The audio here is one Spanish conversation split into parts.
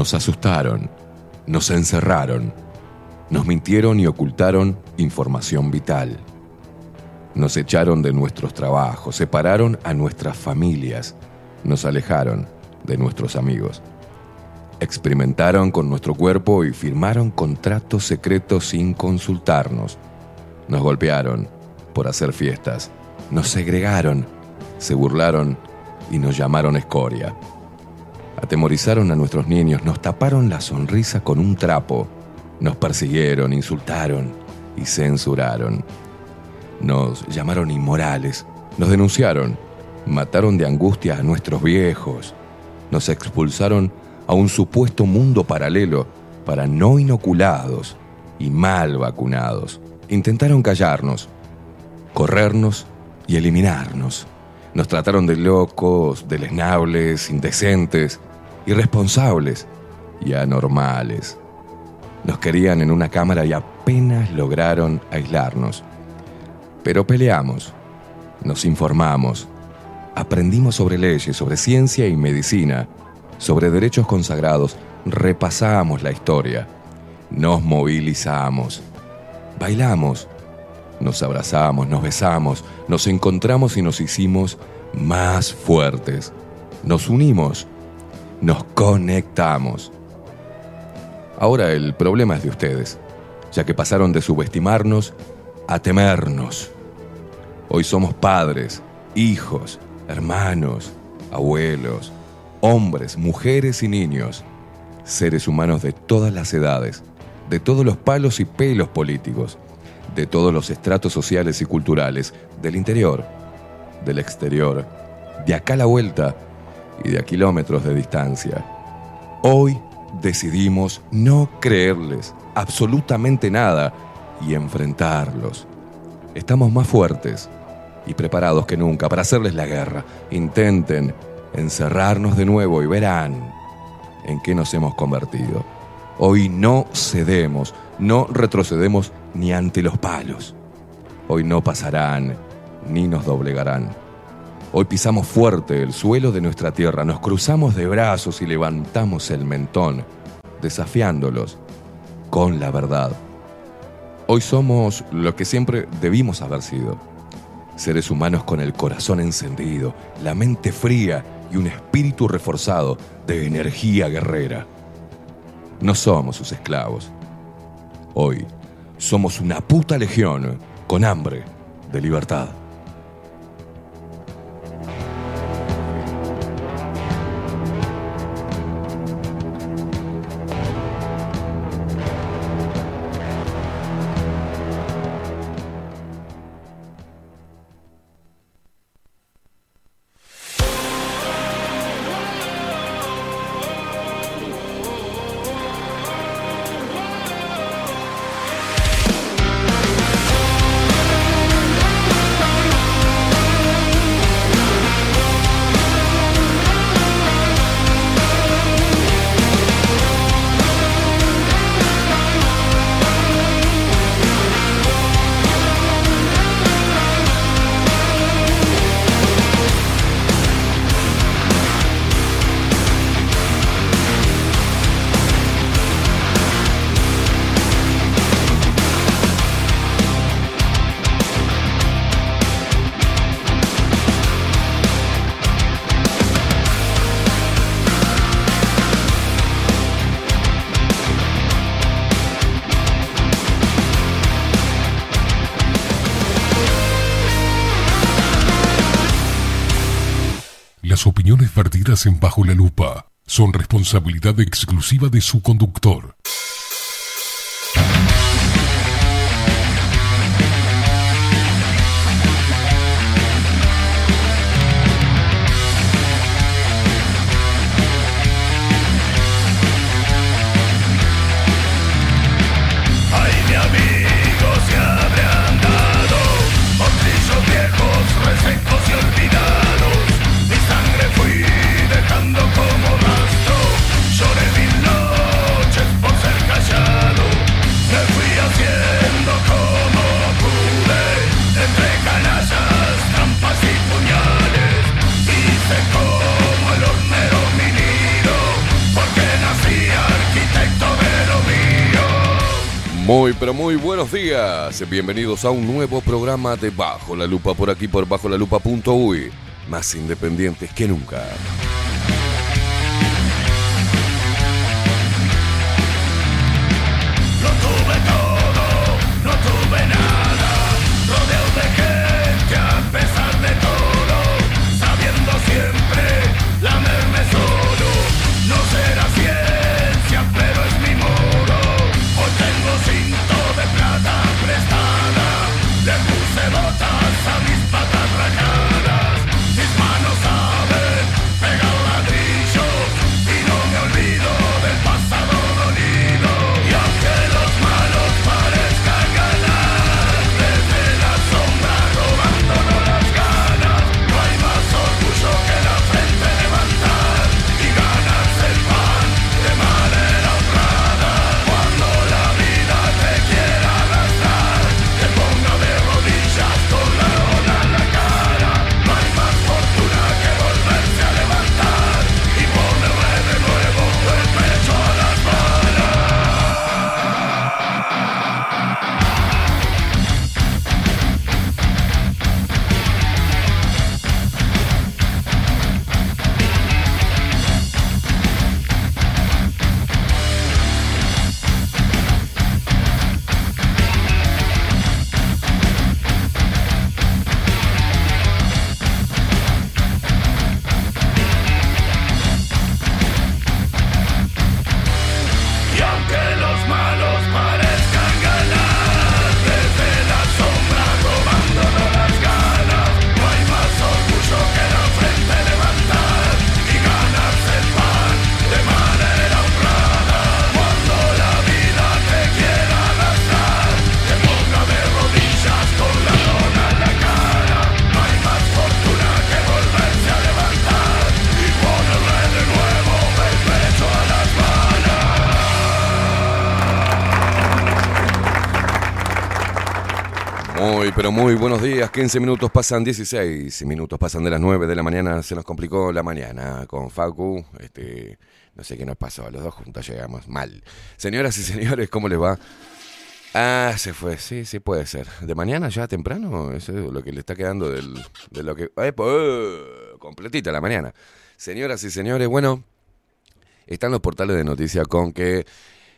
Nos asustaron, nos encerraron, nos mintieron y ocultaron información vital. Nos echaron de nuestros trabajos, separaron a nuestras familias, nos alejaron de nuestros amigos. Experimentaron con nuestro cuerpo y firmaron contratos secretos sin consultarnos. Nos golpearon por hacer fiestas, nos segregaron, se burlaron y nos llamaron escoria. Atemorizaron a nuestros niños, nos taparon la sonrisa con un trapo, nos persiguieron, insultaron y censuraron. Nos llamaron inmorales, nos denunciaron, mataron de angustia a nuestros viejos, nos expulsaron a un supuesto mundo paralelo para no inoculados y mal vacunados. Intentaron callarnos, corrernos y eliminarnos. Nos trataron de locos, deleznables, indecentes, irresponsables y anormales. Nos querían en una cámara y apenas lograron aislarnos. Pero peleamos, nos informamos, aprendimos sobre leyes, sobre ciencia y medicina, sobre derechos consagrados, repasamos la historia, nos movilizamos, bailamos, nos abrazamos, nos besamos, nos encontramos y nos hicimos más fuertes, nos unimos, nos conectamos. Ahora el problema es de ustedes, ya que pasaron de subestimarnos a temernos. Hoy somos padres, hijos, hermanos, abuelos, hombres, mujeres y niños, seres humanos de todas las edades, de todos los palos y pelos políticos, de todos los estratos sociales y culturales, del interior, del exterior, de acá a la vuelta y de a kilómetros de distancia. Hoy decidimos no creerles absolutamente nada y enfrentarlos. Estamos más fuertes y preparados que nunca para hacerles la guerra. Intenten encerrarnos de nuevo y verán en qué nos hemos convertido. Hoy no cedemos, no retrocedemos ni ante los palos. Hoy no pasarán ni nos doblegarán. Hoy pisamos fuerte el suelo de nuestra tierra, nos cruzamos de brazos y levantamos el mentón, desafiándolos con la verdad. Hoy somos lo que siempre debimos haber sido. Seres humanos con el corazón encendido, la mente fría y un espíritu reforzado de energía guerrera. No somos sus esclavos. Hoy somos una puta legión con hambre de libertad. Responsabilidad exclusiva de su conductor. Pero muy buenos días. Bienvenidos a un nuevo programa de Bajo la Lupa por aquí por bajo la lupa.uy. Más independientes que nunca. Días. 15 minutos pasan 16 minutos pasan de las 9 de la mañana. Se nos complicó la mañana con Facu. Este, no sé qué nos pasó. Los dos juntos llegamos mal. Señoras y señores, ¿cómo les va? Ah, se fue. Sí, sí puede ser. ¿De mañana ya temprano? Eso es lo que le está quedando del, de lo que... Eh, completita la mañana. Señoras y señores, bueno, están los portales de noticias con que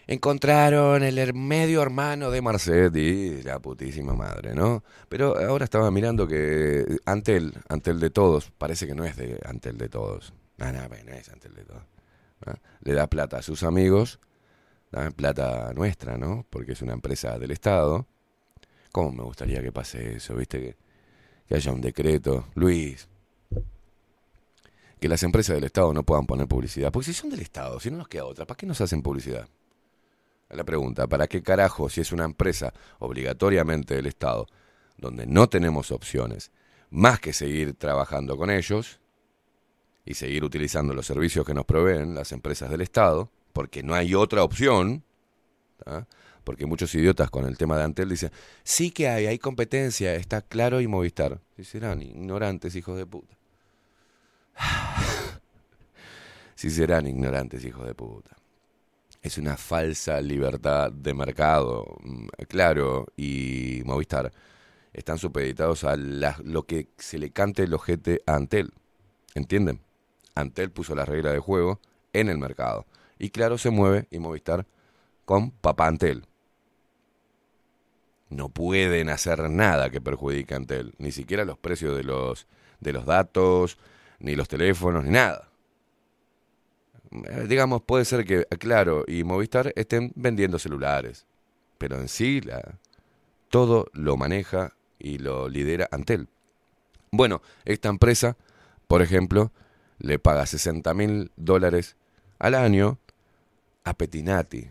encontraron el medio hermano de Marcetti, la putísima madre, ¿no? Pero ahora estaba mirando que Antel, Antel de todos, parece que no es de Antel de todos. No, no, no es Antel de todos. Le da plata a sus amigos, da plata nuestra, ¿no? Porque es una empresa del Estado. ¿Cómo me gustaría que pase eso, viste? Que, que haya un decreto. Luis, que las empresas del Estado no puedan poner publicidad. Porque si son del Estado, si no nos queda otra, ¿para qué nos hacen publicidad? La pregunta, ¿para qué carajo si es una empresa obligatoriamente del Estado, donde no tenemos opciones, más que seguir trabajando con ellos y seguir utilizando los servicios que nos proveen las empresas del Estado, porque no hay otra opción, porque muchos idiotas con el tema de Antel dicen, sí que hay, hay competencia, está claro y Movistar. Si serán ignorantes, hijos de puta. si serán ignorantes, hijos de puta es una falsa libertad de mercado, mm, claro, y Movistar están supeditados a lo que se le cante el ojete a Antel, ¿entienden? Antel puso la regla de juego en el mercado, y claro, se mueve y Movistar con papá Antel. No pueden hacer nada que perjudique a Antel, ni siquiera los precios de los, de los datos, ni los teléfonos, ni nada. Eh, digamos, puede ser que, claro, y Movistar estén vendiendo celulares, pero en sí la, todo lo maneja y lo lidera Antel. Bueno, esta empresa, por ejemplo, le paga 60 mil dólares al año a Petinati.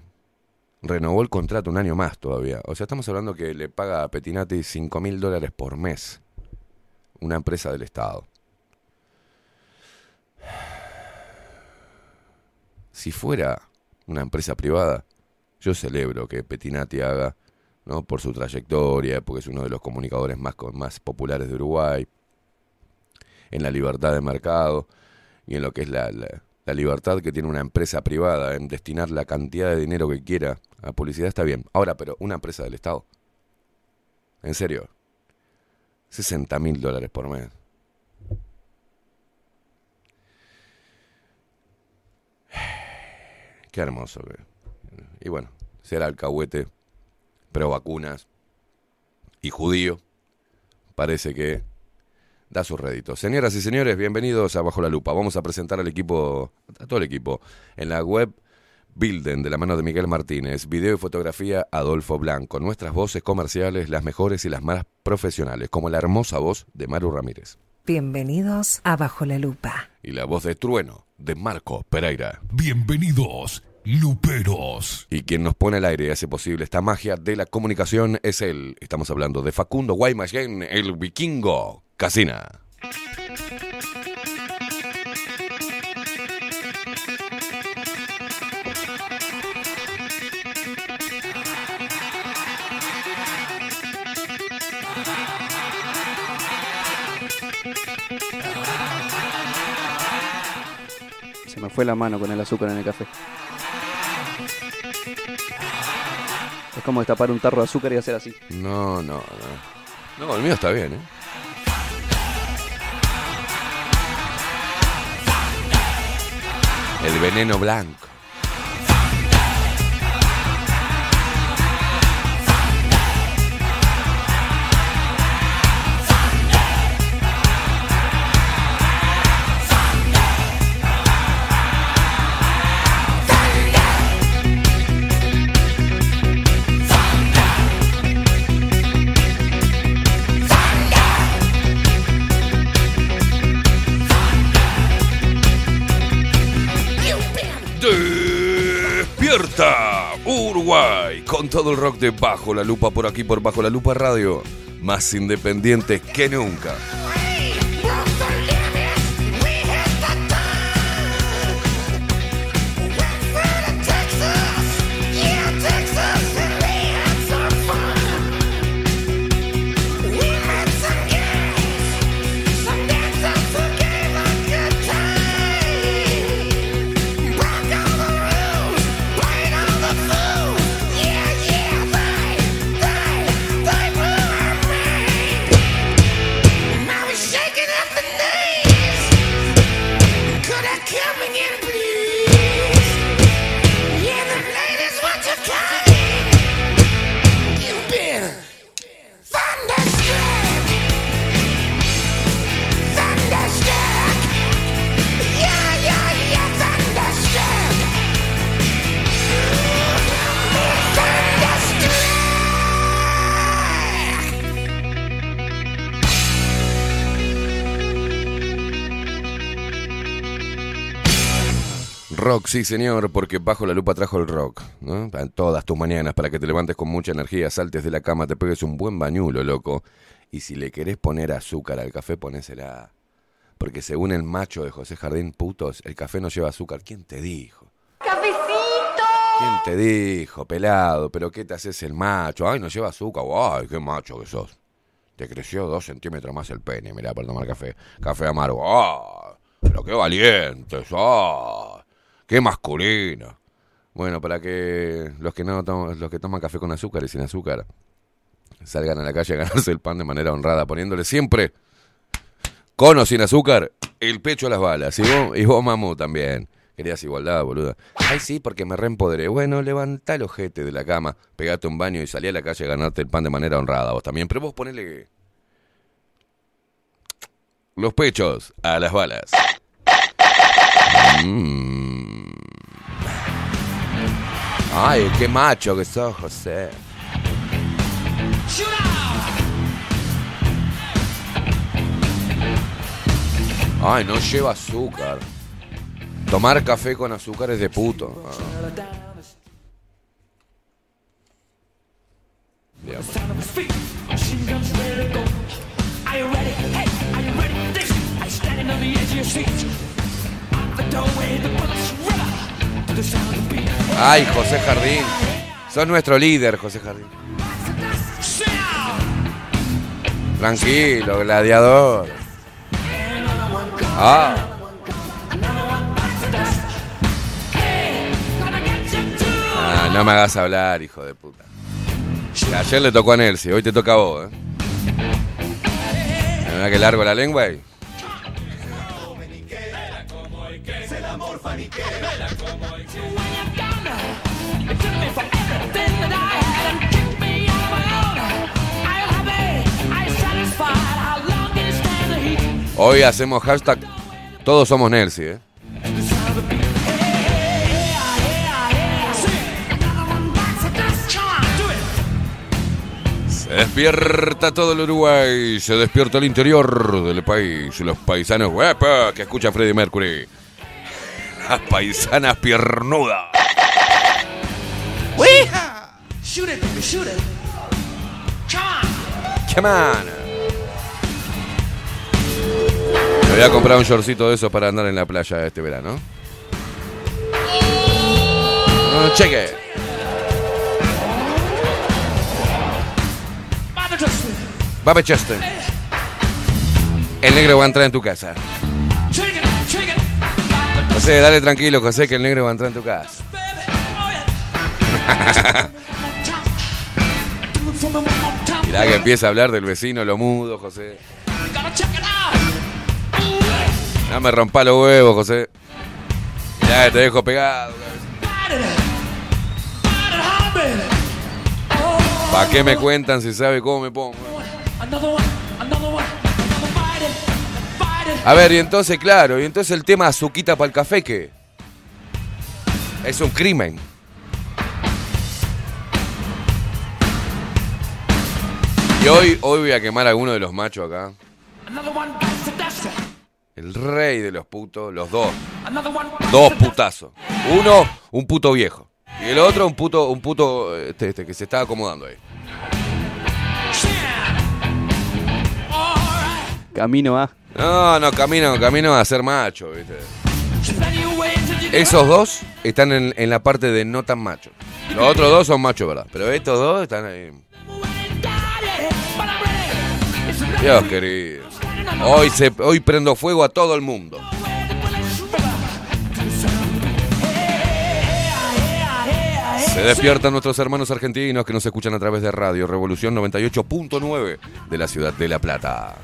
Renovó el contrato un año más todavía. O sea, estamos hablando que le paga a Petinati 5 mil dólares por mes. Una empresa del Estado. Si fuera una empresa privada, yo celebro que Petinati haga, ¿no? por su trayectoria, porque es uno de los comunicadores más, más populares de Uruguay, en la libertad de mercado y en lo que es la, la libertad que tiene una empresa privada en destinar la cantidad de dinero que quiera a publicidad está bien. Ahora, pero una empresa del Estado. En serio. 60 mil dólares por mes. Qué hermoso. Y bueno, será alcahuete, pero vacunas y judío. Parece que da sus réditos. Señoras y señores, bienvenidos a Bajo la Lupa. Vamos a presentar al equipo, a todo el equipo, en la web Bilden, de la mano de Miguel Martínez, video y fotografía Adolfo Blanco, nuestras voces comerciales, las mejores y las más profesionales, como la hermosa voz de Maru Ramírez. Bienvenidos a Bajo la Lupa. Y la voz de Trueno, de Marco Pereira. Bienvenidos, Luperos. Y quien nos pone al aire y hace posible esta magia de la comunicación es él. Estamos hablando de Facundo Guaymallén, el vikingo Casina. Me fue la mano con el azúcar en el café. Es como destapar un tarro de azúcar y hacer así. No, no, no. No, el mío está bien, ¿eh? El veneno blanco. Uruguay con todo el rock de Bajo la Lupa por aquí por Bajo la Lupa Radio, más independientes que nunca. Rock, sí señor, porque bajo la lupa trajo el rock, ¿no? Todas tus mañanas, para que te levantes con mucha energía, saltes de la cama, te pegues un buen bañulo, loco. Y si le querés poner azúcar al café, ponésela. Porque según el macho de José Jardín, putos, el café no lleva azúcar. ¿Quién te dijo? ¡Cafecito! ¿Quién te dijo, pelado? ¿Pero qué te haces el macho? Ay, no lleva azúcar. Ay, qué macho que sos. Te creció dos centímetros más el pene, mirá, por tomar café. Café amargo. ¡Ah! Pero qué valientes. ¡Ah! ¡Qué masculino! Bueno, para que los que no toman, los que toman café con azúcar y sin azúcar salgan a la calle a ganarse el pan de manera honrada, poniéndole siempre con o sin azúcar el pecho a las balas. Y vos, y mamú, también. Querías igualdad, boluda. Ay, sí, porque me reempoderé. Bueno, levanta el ojete de la cama, pegate un baño y salí a la calle a ganarte el pan de manera honrada. Vos también. Pero vos ponele los pechos a las balas. Mm. Ay, qué macho que sos, José. Ay, no lleva azúcar. Tomar café con azúcar es de puto. Ah. Ay, José Jardín. Son nuestro líder, José Jardín. Tranquilo, gladiador. Ah. ah. no me hagas hablar, hijo de puta. Ayer le tocó a Nelsi, hoy te toca a vos, ¿eh? ¿La que largo la lengua y... Hoy hacemos hashtag Todos somos Nelsi, ¿eh? Se despierta todo el Uruguay, se despierta el interior del país, los paisanos guapa que escucha Freddie Mercury. Las paisanas piernudas. Shoot it, shoot it. Come on. Me voy a comprar un shortcito de esos para andar en la playa este verano. No, cheque. Babe Chester. El negro va a entrar en tu casa. José, dale tranquilo, José, que el negro va a entrar en tu casa. Mirá que empieza a hablar del vecino, lo mudo, José. No me rompa los huevos, José. Que te dejo pegado. ¿Para qué me cuentan si sabe cómo me pongo? A ver, y entonces, claro, y entonces el tema azuquita para el café, ¿qué? Es un crimen. Y hoy, hoy voy a quemar a alguno de los machos acá. El rey de los putos, los dos. Dos putazos. Uno, un puto viejo. Y el otro, un puto, un puto este, este, que se está acomodando ahí. Camino a. No, no, camino, camino a ser macho, ¿viste? Esos dos están en, en la parte de no tan macho. Los otros dos son machos, ¿verdad? Pero estos dos están ahí. Dios querido. Hoy, hoy prendo fuego a todo el mundo. Se despiertan nuestros hermanos argentinos que nos escuchan a través de Radio Revolución 98.9 de la ciudad de La Plata.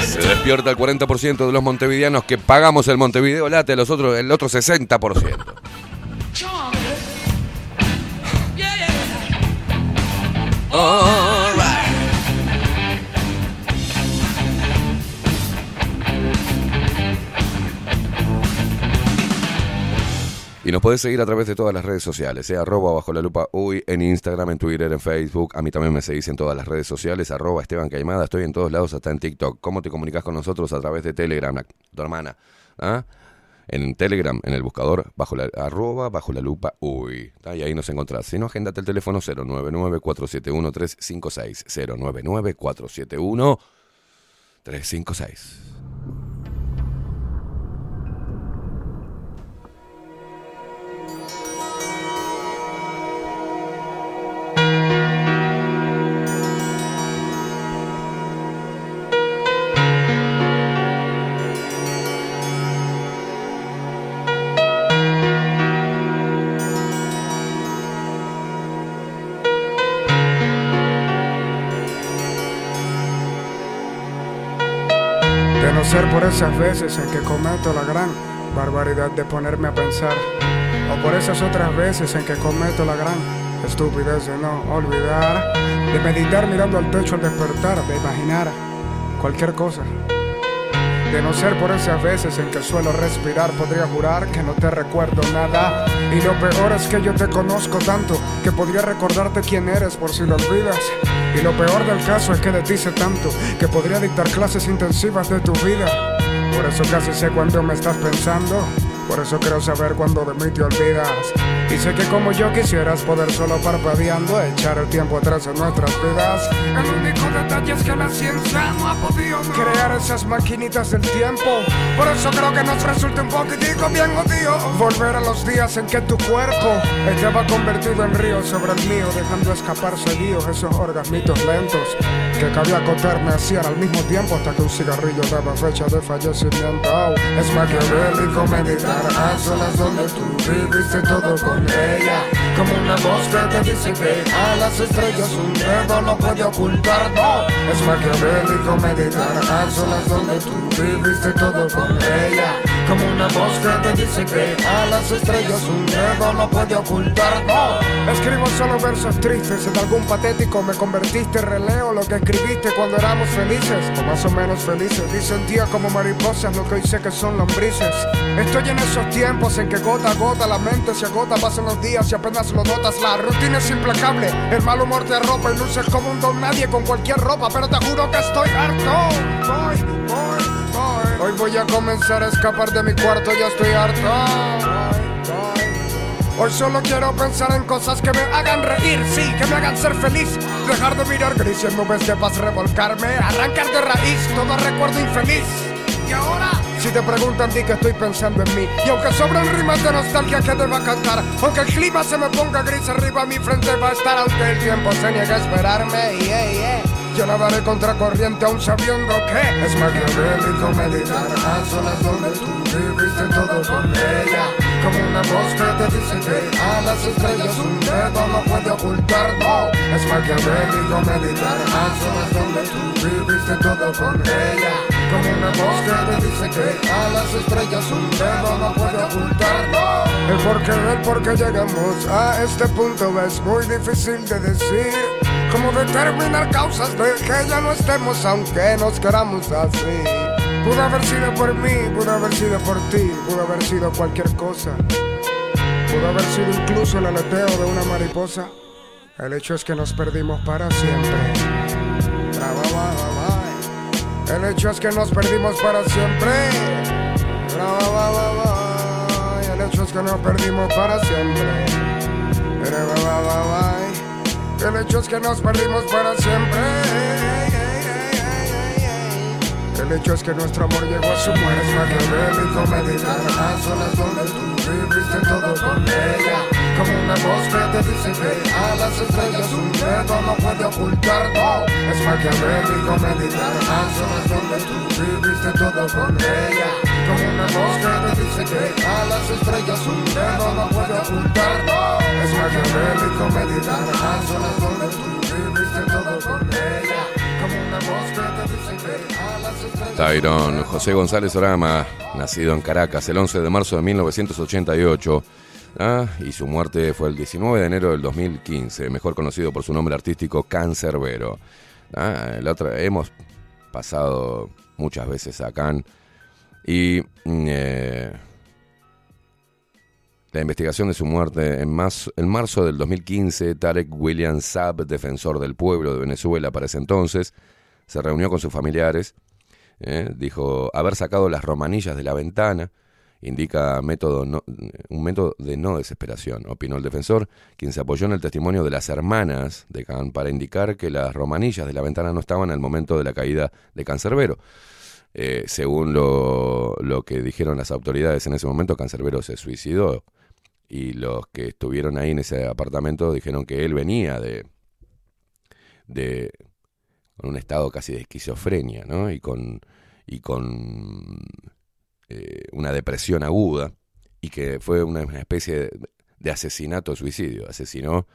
Se despierta el 40% de los montevideanos que pagamos el Montevideo Late, los otros, el otro 60%. Y nos podés seguir a través de todas las redes sociales, ¿eh? arroba bajo la lupa uy, en Instagram, en Twitter, en Facebook. A mí también me seguís en todas las redes sociales, arroba Esteban Caimada. Estoy en todos lados, hasta en TikTok. ¿Cómo te comunicas con nosotros? A través de Telegram, tu hermana. ¿ah? En Telegram, en el buscador, bajo la, arroba bajo la lupa uy. Y ahí nos encontrás. Si no, agéndate el teléfono 099-471-356. 099-471-356. Por esas veces en que cometo la gran barbaridad de ponerme a pensar, o por esas otras veces en que cometo la gran estupidez de no olvidar, de meditar mirando al techo al despertar, de imaginar cualquier cosa. De no ser por esas veces en que suelo respirar, podría jurar que no te recuerdo nada. Y lo peor es que yo te conozco tanto que podría recordarte quién eres por si lo olvidas. Y lo peor del caso es que de ti sé tanto que podría dictar clases intensivas de tu vida. Por eso casi sé cuando me estás pensando. Por eso quiero saber cuándo de mí te olvidas. Y sé que como yo quisieras poder solo parpadeando echar el tiempo atrás en nuestras vidas. El único detalle es que la ciencia no ha podido crear esas maquinitas del tiempo. Por eso creo que nos resulta un poquitico bien odio volver a los días en que tu cuerpo estaba convertido en río sobre el mío, dejando escapar seguidos esos orgasmitos lentos que cabía acotarme hacían al mismo tiempo hasta que un cigarrillo daba fecha de fallecimiento. Es maquiavélico meditar a solas donde tú viviste todo con ella. Como una que te dice que a las estrellas un dedo no puede ocultar. No, es maquiavélico meditar a solas donde tú viviste todo con ella. Como una que te dice que a las estrellas un dedo no puede ocultar. No, escribo solo versos tristes. En algún patético me convertiste, releo lo que escribiste cuando éramos felices, o más o menos felices. Y sentía como mariposas lo que hoy sé que son lombrices. Estoy en esos tiempos en que gota a gota la mente se agota, pasan los días y apenas lo notas. La rutina es implacable, el mal humor te arropa y luces como un don nadie con cualquier ropa. Pero te juro que estoy harto. Voy, voy, voy. Hoy voy a comenzar a escapar de mi cuarto, ya estoy harto. Hoy solo quiero pensar en cosas que me hagan reír, sí, que me hagan ser feliz. Dejar de mirar gris en nubes de paz, revolcarme, arrancar de raíz todo recuerdo infeliz. Y ahora, si te preguntan, di que estoy pensando en mí. Y aunque sobran rimas de nostalgia que deba cantar, aunque el clima se me ponga gris arriba, mi frente va a estar, aunque el tiempo se niegue a esperarme. Yeah, yeah. Yo nadaré contra corriente aún sabiendo que es maquiavélico meditar a solas donde tú viviste todo con ella. Como una voz que te dice que a las estrellas un dedo no puede ocultar. No, es maquiavélico meditar a solas donde tú viviste todo con ella. Como una voz que dice que a las estrellas un dedo no puede ocultar. No, el por qué, el por qué llegamos a este punto es muy difícil de decir. Cómo determinar causas de que ya no estemos aunque nos queramos así. Pudo haber sido por mí, pudo haber sido por ti, pudo haber sido cualquier cosa. Pudo haber sido incluso el aleteo de una mariposa. El hecho es que nos perdimos para siempre. El hecho es que nos perdimos para siempre. El hecho es que nos perdimos para siempre. El hecho es que nos perdimos para siempre. El hecho es que nuestro amor llegó a su muerte. Es maquiavélico meditar a solas donde tú viviste todo con ella. Como una voz que te dice que a las estrellas un dedo no puede ocultar. No, es maquiavélico meditar a solas donde tú viviste todo con ella. Como una voz que te dice que a las estrellas un dedo no puede ocultar. No, es maquiavélico meditar a solas donde tú viviste todo con ella. Como una voz que te dice que a las estrellas Tyron José González Orama, nacido en Caracas el 11 de marzo de 1988, ah, y su muerte fue el 19 de enero del 2015, mejor conocido por su nombre artístico Cancerbero. Ah, hemos pasado muchas veces a Can y mm, eh, la investigación de su muerte en, marzo, en marzo del 2015, Tarek William Saab, defensor del pueblo de Venezuela para ese entonces, se reunió con sus familiares ¿eh? dijo haber sacado las romanillas de la ventana, indica método no- un método de no desesperación, opinó el defensor, quien se apoyó en el testimonio de las hermanas de Can para indicar que las romanillas de la ventana no estaban al momento de la caída de Cancerbero. Eh, según lo, lo que dijeron las autoridades en ese momento, Cancerbero se suicidó y los que estuvieron ahí en ese apartamento dijeron que él venía de, de con un estado casi de esquizofrenia, ¿no? Y con, y con eh, una depresión aguda, y que fue una, especie de, de asesinato suicidio. Asesinó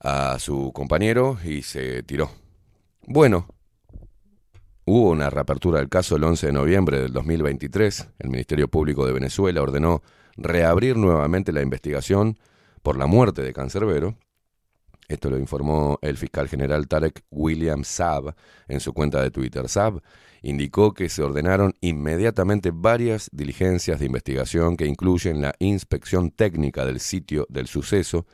a su compañero y se tiró. Bueno, hubo una reapertura del caso el 11 de noviembre del 2023. El Ministerio Público de Venezuela ordenó reabrir nuevamente la investigación por la muerte de Cancerbero. Esto lo informó el fiscal general Tarek William Saab en su cuenta de Twitter. Saab indicó que se ordenaron inmediatamente varias diligencias de investigación que incluyen la inspección técnica del sitio del suceso,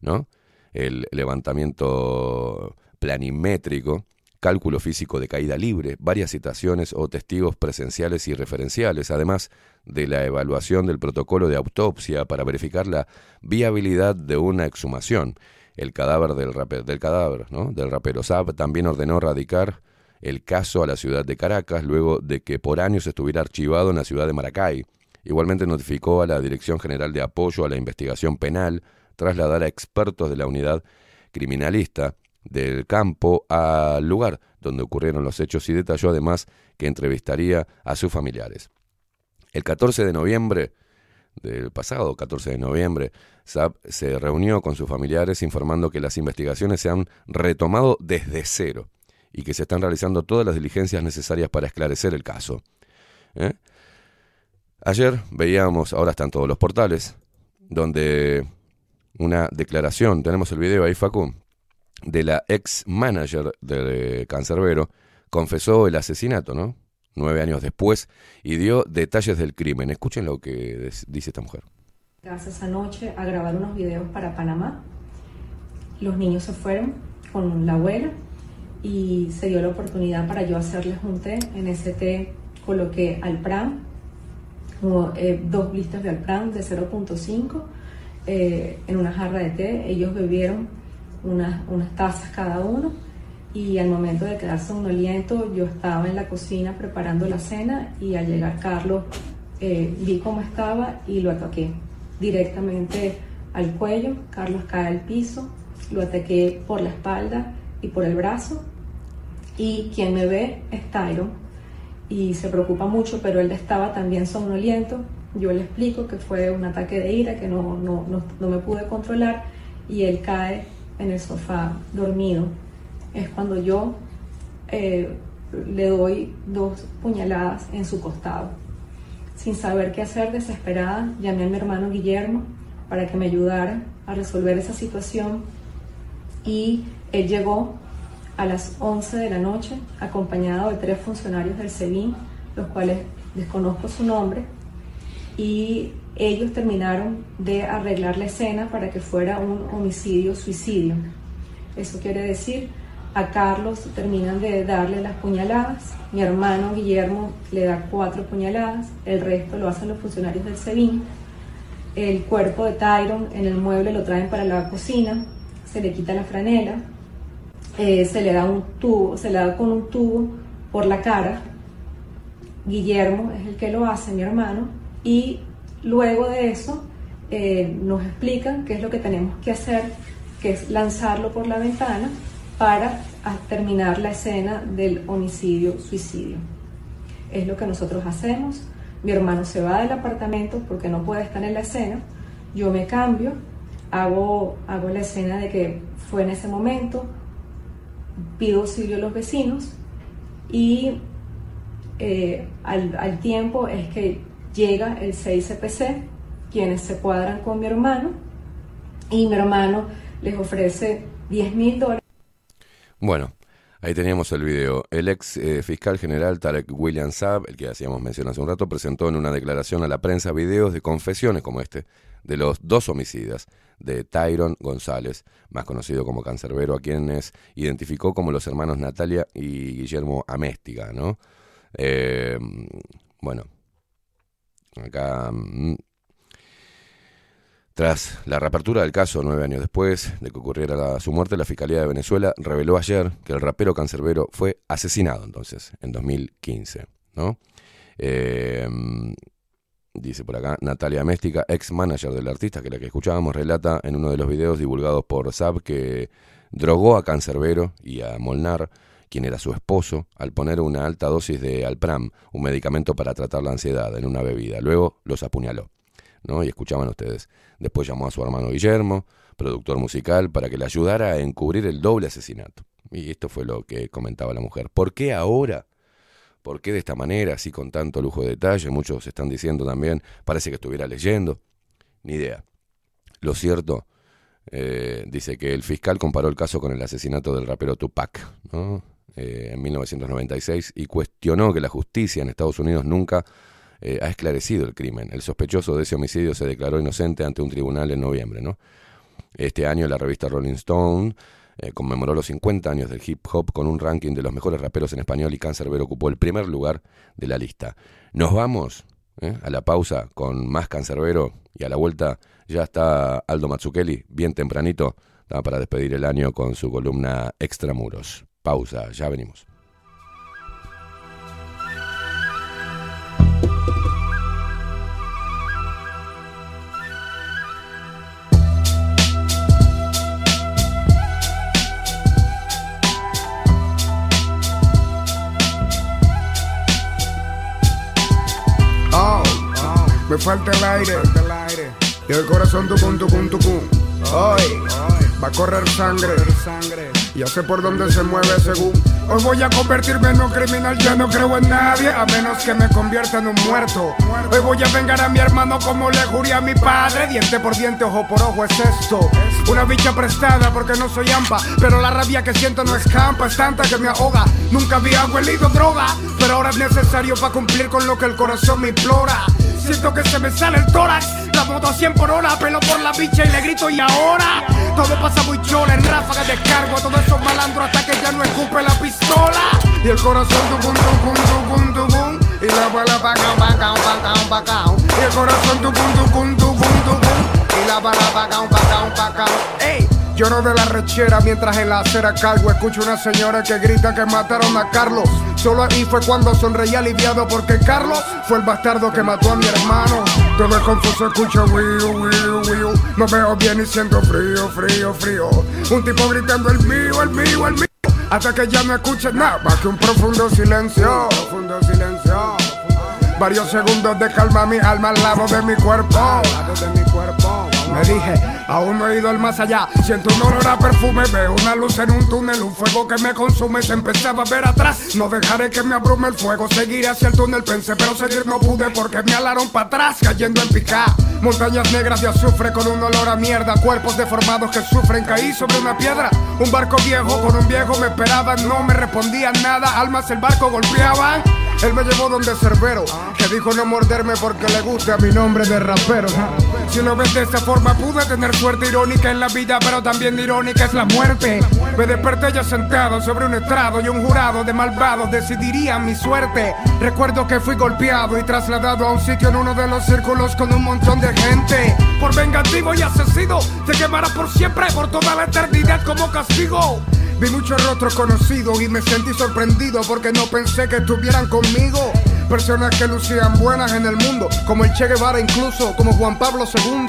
¿no? el levantamiento planimétrico cálculo físico de caída libre, varias citaciones o testigos presenciales y referenciales, además de la evaluación del protocolo de autopsia para verificar la viabilidad de una exhumación. El cadáver del, rapero, del cadáver, ¿no? del rapero Saab también ordenó radicar el caso a la ciudad de Caracas luego de que por años estuviera archivado en la ciudad de Maracay. Igualmente notificó a la Dirección General de Apoyo a la Investigación Penal trasladar a expertos de la unidad criminalista del campo al lugar donde ocurrieron los hechos y detalló además que entrevistaría a sus familiares. El 14 de noviembre del pasado 14 de noviembre, Se reunió con sus familiares informando que las investigaciones se han retomado desde cero y que se están realizando todas las diligencias necesarias para esclarecer el caso. ¿eh? Ayer veíamos, ahora están todos los portales, donde una declaración, tenemos el video ahí, Facu, de la ex manager de Cancerbero, confesó el asesinato, ¿no? Nueve años después, y dio detalles del crimen. Escuchen lo que dice esta mujer. Gracias esa noche a grabar unos videos para Panamá. Los niños se fueron con la abuela y se dio la oportunidad para yo hacerles un té. En ese té coloqué Alpran, eh, dos listas de Alpran de 0.5 eh, en una jarra de té. Ellos bebieron unas, unas tazas cada uno y al momento de quedarse un aliento yo estaba en la cocina preparando la cena y al llegar Carlos eh, vi cómo estaba y lo ataqué directamente al cuello. Carlos cae al piso, lo ataqué por la espalda y por el brazo y quien me ve es Tyron y se preocupa mucho, pero él estaba también somnoliento. Yo le explico que fue un ataque de ira, que no, no, no, me pude controlar y él cae en el sofá dormido. Es cuando yo eh, le doy dos puñaladas en su costado. Sin saber qué hacer, desesperada, llamé a mi hermano Guillermo para que me ayudara a resolver esa situación y él llegó a las 11 de la noche, acompañado de tres funcionarios del SEBIN, los cuales desconozco su nombre, y ellos terminaron de arreglar la escena para que fuera un homicidio-suicidio. Eso quiere decir, a Carlos terminan de darle las puñaladas, mi hermano Guillermo le da cuatro puñaladas, el resto lo hacen los funcionarios del SEBIN, el cuerpo de Tyron en el mueble lo traen para la cocina, se le quita la franela, eh, se le da un tubo, se le da con un tubo por la cara. Guillermo es el que lo hace, mi hermano, y luego de eso eh, nos explican qué es lo que tenemos que hacer, que es lanzarlo por la ventana para terminar la escena del homicidio-suicidio. Es lo que nosotros hacemos. Mi hermano se va del apartamento porque no puede estar en la escena. Yo me cambio, hago, hago la escena de que fue en ese momento, pido auxilio a los vecinos y eh, al, tiempo es que llega el 6CPC, quienes se cuadran con mi hermano y mi hermano les ofrece 10 mil dólares. Bueno, ahí teníamos el video. El ex eh, fiscal general Tarek William Saab, el que hacíamos mención hace un rato, presentó en una declaración a la prensa videos de confesiones como este de los dos homicidas de Tyron González, más conocido como Cancerbero, a quienes identificó como los hermanos Natalia y Guillermo Améstiga, ¿no? Eh, bueno, acá... Tras la reapertura del caso nueve años después de que ocurriera su muerte, la Fiscalía de Venezuela reveló ayer que el rapero cancerbero fue asesinado entonces, en 2015. ¿no? Eh, Dice por acá, Natalia Méstica, ex manager del artista, que la que escuchábamos, relata en uno de los videos divulgados por Saab que drogó a Cancerbero y a Molnar, quien era su esposo, al poner una alta dosis de Alpram, un medicamento para tratar la ansiedad, en una bebida. Luego los apuñaló. ¿No? Y escuchaban ustedes. Después llamó a su hermano Guillermo, productor musical, para que le ayudara a encubrir el doble asesinato. Y esto fue lo que comentaba la mujer. ¿Por qué ahora ¿Por qué de esta manera, así con tanto lujo de detalle? Muchos están diciendo también, parece que estuviera leyendo. Ni idea. Lo cierto, eh, dice que el fiscal comparó el caso con el asesinato del rapero Tupac eh, en 1996 y cuestionó que la justicia en Estados Unidos nunca eh, ha esclarecido el crimen. El sospechoso de ese homicidio se declaró inocente ante un tribunal en noviembre. ¿no? Este año la revista Rolling Stone eh, conmemoró los 50 años del hip hop con un ranking de los mejores raperos en español y Cancerbero ocupó el primer lugar de la lista. Nos vamos eh, a la pausa con más Cancerbero y a la vuelta ya está Aldo Mazzucchelli, bien tempranito, para despedir el año con su columna Extramuros. Pausa, ya venimos. Me falta el aire, y el corazón tucum, tucum, tucum. Hoy va a correr sangre, ya sé por dónde se mueve según. Hoy voy a convertirme en un criminal, ya no creo en nadie, a menos que me convierta en un muerto. Hoy voy a vengar a mi hermano como le juré a mi padre, diente por diente, ojo por ojo es esto. Una bicha prestada porque no soy ampa, pero la rabia que siento no escampa, es tanta que me ahoga. Nunca había huelido droga, pero ahora es necesario para cumplir con lo que el corazón me implora. Siento que se me sale el tórax. La moto a 100 por hora, pelo por la bicha y le grito y ahora. Todo pasa muy chola, en ráfagas de cargo a todos esos malandros hasta que ya no escupe la pistola. Y el corazón tucum, tucum, tucum, tucum. Y la bala pacao, pacao, pacao, pacao. Y el corazón tucum, tucum, tucum, tucum. Y la bala pacao, pacao, pacao. ¡Ey! Lloro de la rechera mientras en la acera cargo escucho una señora que grita que mataron a Carlos. Solo ahí fue cuando sonreí aliviado porque Carlos fue el bastardo que mató a mi hermano. Todo confuso, escucho wiu, wiu, wiu. No veo bien y siento frío, frío, frío. Un tipo gritando el mío, el mío, el mío. Hasta que ya no escuche nada más que un profundo silencio. Profundo silencio. Varios segundos de calma mi alma al lado de mi cuerpo. Al lado de mi cuerpo. Me dije, aún no he ido al más allá. Siento un olor a perfume, veo una luz en un túnel, un fuego que me consume. Se empezaba a ver atrás. No dejaré que me abrume el fuego. Seguiré hacia el túnel, pensé, pero seguir no pude porque me alaron para atrás, cayendo en pica. Montañas negras de azufre con un olor a mierda. Cuerpos deformados que sufren. Caí sobre una piedra. Un barco viejo con un viejo me esperaban. No me respondían nada. Almas el barco golpeaban. Él me llevó donde Cerbero, que dijo no morderme porque le gusta mi nombre de rapero. Si lo ves de esa forma, pude tener suerte irónica en la vida, pero también irónica es la muerte. Me desperté ya sentado sobre un estrado y un jurado de malvados decidiría mi suerte. Recuerdo que fui golpeado y trasladado a un sitio en uno de los círculos con un montón de gente. Por vengativo y asesino, se quemará por siempre, por toda la eternidad como castigo. Vi muchos rostros conocidos y me sentí sorprendido porque no pensé que estuvieran conmigo. Personas que lucían buenas en el mundo, como el Che Guevara incluso, como Juan Pablo II.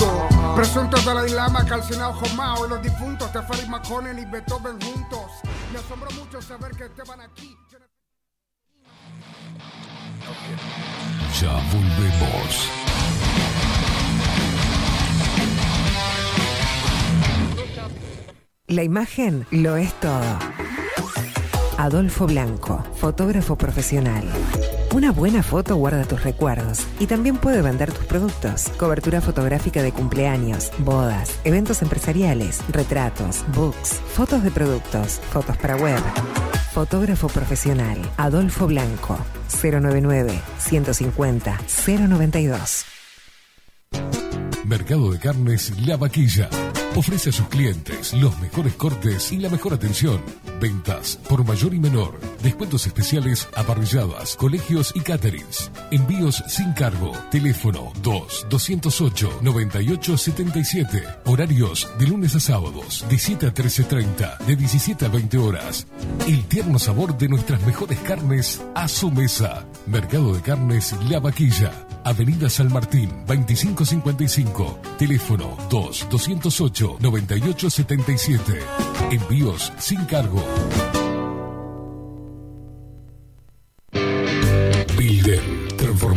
Presuntos de la Lama, Calcinado Jomao y los difuntos Tefari Maconen y Beethoven juntos. Me asombró mucho saber que estaban aquí. Ya volvemos. La imagen lo es todo. Adolfo Blanco, fotógrafo profesional. Una buena foto guarda tus recuerdos y también puede vender tus productos. Cobertura fotográfica de cumpleaños, bodas, eventos empresariales, retratos, books, fotos de productos, fotos para web. Fotógrafo profesional, Adolfo Blanco, 099 150 092. Mercado de Carnes La Vaquilla. Ofrece a sus clientes los mejores cortes y la mejor atención. Ventas por mayor y menor. Descuentos especiales a colegios y caterings. Envíos sin cargo. Teléfono 2-208-9877. Horarios de lunes a sábados, de 7 a 13.30, de 17 a 20 horas. El tierno sabor de nuestras mejores carnes a su mesa. Mercado de Carnes La Vaquilla. Avenida San Martín, 2555. Teléfono 2-208-9877. Envíos sin cargo.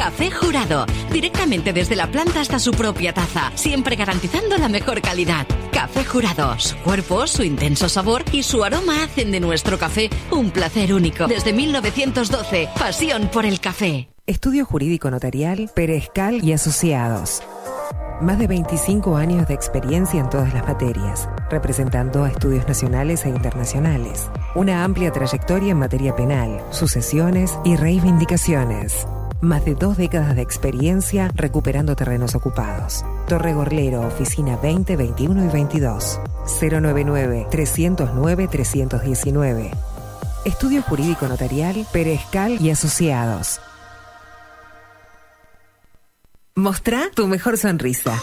Café Jurado, directamente desde la planta hasta su propia taza, siempre garantizando la mejor calidad. Café Jurado, su cuerpo, su intenso sabor y su aroma hacen de nuestro café un placer único. Desde 1912, pasión por el café. Estudio Jurídico Notarial, Perezcal y Asociados. Más de 25 años de experiencia en todas las materias, representando a estudios nacionales e internacionales. Una amplia trayectoria en materia penal, sucesiones y reivindicaciones. Más de dos décadas de experiencia recuperando terrenos ocupados. Torre Gorlero, oficina 20, 21 y 22. 099-309-319. Estudio Jurídico Notarial, Perezcal y Asociados. Mostrá tu mejor sonrisa.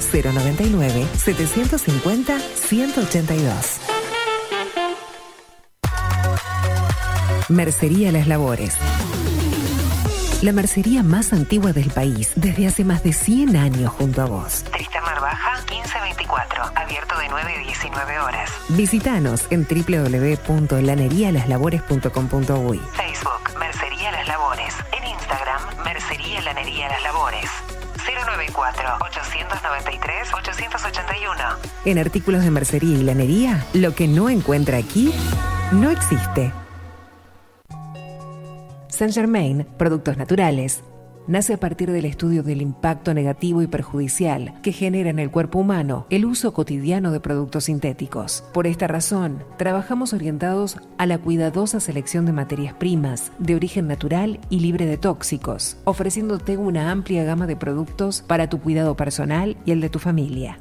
099-750-182. Mercería Las Labores. La mercería más antigua del país, desde hace más de 100 años junto a vos. Tristán Baja, 1524, abierto de 9 a 19 horas. Visítanos en www.lanerialasLabores.com.uy. Facebook, 094-893-881. En artículos de mercería y lanería, lo que no encuentra aquí no existe. Saint Germain, productos naturales, nace a partir del estudio del impacto negativo y perjudicial que genera en el cuerpo humano el uso cotidiano de productos sintéticos. Por esta razón, trabajamos orientados a la cuidadosa selección de materias primas de origen natural y libre de tóxicos, ofreciéndote una amplia gama de productos para tu cuidado personal y el de tu familia.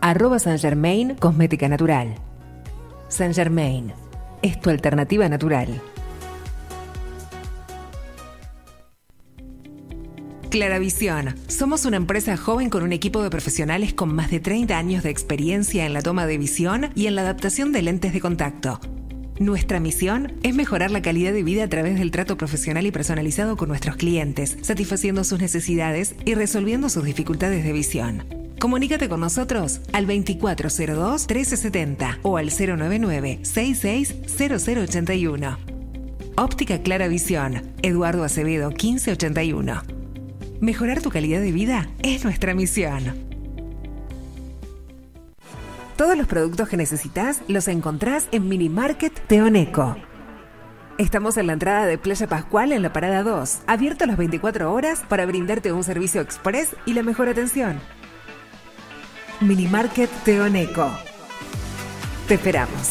Arroba Saint Germain Cosmética Natural. Saint Germain es tu alternativa natural. Claravisión. Somos una empresa joven con un equipo de profesionales con más de 30 años de experiencia en la toma de visión y en la adaptación de lentes de contacto. Nuestra misión es mejorar la calidad de vida a través del trato profesional y personalizado con nuestros clientes, satisfaciendo sus necesidades y resolviendo sus dificultades de visión. Comunícate con nosotros al 2402-1370 o al 099-660081. Óptica Clara Visión, Eduardo Acevedo 1581. Mejorar tu calidad de vida es nuestra misión. Todos los productos que necesitas los encontrás en Mini Market Teoneco. Estamos en la entrada de Playa Pascual en la Parada 2, abierto las 24 horas para brindarte un servicio express y la mejor atención. Mini Market Teoneco. Te esperamos.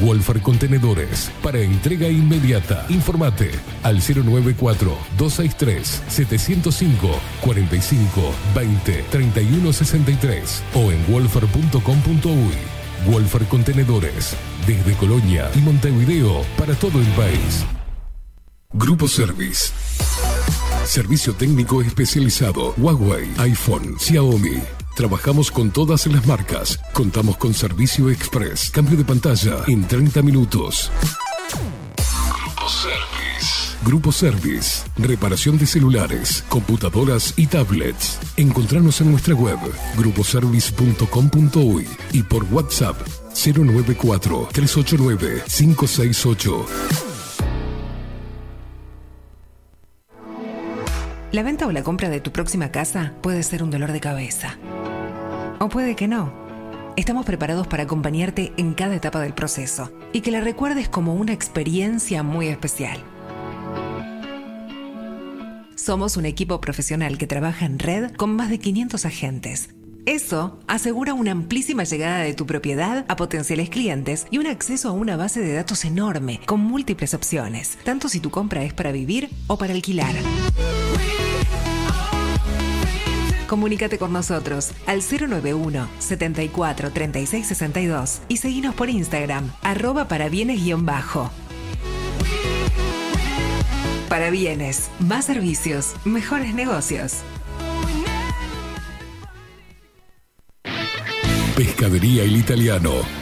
Wolfer Contenedores para entrega inmediata. Informate al 094-263-705 45 20 31 63 o en wolfer.com.uy. Wolfer Contenedores desde Colonia y Montevideo para todo el país. Grupo Service. Servicio técnico especializado. Huawei, iPhone, Xiaomi. Trabajamos con todas las marcas. Contamos con servicio express. Cambio de pantalla en 30 minutos. Grupo Service. Grupo Service. Reparación de celulares, computadoras y tablets. Encontrarnos en nuestra web gruposervice.com.uy y por WhatsApp 094 389 568. La venta o la compra de tu próxima casa puede ser un dolor de cabeza. O puede que no. Estamos preparados para acompañarte en cada etapa del proceso y que la recuerdes como una experiencia muy especial. Somos un equipo profesional que trabaja en red con más de 500 agentes. Eso asegura una amplísima llegada de tu propiedad a potenciales clientes y un acceso a una base de datos enorme con múltiples opciones, tanto si tu compra es para vivir o para alquilar. Comunícate con nosotros al 091 74 36 62 y seguinos por Instagram, arroba para bienes-bajo. Más servicios, mejores negocios. Pescadería El Italiano.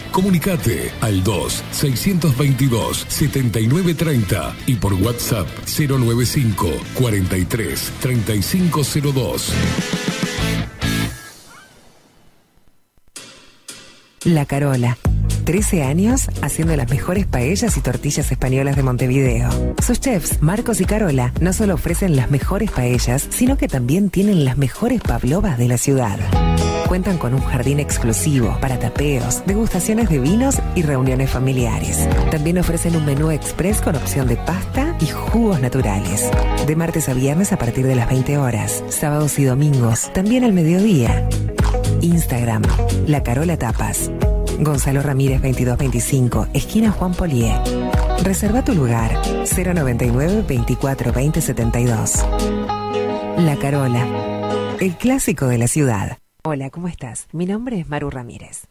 Comunicate al 2-622-7930 y por WhatsApp 095 43 3502. La Carola. 13 años haciendo las mejores paellas y tortillas españolas de Montevideo. Sus chefs, Marcos y Carola, no solo ofrecen las mejores paellas, sino que también tienen las mejores pavlovas de la ciudad. Cuentan con un jardín exclusivo para tapeos, degustaciones de vinos y reuniones familiares. También ofrecen un menú express con opción de pasta y jugos naturales. De martes a viernes a partir de las 20 horas, sábados y domingos, también al mediodía. Instagram, La Carola Tapas. Gonzalo Ramírez 2225, esquina Juan Polié. Reserva tu lugar 099 24 20 72. La Carola, el clásico de la ciudad. Hola, ¿cómo estás? Mi nombre es Maru Ramírez.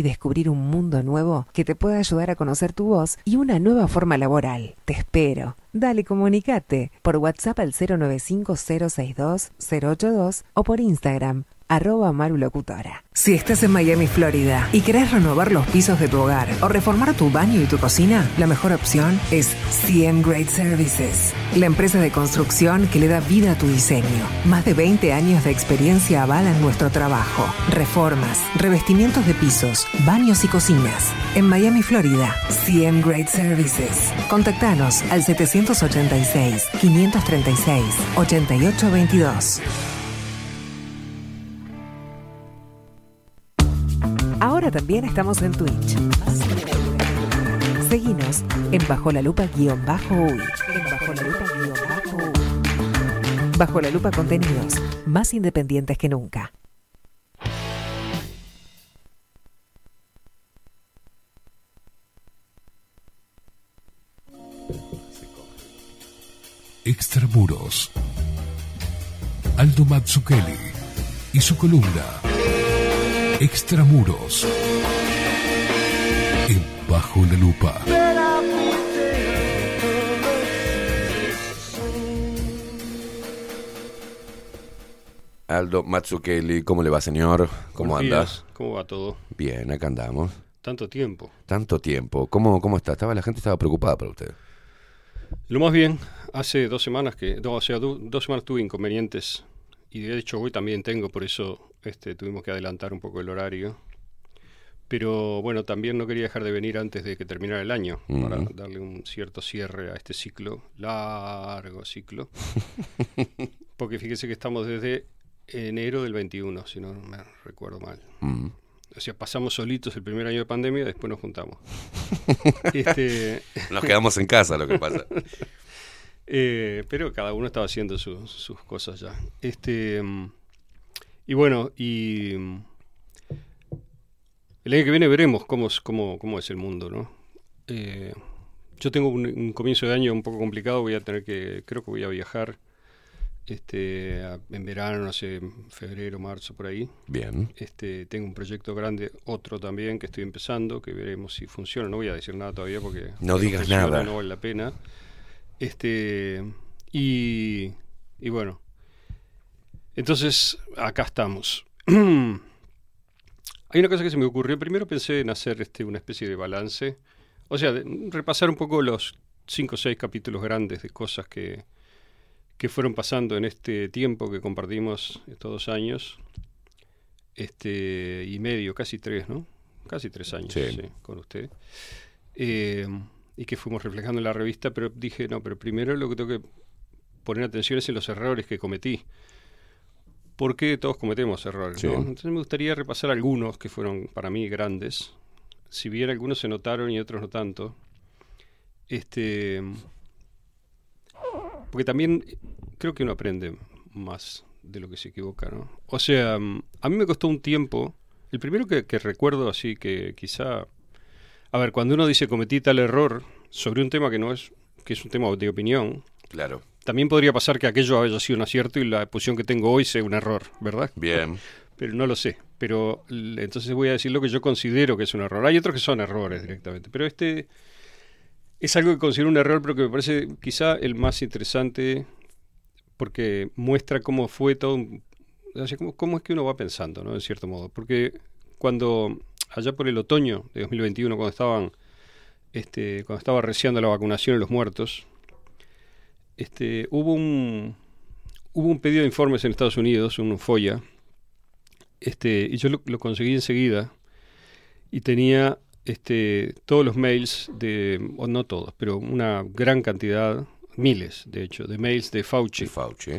descubrir un mundo nuevo que te pueda ayudar a conocer tu voz y una nueva forma laboral. Te espero. Dale, comunicate por WhatsApp al 095-062-082 o por Instagram arroba marulocutora. Si estás en Miami, Florida y querés renovar los pisos de tu hogar o reformar tu baño y tu cocina, la mejor opción es CM Great Services, la empresa de construcción que le da vida a tu diseño. Más de 20 años de experiencia avalan nuestro trabajo. Reformas, revestimientos de pisos, baños y cocinas. En Miami, Florida, CM Great Services. Contactanos al 786 536 8822. Ahora también estamos en Twitch. Seguinos en Bajo la Lupa guion bajo uy. En Bajo la Lupa guion bajo uy. Bajo la Lupa contenidos más independientes que nunca. Extramuros. Aldo Mazzucchelli y su columna Extramuros. En Bajo la Lupa. Aldo Mazzucchelli, ¿cómo le va, señor? ¿Cómo Buenos andas? días. ¿Cómo va todo? Bien, acá andamos. Tanto tiempo. Tanto tiempo. ¿Cómo, cómo está? Estaba, la gente estaba preocupada por usted. Lo más bien, hace dos semanas que, no, o sea, dos semanas tuve inconvenientes y de hecho hoy también tengo, por eso este, tuvimos que adelantar un poco el horario. Pero bueno, también no quería dejar de venir antes de que terminara el año para darle un cierto cierre a este ciclo, largo ciclo. Porque fíjese que estamos desde enero del 21, si no me recuerdo mal. Mm. O sea, pasamos solitos el primer año de pandemia, después nos juntamos. este, Nos quedamos en casa, lo que pasa. eh, pero cada uno estaba haciendo su- sus cosas ya. Este, mm, y bueno, y mm, el año que viene veremos cómo es, cómo, cómo es el mundo, ¿no? Eh, yo tengo un, un comienzo de año un poco complicado, voy a tener que, creo que voy a viajar este, a- en verano, no sé, febrero, marzo, por ahí. Bien. Este, tengo un proyecto grande, otro también que estoy empezando, que veremos si funciona. No voy a decir nada todavía porque No digas funciona, nada. No vale la pena. Este, y, y bueno, entonces acá estamos. Hay una cosa que se me ocurrió. Primero pensé en hacer este, una especie de balance O sea, repasar un poco los cinco o seis capítulos grandes de cosas que, que fueron pasando en este tiempo que compartimos estos dos años este y medio, casi tres, ¿no? Casi tres años con usted. Eh, y que fuimos reflejando en la revista, pero dije, no, pero primero lo que tengo que poner atención es en los errores que cometí. Porque todos cometemos errores, Entonces me gustaría repasar algunos que fueron para mí grandes. Si bien algunos se notaron y otros no tanto. Este. Porque también creo que uno aprende más de lo que se equivoca, ¿no? O sea, a mí me costó un tiempo. El primero que, que recuerdo así que quizá a ver, cuando uno dice cometí tal error sobre un tema que no es, que es un tema de opinión, claro. También podría pasar que aquello haya sido un acierto y la posición que tengo hoy sea un error, ¿verdad? Bien. Pero no lo sé. Pero entonces voy a decir lo que yo considero que es un error. Hay otros que son errores directamente. Pero este es algo que considero un error, pero que me parece quizá el más interesante porque muestra cómo fue todo. cómo, cómo, es que uno va pensando, ¿no? En cierto modo. Porque cuando allá por el otoño de 2021, cuando estaban, este, cuando estaba reciando la vacunación en los muertos, este, hubo un hubo un pedido de informes en Estados Unidos, un FOIA, este, y yo lo, conseguí enseguida y tenía este, todos los mails de, o no todos, pero una gran cantidad, miles de hecho, de mails de Fauci. De Fauci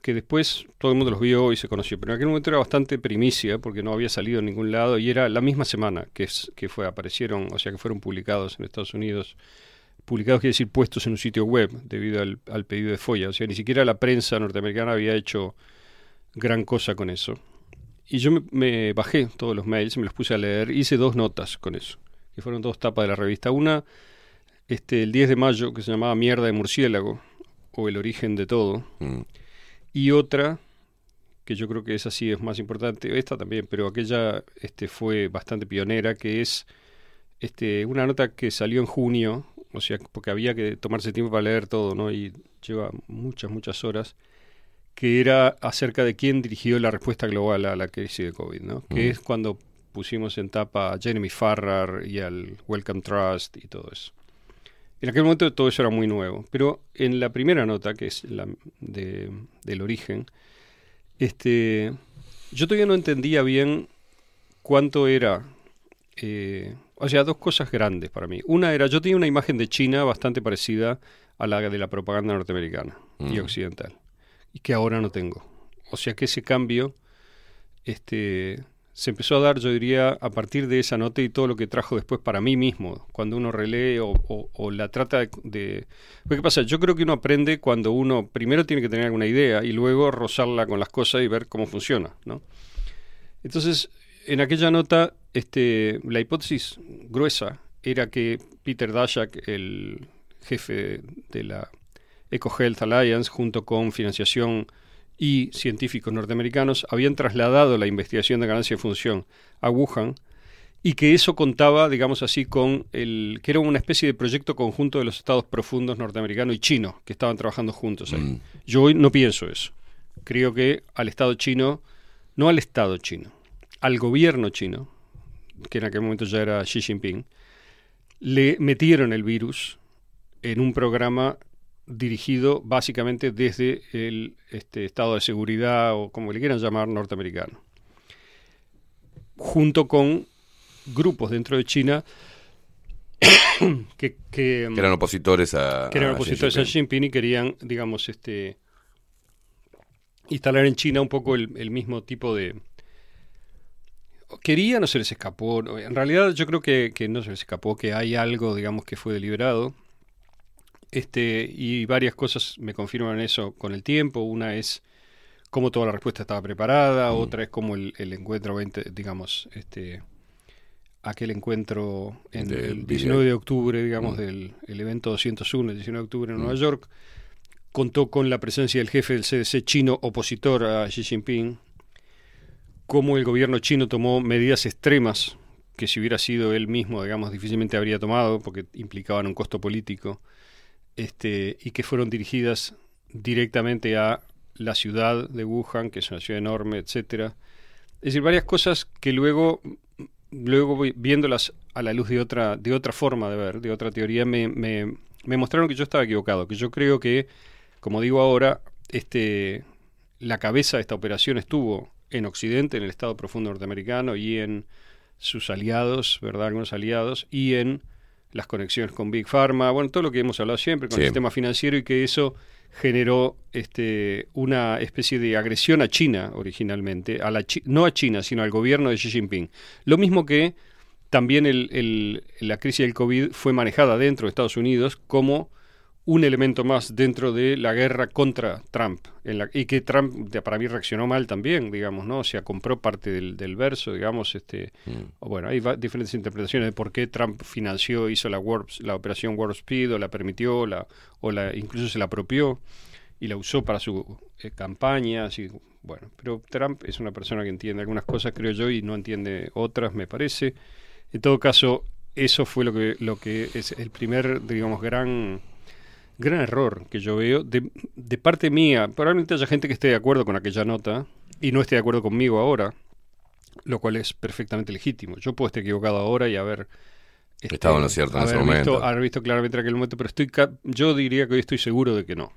que después todo el mundo los vio y se conoció, pero en aquel momento era bastante primicia porque no había salido en ningún lado y era la misma semana que, es, que fue, aparecieron, o sea que fueron publicados en Estados Unidos. Publicados quiere decir puestos en un sitio web debido al, pedido de Foya, o sea, ni siquiera la prensa norteamericana había hecho gran cosa con eso. Y yo me, bajé todos los mails, me los puse a leer, hice dos notas con eso, que fueron dos tapas de la revista. Una, este, el 10 de mayo, que se llamaba Mierda de Murciélago, o El origen de todo. Mm. Y otra, que yo creo que esa sí es más importante, esta también, pero aquella este, fue bastante pionera, que es este, una nota que salió en junio, o sea, porque había que tomarse tiempo para leer todo, ¿no? Y lleva muchas, muchas horas, que era acerca de quién dirigió la respuesta global a la crisis de COVID, ¿no? Que mm. es cuando pusimos en tapa a Jeremy Farrar y al Welcome Trust y todo eso. En aquel momento todo eso era muy nuevo, pero en la primera nota, que es la de, del origen, este, yo todavía no entendía bien cuánto era, eh, o sea, dos cosas grandes para mí. Una era, yo tenía una imagen de China bastante parecida a la de la propaganda norteamericana y occidental, y que ahora no tengo. O sea que ese cambio, este, se empezó a dar, yo diría, a partir de esa nota y todo lo que trajo después para mí mismo, cuando uno relee o, la trata de, ¿Qué pasa? Yo creo que uno aprende cuando uno primero tiene que tener alguna idea y luego rozarla con las cosas y ver cómo funciona, ¿no? Entonces, en aquella nota, este, la hipótesis gruesa era que Peter Daszak, el jefe de la EcoHealth Alliance, junto con financiación y científicos norteamericanos habían trasladado la investigación de ganancia de función a Wuhan y que eso contaba, digamos así, con el que era una especie de proyecto conjunto de los estados profundos norteamericano y chino que estaban trabajando juntos ahí. Mm. Yo hoy no pienso eso. Creo que al estado chino, no al estado chino, al gobierno chino, que en aquel momento ya era Xi Jinping, le metieron el virus en un programa dirigido básicamente desde el este, estado de seguridad o como le quieran llamar norteamericano, junto con grupos dentro de China que, que, eran opositores a, que eran opositores a Xi Jinping y querían, digamos, este instalar en China un poco el, mismo tipo de querían no se les escapó. En realidad yo creo que, que no se les escapó, que hay algo, digamos, que fue deliberado este, y varias cosas me confirman eso con el tiempo. Una es cómo toda la respuesta estaba preparada, mm. otra es cómo el, encuentro, digamos, este, aquel encuentro en el 19 de octubre, digamos, mm. del el evento 201, el 19 de octubre en Nueva mm. York, contó con la presencia del jefe del CDC chino opositor a Xi Jinping, cómo el gobierno chino tomó medidas extremas que si hubiera sido él mismo, digamos, difícilmente habría tomado, porque implicaban un costo político este, y que fueron dirigidas directamente a la ciudad de Wuhan, que es una ciudad enorme, etcétera. Es decir, varias cosas que luego luego viéndolas a la luz de otra, de otra forma de ver, de otra teoría, me, me- me mostraron que yo estaba equivocado, que yo creo que, como digo ahora, este, la cabeza de esta operación estuvo en Occidente, en el Estado profundo norteamericano y en sus aliados, ¿verdad? Algunos aliados, y en las conexiones con Big Pharma, bueno, todo lo que hemos hablado siempre, con Sí. el sistema financiero y que eso generó este, una especie de agresión a China originalmente, a la Chi- no a China, sino al gobierno de Xi Jinping. Lo mismo que también el- el- la crisis del COVID fue manejada dentro de Estados Unidos como un elemento más dentro de la guerra contra Trump. En la, y que Trump, para mí, reaccionó mal también, digamos, ¿no? O sea, compró parte del, del verso, digamos, este... o Bueno, hay diferentes interpretaciones de por qué Trump financió, hizo la, Warp, la operación Warp Speed, o la permitió, la, o la incluso se la apropió y la usó para su eh, campaña. Así, bueno, pero Trump es una persona que entiende algunas cosas, creo yo, y no entiende otras, me parece. En todo caso, eso fue lo que, lo que es el primer, digamos, gran gran error que yo veo de, de parte mía. Probablemente haya gente que esté de acuerdo con aquella nota y no esté de acuerdo conmigo ahora, lo cual es perfectamente legítimo. Yo puedo estar equivocado ahora y haber este, Estaba en lo cierto en ese haber momento. Visto, haber visto claramente en aquel momento, pero estoy yo diría que hoy estoy seguro de que no.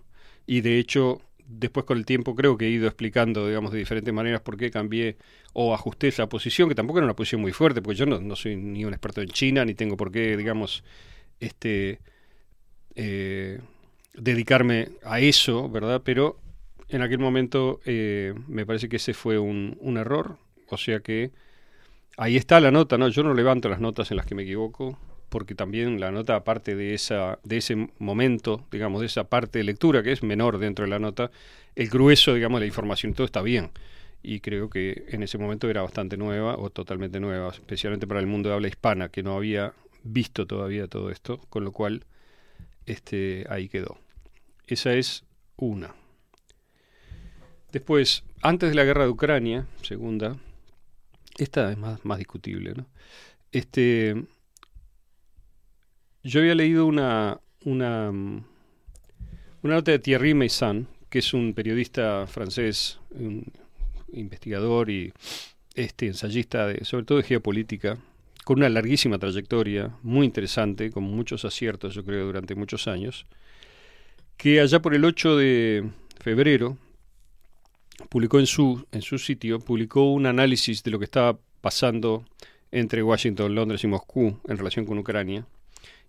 Y de hecho, después con el tiempo creo que he ido explicando, digamos, de diferentes maneras por qué cambié o ajusté esa posición, que tampoco era una posición muy fuerte, porque yo no, no soy ni un experto en China, ni tengo por qué, digamos, este eh, dedicarme a eso, ¿verdad? Pero en aquel momento eh, me parece que ese fue un, un error, o sea que ahí está la nota, ¿no? Yo no levanto las notas en las que me equivoco, porque también la nota, aparte de, esa, de ese momento, digamos, de esa parte de lectura que es menor dentro de la nota, el grueso, digamos, de la información, todo está bien. Y creo que en ese momento era bastante nueva o totalmente nueva, especialmente para el mundo de habla hispana, que no había visto todavía todo esto, con lo cual este, ahí quedó. Esa es una. Después, antes de la guerra de Ucrania, segunda, esta es más, más discutible, ¿no? Este, yo había leído una, una, una nota de Thierry Meissan, que es un periodista francés, un investigador y este ensayista de, sobre todo de geopolítica, con una larguísima trayectoria, muy interesante, con muchos aciertos, yo creo, durante muchos años, que allá por el 8 de febrero publicó en su, en su sitio, publicó un análisis de lo que estaba pasando entre Washington, Londres y Moscú en relación con Ucrania,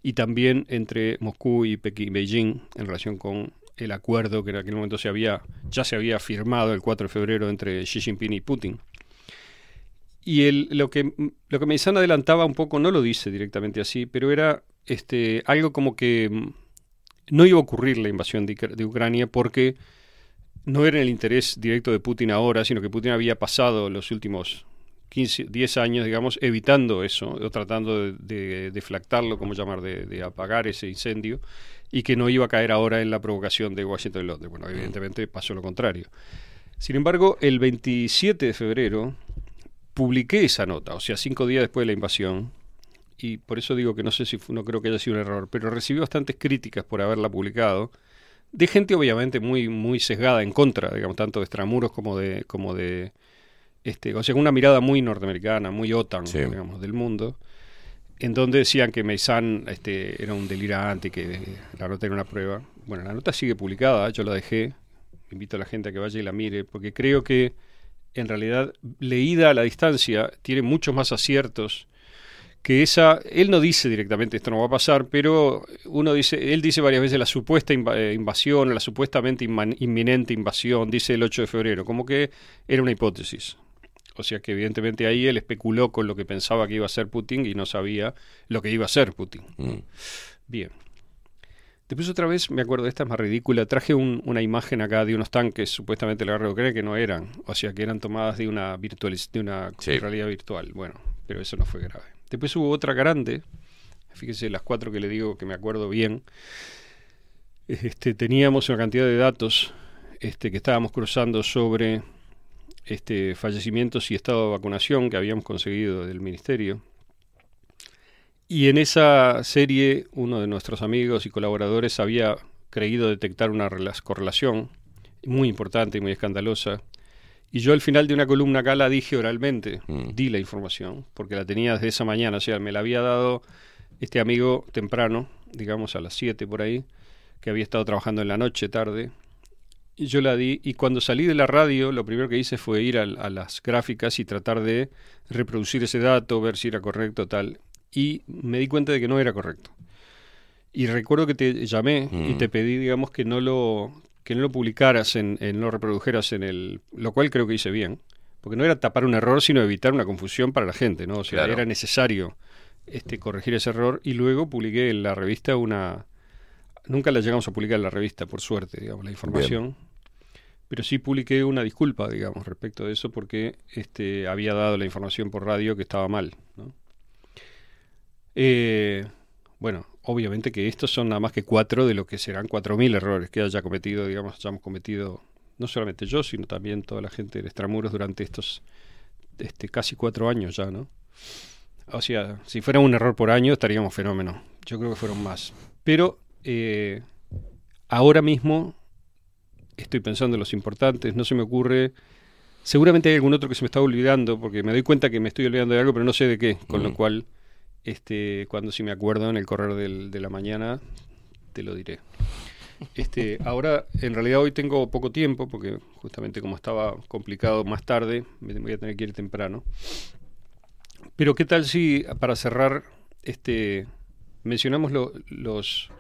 y también entre Moscú y Pekín, Beijing en relación con el acuerdo que en aquel momento se había, ya se había firmado el 4 de febrero entre Xi Jinping y Putin. Y el, lo que lo que Meissan adelantaba un poco, no lo dice directamente así, pero era este algo como que mm, no iba a ocurrir la invasión de, Ucr- de Ucrania porque no era en el interés directo de Putin ahora, sino que Putin había pasado los últimos 15, 10 años, digamos, evitando eso, o tratando de, de deflactarlo, como llamar, de, de apagar ese incendio, y que no iba a caer ahora en la provocación de Washington y Londres. Bueno, evidentemente pasó lo contrario. Sin embargo, el 27 de febrero publiqué esa nota, o sea, cinco días después de la invasión, y por eso digo que no sé si no creo que haya sido un error, pero recibí bastantes críticas por haberla publicado, de gente obviamente muy, muy sesgada en contra, digamos, tanto de extramuros como de, como de este, o sea, una mirada muy norteamericana, muy OTAN, Sí. digamos, del mundo, en donde decían que Meissan este, era un delirante, que la nota era una prueba. Bueno, la nota sigue publicada, yo la dejé, invito a la gente a que vaya y la mire, porque creo que en realidad, leída a la distancia, tiene muchos más aciertos que esa, él no dice directamente esto no va a pasar, pero uno dice, él dice varias veces la supuesta eh, invasión, la supuestamente inman- inminente invasión, dice el 8 de febrero, como que era una hipótesis. O sea que evidentemente ahí él especuló con lo que pensaba que iba a hacer Putin y no sabía lo que iba a hacer Putin. Mm. Bien. Después otra vez, me acuerdo, esta es más ridícula, traje un- una imagen acá de unos tanques supuestamente la guerra Ucrania que no eran, o sea que eran tomadas de una, virtualiz- de una Sí. realidad virtual. Bueno, pero eso no fue grave. Después hubo otra grande, fíjese las cuatro que le digo que me acuerdo bien. Este, teníamos una cantidad de datos este, que estábamos cruzando sobre este, fallecimientos y estado de vacunación que habíamos conseguido del ministerio. Y en esa serie, uno de nuestros amigos y colaboradores había creído detectar una rela- correlación muy importante y muy escandalosa. Y yo al final de una columna acá la dije oralmente, Mm. di la información, porque la tenía desde esa mañana, o sea, me la había dado este amigo temprano, digamos a las 7 por ahí, que había estado trabajando en la noche tarde. Y yo la di, y cuando salí de la radio, lo primero que hice fue ir a, las gráficas y tratar de reproducir ese dato, ver si era correcto, tal. Y me di cuenta de que no era correcto. Y recuerdo que te llamé y Mm. te pedí, digamos, que no lo, que no lo publicaras, en, en- no lo reprodujeras en el... Lo cual creo que hice bien. Porque no era tapar un error, sino evitar una confusión para la gente, ¿no? O sea, Claro. era necesario este, corregir ese error. Y luego publiqué en la revista una... Nunca la llegamos a publicar en la revista, por suerte, digamos, la información. Pero sí publiqué una disculpa, digamos, respecto de eso, porque este, había dado la información por radio que estaba mal, ¿no? Eh, bueno, obviamente que estos son nada más que cuatro de lo que serán cuatro mil errores que haya cometido, digamos, hayamos cometido, no solamente yo, sino también toda la gente de Extramuros durante estos este, casi cuatro años ya, ¿no? O sea, si fuera un error por año estaríamos fenómeno. Yo creo que fueron más. Pero eh, ahora mismo estoy pensando en los importantes, no se me ocurre... Seguramente hay algún otro que se me está olvidando, porque me doy cuenta que me estoy olvidando de algo, pero no sé de qué, con lo cual este, cuando si me acuerdo en el correr del- de la mañana, te lo diré. Este, ahora, en realidad hoy tengo poco tiempo, porque justamente como estaba complicado más tarde, me voy a tener que ir temprano. Pero qué tal si, para cerrar, este, mencionamos lo- los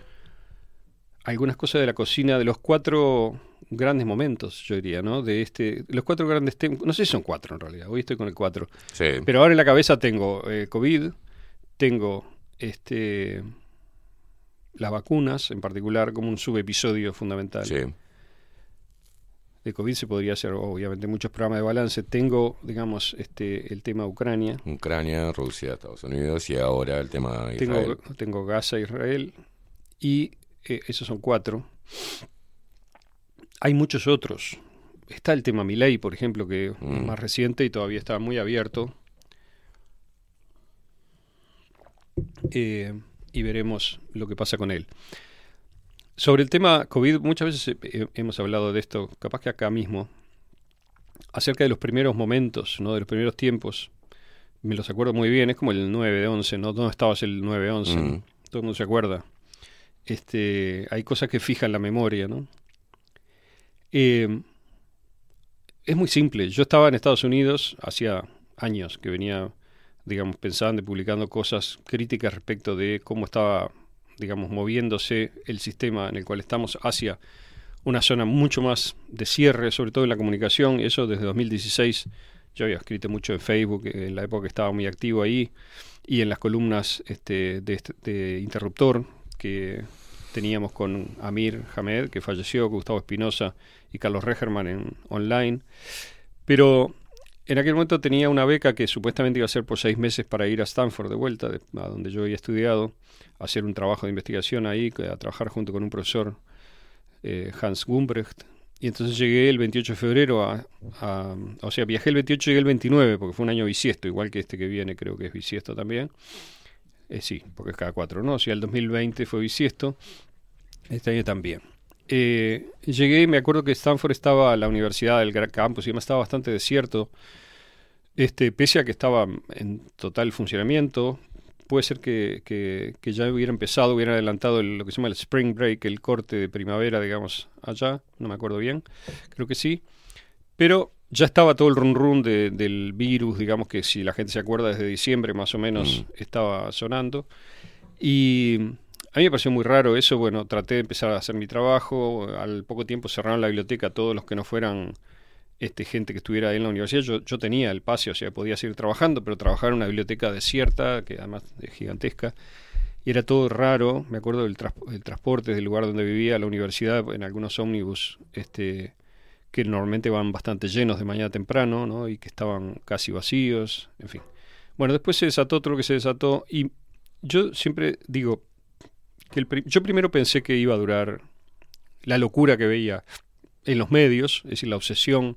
algunas cosas de la cocina, de los cuatro grandes momentos, yo diría, ¿no? De este, los cuatro grandes temas, no sé si son cuatro en realidad, hoy estoy con el cuatro. Sí. Pero ahora en la cabeza tengo eh, COVID, tengo este las vacunas en particular como un subepisodio fundamental. Sí. De COVID se podría hacer obviamente muchos programas de balance. Tengo, digamos, este el tema Ucrania, Ucrania, Rusia, Estados Unidos y ahora el tema de tengo, Israel. tengo Gaza, Israel y eh, esos son cuatro. Hay muchos otros. Está el tema Milei, por ejemplo, que es Mm. más reciente y todavía está muy abierto. Eh, y veremos lo que pasa con él. Sobre el tema COVID, muchas veces eh, hemos hablado de esto, capaz que acá mismo, acerca de los primeros momentos, ¿no? de los primeros tiempos. Me los acuerdo muy bien, es como el 9 de 11, ¿no? ¿Dónde estabas el 9 de 11? Mm. Todo el mundo se acuerda. Este, hay cosas que fijan la memoria, ¿no? Eh, es muy simple. Yo estaba en Estados Unidos hacía años que venía, digamos, pensando y publicando cosas críticas respecto de cómo estaba, digamos, moviéndose el sistema en el cual estamos hacia una zona mucho más de cierre, sobre todo en la comunicación. Eso desde 2016. Yo había escrito mucho en Facebook, eh, en la época estaba muy activo ahí, y en las columnas este, de, este- de Interruptor, que teníamos con Amir Hamed, que falleció, Gustavo Espinosa y Carlos Regerman en online. Pero en aquel momento tenía una beca que supuestamente iba a ser por seis meses para ir a Stanford de vuelta, a donde yo había estudiado, a hacer un trabajo de investigación ahí, a trabajar junto con un profesor, eh, Hans Gumbrecht. Y entonces llegué el 28 de febrero O sea, viajé el 28 y llegué el 29, porque fue un año bisiesto, igual que este que viene, creo que es bisiesto también. Eh, sí, porque es cada cuatro, ¿no? O sea, el 2020 fue bisiesto, este año también. Eh, llegué, me acuerdo que Stanford estaba, la universidad del gran campus y demás, estaba bastante desierto. Este, pese a que estaba en total funcionamiento, puede ser que, que- que ya hubiera empezado, hubiera adelantado el- lo que se llama el spring break, el corte de primavera, digamos, allá, no me acuerdo bien, creo que sí. Pero ya estaba todo el run run de- del virus, digamos que si la gente se acuerda, desde diciembre más o menos estaba sonando. Y a mí me pareció muy raro eso, bueno, traté de empezar a hacer mi trabajo, al poco tiempo cerraron la biblioteca todos los que no fueran este, gente que estuviera ahí en la universidad. Yo, yo tenía el pase, o sea, podía seguir trabajando, pero trabajar en una biblioteca desierta, que además es gigantesca, y era todo raro. Me acuerdo del el transporte del lugar donde vivía la universidad, en algunos ómnibus, este, que normalmente van bastante llenos de mañana temprano, ¿no? y que estaban casi vacíos, en fin. Bueno, después se desató otro que se desató, y yo siempre digo que el yo primero pensé que iba a durar la locura que veía en los medios, es decir, la obsesión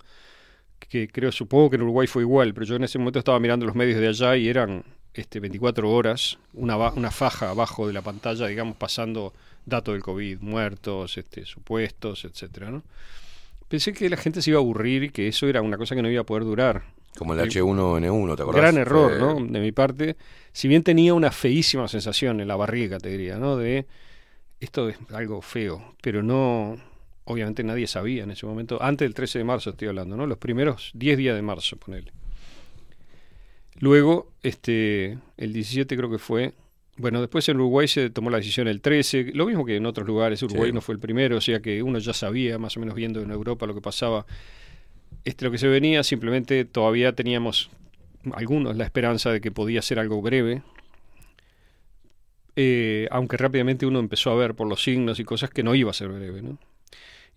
que creo, supongo que en Uruguay fue igual, pero yo en ese momento estaba mirando los medios de allá y eran este, 24 horas, una, una faja abajo de la pantalla, digamos, pasando datos del COVID, muertos, este, supuestos, etcétera. Pensé que la gente se iba a aburrir y que eso era una cosa que no iba a poder durar. Como el H1N1, ¿te acordás? Gran error, Sí. ¿no? De mi parte. Si bien tenía una feísima sensación en la barriga, te diría, ¿no? De esto es algo feo, pero no. Obviamente nadie sabía en ese momento. Antes del 13 de marzo estoy hablando, ¿no? Los primeros 10 días de marzo, ponele. Luego, este, el 17 creo que fue. Bueno, después en Uruguay se tomó la decisión el 13, lo mismo que en otros lugares. Uruguay Sí. no fue el primero, o sea que uno ya sabía, más o menos viendo en Europa lo que pasaba. Este, lo que se venía, simplemente todavía teníamos algunos la esperanza de que podía ser algo breve. Eh, aunque rápidamente uno empezó a ver por los signos y cosas que no iba a ser breve. ¿no?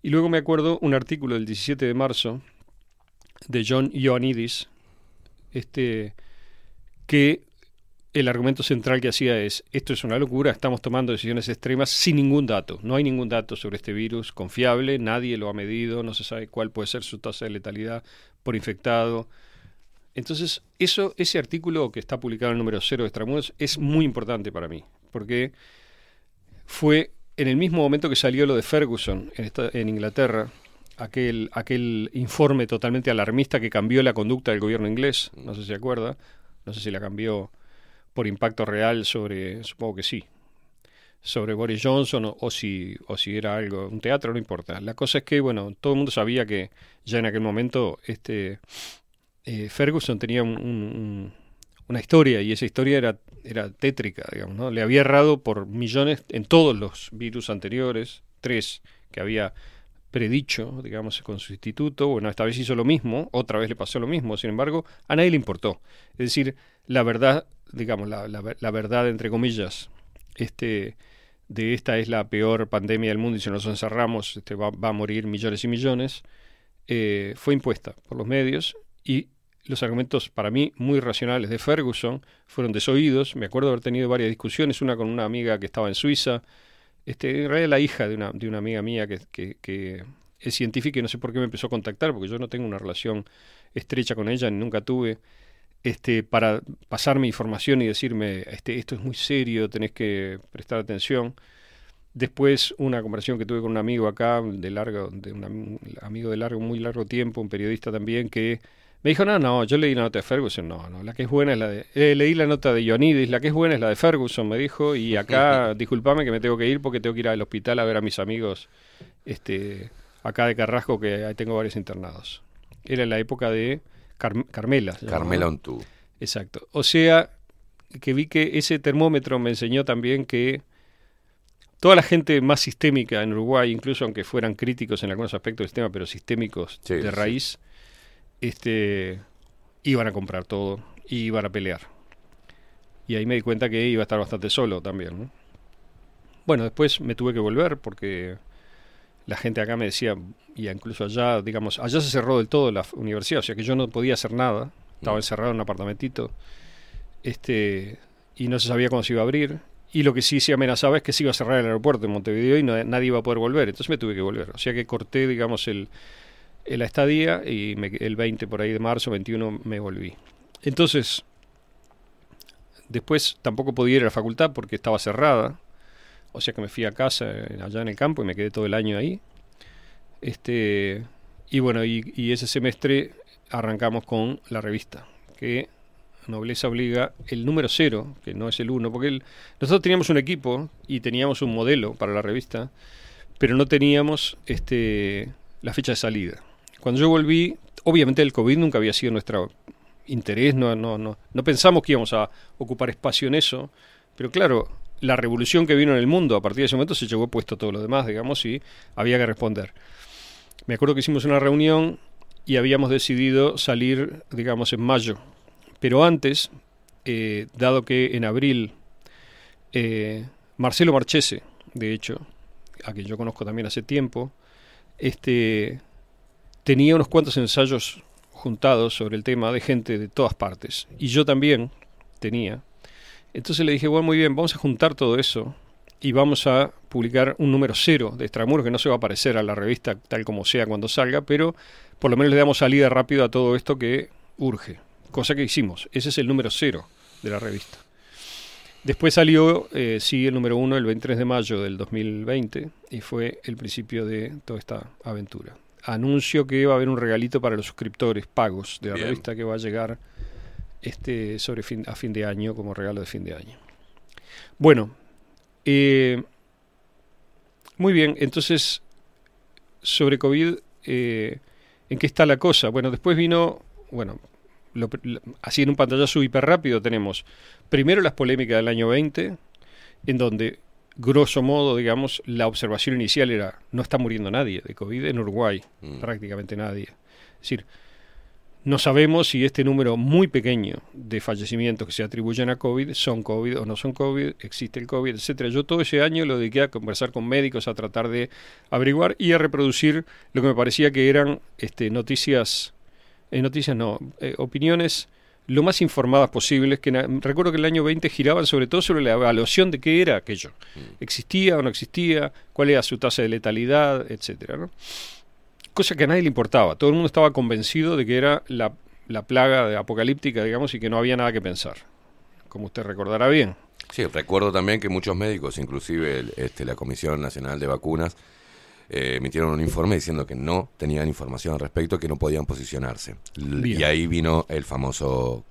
Y luego me acuerdo un artículo del 17 de marzo de John Ioannidis, este, que el argumento central que hacía es, esto es una locura, estamos tomando decisiones extremas sin ningún dato. No hay ningún dato sobre este virus confiable, nadie lo ha medido, no se sabe cuál puede ser su tasa de letalidad por infectado. Entonces, eso, ese artículo que está publicado en el número 0 de Extramuros es muy importante para mí, porque fue en el mismo momento que salió lo de Ferguson en, en Inglaterra, aquel, aquel informe totalmente alarmista que cambió la conducta del gobierno inglés, no sé si se acuerda, no sé si la cambió por impacto real sobre, supongo que sí, sobre Boris Johnson o, o si, o si era algo, un teatro, no importa. La cosa es que, bueno, todo el mundo sabía que ya en aquel momento este eh, Ferguson tenía un- un- un- una historia y esa historia era, era tétrica, digamos, ¿no? Le había errado por millones en todos los virus anteriores, tres que había predicho, digamos, con su instituto. Bueno, esta vez hizo lo mismo, otra vez le pasó lo mismo, sin embargo, a nadie le importó. Es decir, la verdad, digamos, la, la, verdad, entre comillas, este de esta es la peor pandemia del mundo y si nos encerramos este, va, va a morir millones y millones, eh, fue impuesta por los medios y los argumentos para mí muy racionales de Ferguson fueron desoídos. Me acuerdo haber tenido varias discusiones, una con una amiga que estaba en Suiza, este, en realidad la hija de una, de una amiga mía que, que, que es científica y no sé por qué me empezó a contactar, porque yo no tengo una relación estrecha con ella, ni nunca tuve, este, para pasarme información y decirme, este, esto es muy serio, tenés que prestar atención. Después una conversación que tuve con un amigo acá, de largo, de un am- amigo de largo, muy largo tiempo, un periodista también, que me dijo, no, no, yo leí la nota de Ferguson, no, no, la que es buena es la de... eh, leí la nota de Ioannidis, la que es buena es la de Ferguson, me dijo, y acá, disculpame que me tengo que ir porque tengo que ir al hospital a ver a mis amigos este, acá de Carrasco, que ahí tengo varios internados. Era en la época de Carm- Carmela. Carmela. Ontú. Exacto. O sea, que vi que ese termómetro me enseñó también que toda la gente más sistémica en Uruguay, incluso aunque fueran críticos en algunos aspectos del sistema, pero sistémicos Sí, de sí. raíz, este, iban a comprar todo y iban a pelear. Y ahí me di cuenta que iba a estar bastante solo también. ¿no? Bueno, después me tuve que volver porque la gente acá me decía, y incluso allá, digamos, allá se cerró del todo la universidad, o sea que yo no podía hacer nada, estaba Mm. encerrado en un apartamentito, este, y no se sabía cuándo se iba a abrir, y lo que sí se amenazaba es que se iba a cerrar el aeropuerto de Montevideo y no- nadie iba a poder volver, entonces me tuve que volver, o sea que corté, digamos, el, el- la estadía y me- el 20 por ahí de marzo, 21 me volví. Entonces, después tampoco podía ir a la facultad porque estaba cerrada, o sea que me fui a casa eh, allá en el campo y me quedé todo el año ahí. Este, y bueno, y, ese semestre arrancamos con la revista, que Nobleza Obliga, el número cero, que no es el uno, porque nosotros teníamos un equipo y teníamos un modelo para la revista, pero no teníamos este, la fecha de salida. Cuando yo volví, obviamente el COVID nunca había sido nuestro interés, no, no, no, no pensamos que íbamos a ocupar espacio en eso, pero claro, la revolución que vino en el mundo a partir de ese momento se llevó puesto todo lo demás, digamos, y había que responder. Me acuerdo que hicimos una reunión y habíamos decidido salir, digamos, en mayo. Pero antes, eh, dado que en abril eh, Marcelo Marchese, de hecho, a quien yo conozco también hace tiempo, este, tenía unos cuantos ensayos juntados sobre el tema de gente de todas partes. Y yo también tenía. Entonces le dije, bueno, muy bien, vamos a juntar todo eso y vamos a publicar un número cero de Extramuros que no se va a aparecer a la revista tal como sea cuando salga, pero por lo menos le damos salida rápido a todo esto que urge. Cosa que hicimos. Ese es el número cero de la revista. Después salió, eh, sí, el número uno el 23 de mayo del 2020 y fue el principio de toda esta aventura. anuncio que va a haber un regalito para los suscriptores pagos de la Bien. revista que va a llegar este, sobre fin, a fin de año como regalo de fin de año. Bueno, eh, muy bien, entonces sobre COVID, eh, ¿en qué está la cosa? Bueno, después vino, bueno, lo- lo- así en un pantallazo hiper rápido tenemos primero las polémicas del año 20, en donde, grosso modo, digamos, la observación inicial era, no está muriendo nadie de COVID en Uruguay, Mm. prácticamente nadie. Es decir, no sabemos si este número muy pequeño de fallecimientos que se atribuyen a COVID son COVID o no son COVID, existe el COVID, etcétera. Yo todo ese año lo dediqué a conversar con médicos, a tratar de averiguar y a reproducir lo que me parecía que eran este, noticias, eh, noticias no, eh, opiniones lo más informadas posibles, que recuerdo que el año 20 giraban sobre todo sobre la evaluación de qué era aquello. ¿Existía o no existía? ¿Cuál era su tasa de letalidad? Etcétera, ¿no? Cosa que a nadie le importaba. Todo el mundo estaba convencido de que era la, la plaga de- apocalíptica, digamos, y que no había nada que pensar. Como usted recordará bien. Sí, recuerdo también que muchos médicos, inclusive el- este, la Comisión Nacional de Vacunas, eh, emitieron un informe diciendo que no tenían información al respecto, que no podían posicionarse. Bien. Y ahí vino el famoso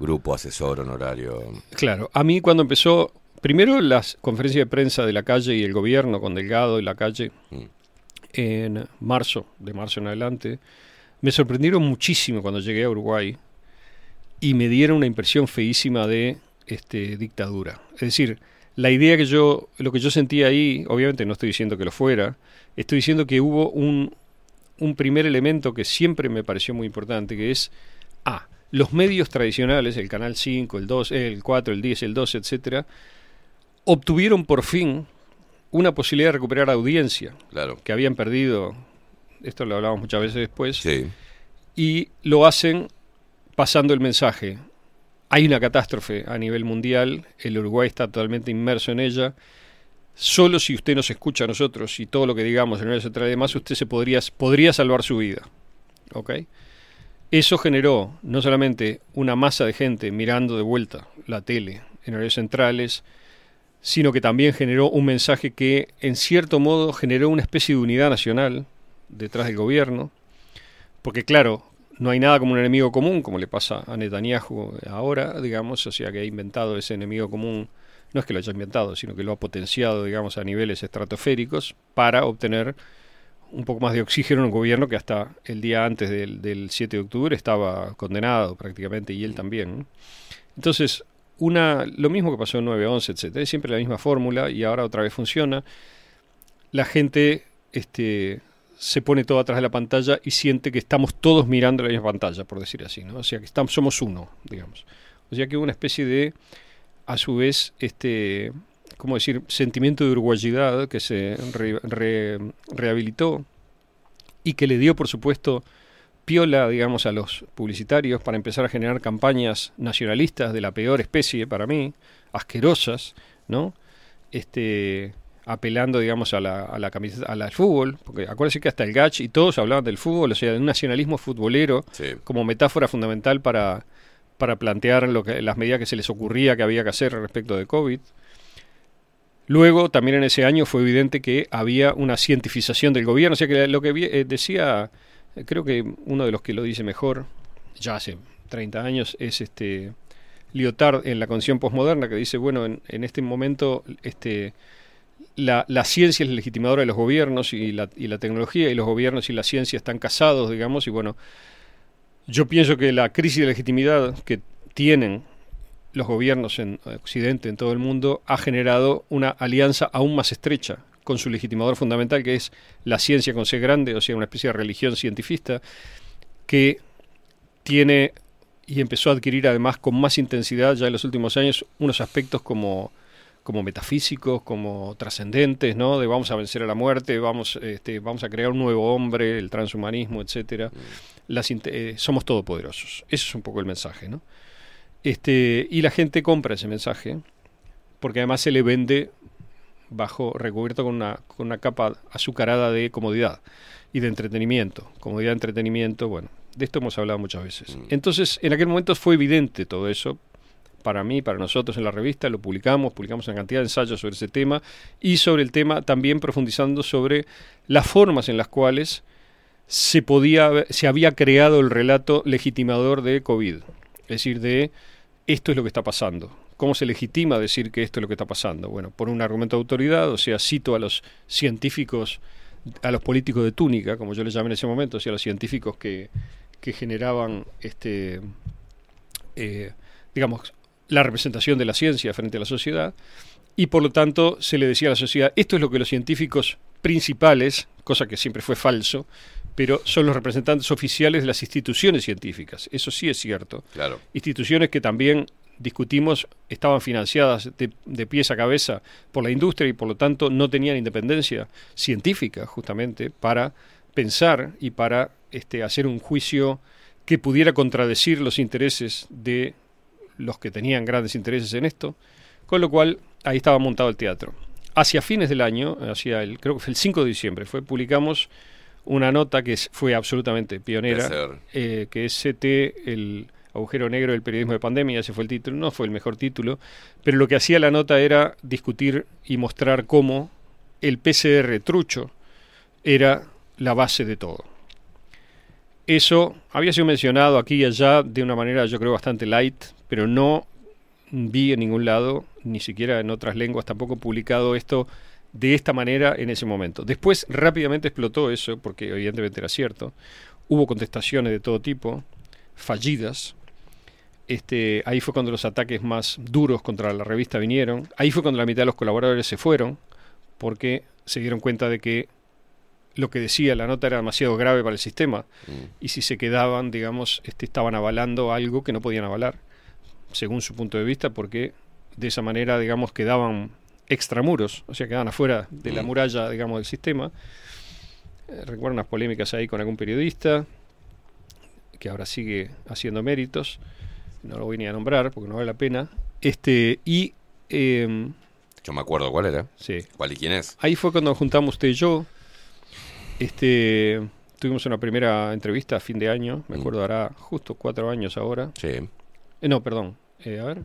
grupo asesor honorario. Claro, a mí cuando empezó, primero las conferencias de prensa de la calle y el gobierno con Delgado y la calle, Mm. En marzo, de marzo en adelante, me sorprendieron muchísimo cuando llegué a Uruguay y me dieron una impresión feísima de este, dictadura. Es decir, la idea que yo, lo que yo sentía ahí, obviamente no estoy diciendo que lo fuera, estoy diciendo que hubo un, un primer elemento que siempre me pareció muy importante, que es, A, los medios tradicionales, el Canal 5, el 2, el 4, el 10, el 12, etcétera, obtuvieron por fin una posibilidad de recuperar audiencia Claro. que habían perdido, esto lo hablamos muchas veces después, Sí. y lo hacen pasando el mensaje. Hay una catástrofe a nivel mundial, el Uruguay está totalmente inmerso en ella. Solo si usted nos escucha a nosotros y todo lo que digamos en el central y demás, usted se podría, podría salvar su vida. ¿Ok? Eso generó no solamente una masa de gente mirando de vuelta la tele en horarios centrales, sino que también generó un mensaje que, en cierto modo, generó una especie de unidad nacional detrás del gobierno, porque claro, no hay nada como un enemigo común, como le pasa a Netanyahu ahora, digamos, o sea que ha inventado ese enemigo común, no es que lo haya inventado, sino que lo ha potenciado, digamos, a niveles estratosféricos para obtener un poco más de oxígeno en un gobierno que hasta el día antes del, del 7 de octubre estaba condenado prácticamente, y él también. ¿no? Entonces, una, lo mismo que pasó en 9-11, etcétera, es siempre la misma fórmula y ahora otra vez funciona. La gente este, se pone todo atrás de la pantalla y siente que estamos todos mirando la misma pantalla, por decir así, ¿no? O sea, que estamos, somos uno, digamos. O sea, que una especie de, a su vez, este, ¿cómo decir?, sentimiento de uruguayidad que se re- re- rehabilitó y que le dio, por supuesto, piola, digamos, a los publicitarios para empezar a generar campañas nacionalistas de la peor especie para mí, asquerosas, ¿no? Este, apelando, digamos, a la, a la camiseta, la- al fútbol, porque acuérdense que hasta el Gach y todos hablaban del fútbol, o sea, de un nacionalismo futbolero Sí. como metáfora fundamental para, para plantear lo que, las medidas que se les ocurría que había que hacer respecto de COVID. Luego, también en ese año fue evidente que había una cientificación del gobierno, o sea que lo que eh, decía, creo que uno de los que lo dice mejor, ya hace 30 años, es este Lyotard en la condición posmoderna, que dice, bueno, en, este momento este, la, la ciencia es la legitimadora de los gobiernos y la, y la tecnología, y los gobiernos y la ciencia están casados, digamos, y bueno, yo pienso que la crisis de legitimidad que tienen los gobiernos en Occidente, en todo el mundo, ha generado una alianza aún más estrecha con su legitimador fundamental, que es la ciencia con C grande, o sea, una especie de religión cientifista, que tiene y empezó a adquirir además con más intensidad ya en los últimos años unos aspectos como, como metafísicos, como trascendentes, ¿no? De vamos a vencer a la muerte, vamos, este, vamos a crear un nuevo hombre, el transhumanismo, etcétera. Las eh, somos todopoderosos. Ese es un poco el mensaje, ¿no? Este, y la gente compra ese mensaje porque además se le vende bajo recubierto con una, con una capa azucarada de comodidad y de entretenimiento. Comodidad de entretenimiento, bueno, de esto hemos hablado muchas veces. Entonces, en aquel momento fue evidente todo eso. Para mí, para nosotros en la revista, lo publicamos, publicamos una cantidad de ensayos sobre ese tema y sobre el tema también profundizando sobre las formas en las cuales se podía se había creado el relato legitimador de COVID, es decir, de esto es lo que está pasando. ¿Cómo se legitima decir que esto es lo que está pasando? Bueno, por un argumento de autoridad, o sea, cito a los científicos, a los políticos de túnica, como yo les llamé en ese momento, o sea, a los científicos que, que generaban, este, eh, digamos, la representación de la ciencia frente a la sociedad, y por lo tanto se le decía a la sociedad, esto es lo que los científicos principales, cosa que siempre fue falso, pero son los representantes oficiales de las instituciones científicas. Eso sí es cierto. Claro. Instituciones que también discutimos estaban financiadas de, de, pies a cabeza por la industria y por lo tanto no tenían independencia científica justamente para pensar y para este, hacer un juicio que pudiera contradecir los intereses de los que tenían grandes intereses en esto, con lo cual ahí estaba montado el teatro. Hacia fines del año, hacia el, creo que fue el 5 de diciembre, fue, publicamos una nota que fue absolutamente pionera, eh, que es CT, el agujero negro del periodismo de pandemia, ese fue el título, no fue el mejor título, pero lo que hacía la nota era discutir y mostrar cómo el PCR trucho era la base de todo. Eso había sido mencionado aquí y allá de una manera yo creo bastante light, pero no vi en ningún lado, ni siquiera en otras lenguas tampoco publicado esto de esta manera en ese momento. Después rápidamente explotó eso, porque evidentemente era cierto. Hubo contestaciones de todo tipo, fallidas. Este, ahí fue cuando los ataques más duros contra la revista vinieron. Ahí fue cuando la mitad de los colaboradores se fueron, porque se dieron cuenta de que lo que decía la nota era demasiado grave para el sistema. Mm. Y si se quedaban, digamos, este, estaban avalando algo que no podían avalar, según su punto de vista, porque de esa manera, digamos, quedaban extramuros, o sea, quedaban afuera de la muralla, digamos, del sistema. Eh, recuerdo unas polémicas ahí con algún periodista, que ahora sigue haciendo méritos, no lo voy ni a nombrar porque no vale la pena. Este, y. Eh, yo me acuerdo cuál era. Sí. ¿Cuál y quién es? Ahí fue cuando nos juntamos usted y yo. Este, tuvimos una primera entrevista a fin de año, me acuerdo, hará justo cuatro años ahora. Sí. Eh, no, perdón. Eh, a ver.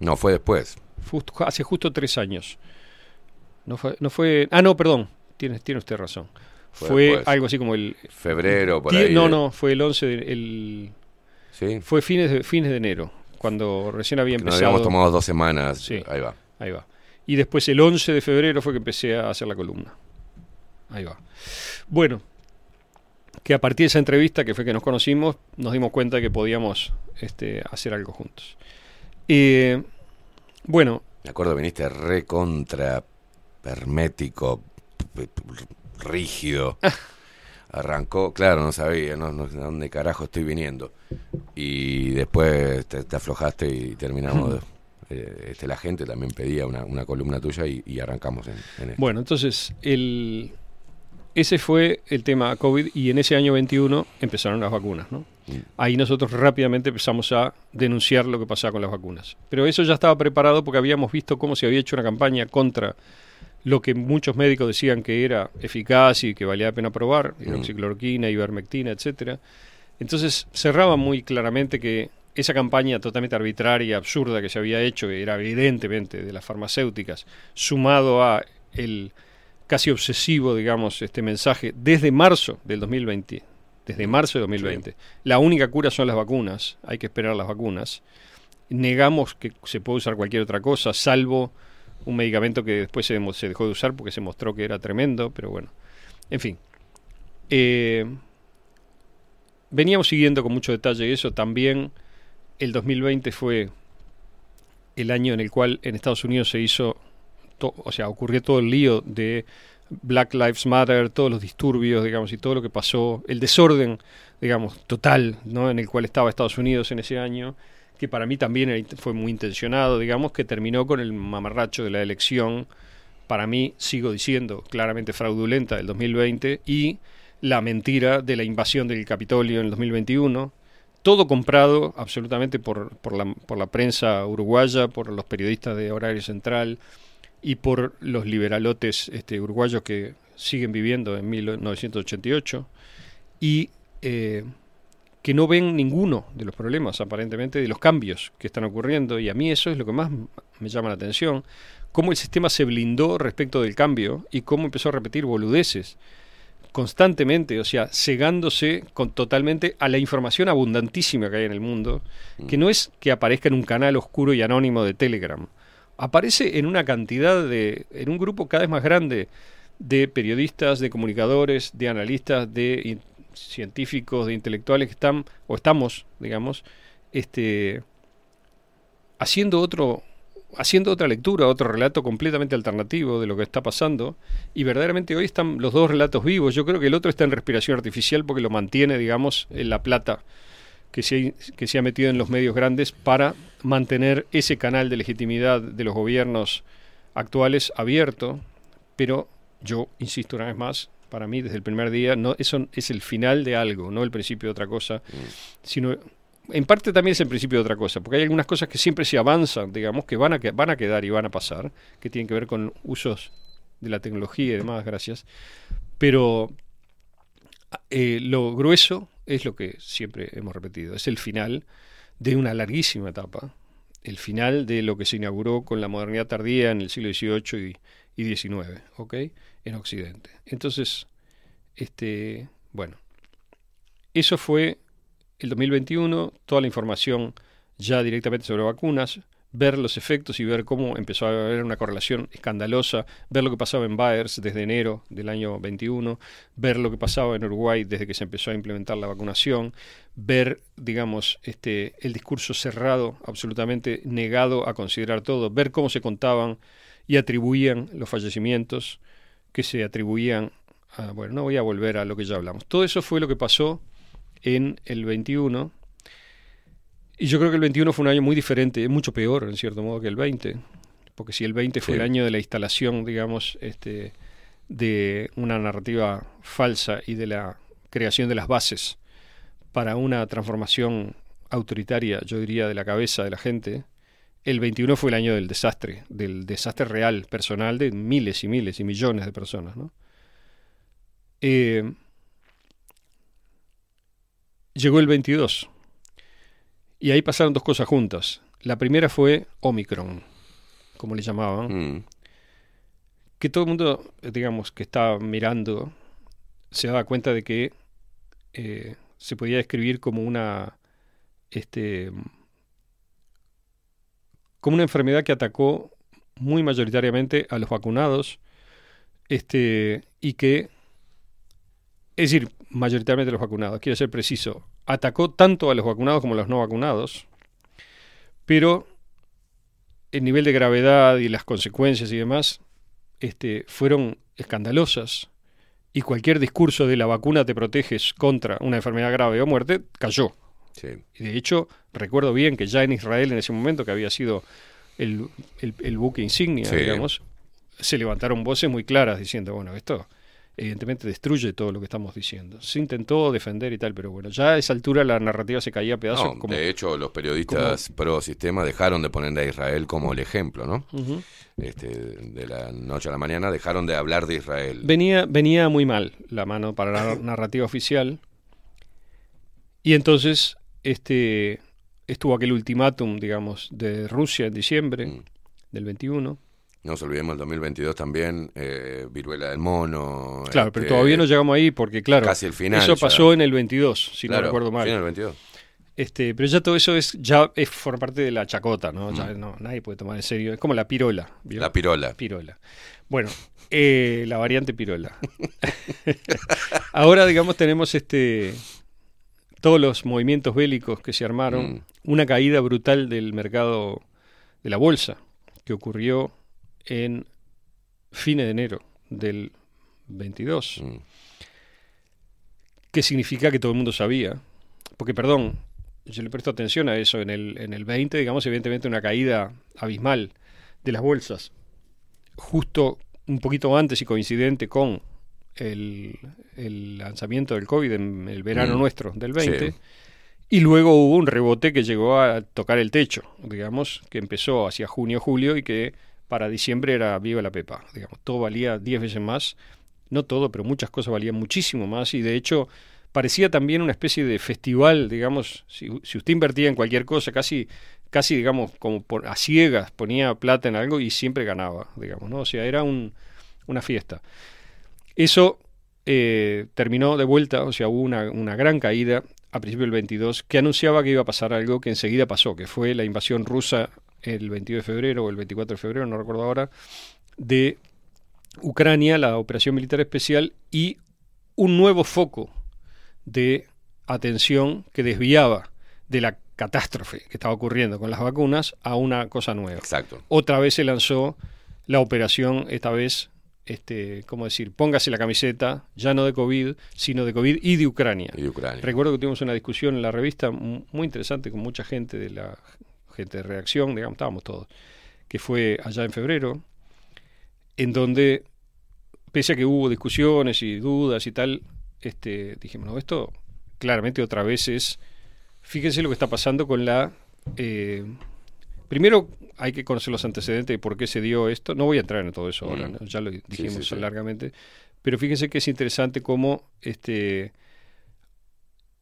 No, fue después. Justo, hace justo tres años. No fue, no fue. Ah, no, perdón. Tiene, tiene usted razón. Fue, fue algo así como el. Febrero, por ahí. No, no, fue el 11 de, el, ¿Sí? Fue fines de, fines de enero, cuando recién había empezado. Nos habíamos tomado dos semanas. Sí, ahí va. Ahí va. Y después el 11 de febrero fue que empecé a hacer la columna. Ahí va. Bueno, que a partir de esa entrevista, que fue que nos conocimos, nos dimos cuenta de que podíamos este, hacer algo juntos. Eh, bueno. Me acuerdo, viniste recontra hermético, rígido. Arrancó, claro, no sabía, no, no, dónde carajo estoy viniendo. Y después te, te aflojaste y terminamos. eh, este, la gente también pedía una, una columna tuya y, y arrancamos en, en esto. Bueno, entonces, el, ese fue el tema COVID y en ese año 21 empezaron las vacunas, ¿no? Ahí nosotros rápidamente empezamos a denunciar lo que pasaba con las vacunas. Pero eso ya estaba preparado porque habíamos visto cómo se había hecho una campaña contra lo que muchos médicos decían que era eficaz y que valía la pena probar, hidroxicloroquina, ivermectina, etcétera. Entonces cerraba muy claramente que esa campaña totalmente arbitraria, absurda que se había hecho, que era evidentemente de las farmacéuticas, sumado a el casi obsesivo, digamos, este mensaje desde marzo del 2020, desde marzo de 2020. Sí. La única cura son las vacunas, hay que esperar las vacunas. Negamos que se puede usar cualquier otra cosa, salvo un medicamento que después se, se dejó de usar porque se mostró que era tremendo, pero bueno, en fin. Eh, veníamos siguiendo con mucho detalle eso. También el 2020 fue el año en el cual en Estados Unidos se hizo, o sea, ocurrió todo el lío de Black Lives Matter, todos los disturbios, digamos, y todo lo que pasó, el desorden, digamos, total, ¿no? En el cual estaba Estados Unidos en ese año, que para mí también fue muy intencionado, digamos, que terminó con el mamarracho de la elección, para mí, sigo diciendo, claramente fraudulenta del 2020, y la mentira de la invasión del Capitolio en el 2021, todo comprado absolutamente por, por, la, por la prensa uruguaya, por los periodistas de Horario Central, y por los liberalotes este, uruguayos que siguen viviendo en 1988 y que no ven ninguno de los problemas, aparentemente, de los cambios que están ocurriendo. Y a mí eso es lo que más me llama la atención, cómo el sistema se blindó respecto del cambio y cómo empezó a repetir boludeces. constantemente, o sea, cegándose con, totalmente a la información abundantísima que hay en el mundo, que no es que aparezca en un canal oscuro y anónimo de Telegram, aparece en una cantidad de, en un grupo cada vez más grande de periodistas, de comunicadores, de analistas, de científicos, de intelectuales que están, o estamos, digamos, este, haciendo otro, haciendo otra lectura, otro relato completamente alternativo de lo que está pasando. Y verdaderamente hoy están los dos relatos vivos. Yo creo que el otro está en respiración artificial porque lo mantiene, digamos, en la plata que se, que se ha metido en los medios grandes para mantener ese canal de legitimidad de los gobiernos actuales abierto. Pero yo insisto una vez más, para mí desde el primer día, no, eso es el final de algo, no el principio de otra cosa, sino en parte también es el principio de otra cosa, porque hay algunas cosas que siempre se avanzan, digamos, que van a, que van a quedar y van a pasar, que tienen que ver con usos de la tecnología y demás, gracias. Pero eh, lo grueso es lo que siempre hemos repetido, es el final de una larguísima etapa, el final de lo que se inauguró con la modernidad tardía en el siglo XVIII y, y XIX, ¿ok? En Occidente. Entonces, este, bueno, eso fue el 2021, toda la información ya directamente sobre vacunas, ver los efectos y ver cómo empezó a haber una correlación escandalosa, ver lo que pasaba en Bayers desde enero del año 21, ver lo que pasaba en Uruguay desde que se empezó a implementar la vacunación, ver, digamos, este, el discurso cerrado, absolutamente negado a considerar todo, ver cómo se contaban y atribuían los fallecimientos que se atribuían a, bueno, no voy a volver a lo que ya hablamos. Todo eso fue lo que pasó en el 21. Y yo creo que el 21 fue un año muy diferente, mucho peor en cierto modo que el 20, porque si el 20 fue Sí. el año de la instalación, digamos, este, de una narrativa falsa y de la creación de las bases para una transformación autoritaria, yo diría, de la cabeza de la gente, el 21 fue el año del desastre, del desastre real, personal, de miles y miles y millones de personas. ¿no? Eh, llegó el 22 y ahí pasaron dos cosas juntas. La primera fue Omicron, como le llamaban, Mm. que todo el mundo, digamos, que estaba mirando, se daba cuenta de que eh, se podía describir como una, este, como una enfermedad que atacó muy mayoritariamente a los vacunados, este, y que, es decir, mayoritariamente a los vacunados, quiero ser preciso, atacó tanto a los vacunados como a los no vacunados, pero el nivel de gravedad y las consecuencias y demás este, fueron escandalosas y cualquier discurso de la vacuna te proteges contra una enfermedad grave o muerte cayó. Sí. Y de hecho, recuerdo bien que ya en Israel en ese momento, que había sido el, el- el buque insignia, Sí. digamos, se levantaron voces muy claras diciendo, bueno, esto evidentemente destruye todo lo que estamos diciendo. Se intentó defender y tal, pero bueno, ya a esa altura la narrativa se caía a pedazos. No, como, de hecho, los periodistas pro sistema dejaron de poner a Israel como el ejemplo, ¿no? Este, de la noche a la mañana dejaron de hablar de Israel. venía, venía muy mal la mano para la narrativa oficial. Y entonces este, estuvo aquel ultimátum, digamos, de Rusia en diciembre Mm. del 21. No nos olvidemos el 2022 también, eh, viruela del mono. Claro, pero este, todavía no llegamos ahí porque, claro, casi el final eso ya. pasó en el 22, si claro, no recuerdo mal. final del 22. Este, pero ya todo eso es ya es forma parte de la chacota, ¿no? Ya no nadie puede tomar en serio. Es como la pirola. ¿vio? La pirola. Pirola. Bueno, eh, la variante pirola. Ahora, digamos, tenemos este todos los movimientos bélicos que se armaron, Mm. una caída brutal del mercado de la bolsa que ocurrió en fines de enero del 22. Mm. ¿Qué significa que todo el mundo sabía? Porque, perdón, yo le presto atención a eso. En el, en el 20, digamos, evidentemente una caída abismal de las bolsas. Justo un poquito antes y coincidente con el, el lanzamiento del COVID en el verano Mm. nuestro del 20. Sí. Y luego hubo un rebote que llegó a tocar el techo, digamos, que empezó hacia junio, julio y que para diciembre era viva la pepa. Digamos, todo valía 10 veces más. No todo, pero muchas cosas valían muchísimo más y de hecho parecía también una especie de festival, digamos, si, si usted invertía en cualquier cosa, casi, casi digamos, como por, a ciegas ponía plata en algo y siempre ganaba, digamos, ¿no? O sea, era un, una fiesta. Eso eh, terminó de vuelta, o sea, hubo una, una gran caída a principios del 22 que anunciaba que iba a pasar algo que enseguida pasó, que fue la invasión rusa el 22 de febrero o el 24 de febrero, no recuerdo ahora, de Ucrania, la operación militar especial y un nuevo foco de atención que desviaba de la catástrofe que estaba ocurriendo con las vacunas a una cosa nueva. Exacto. Otra vez se lanzó la operación, esta vez, este, ¿cómo decir? Póngase la camiseta, ya no de COVID, sino de COVID y de Ucrania. Y de Ucrania. Recuerdo que tuvimos una discusión en la revista mu- muy interesante con mucha gente de la gente de reacción, digamos, estábamos todos, que fue allá en febrero, en donde, pese a que hubo discusiones y dudas y tal, este, dijimos, no, esto claramente otra vez es, fíjense lo que está pasando con la... eh, primero hay que conocer los antecedentes de por qué se dio esto, no voy a entrar en todo eso ahora, Mm. ¿no? ya lo dijimos sí, sí. largamente, pero fíjense que es interesante cómo este,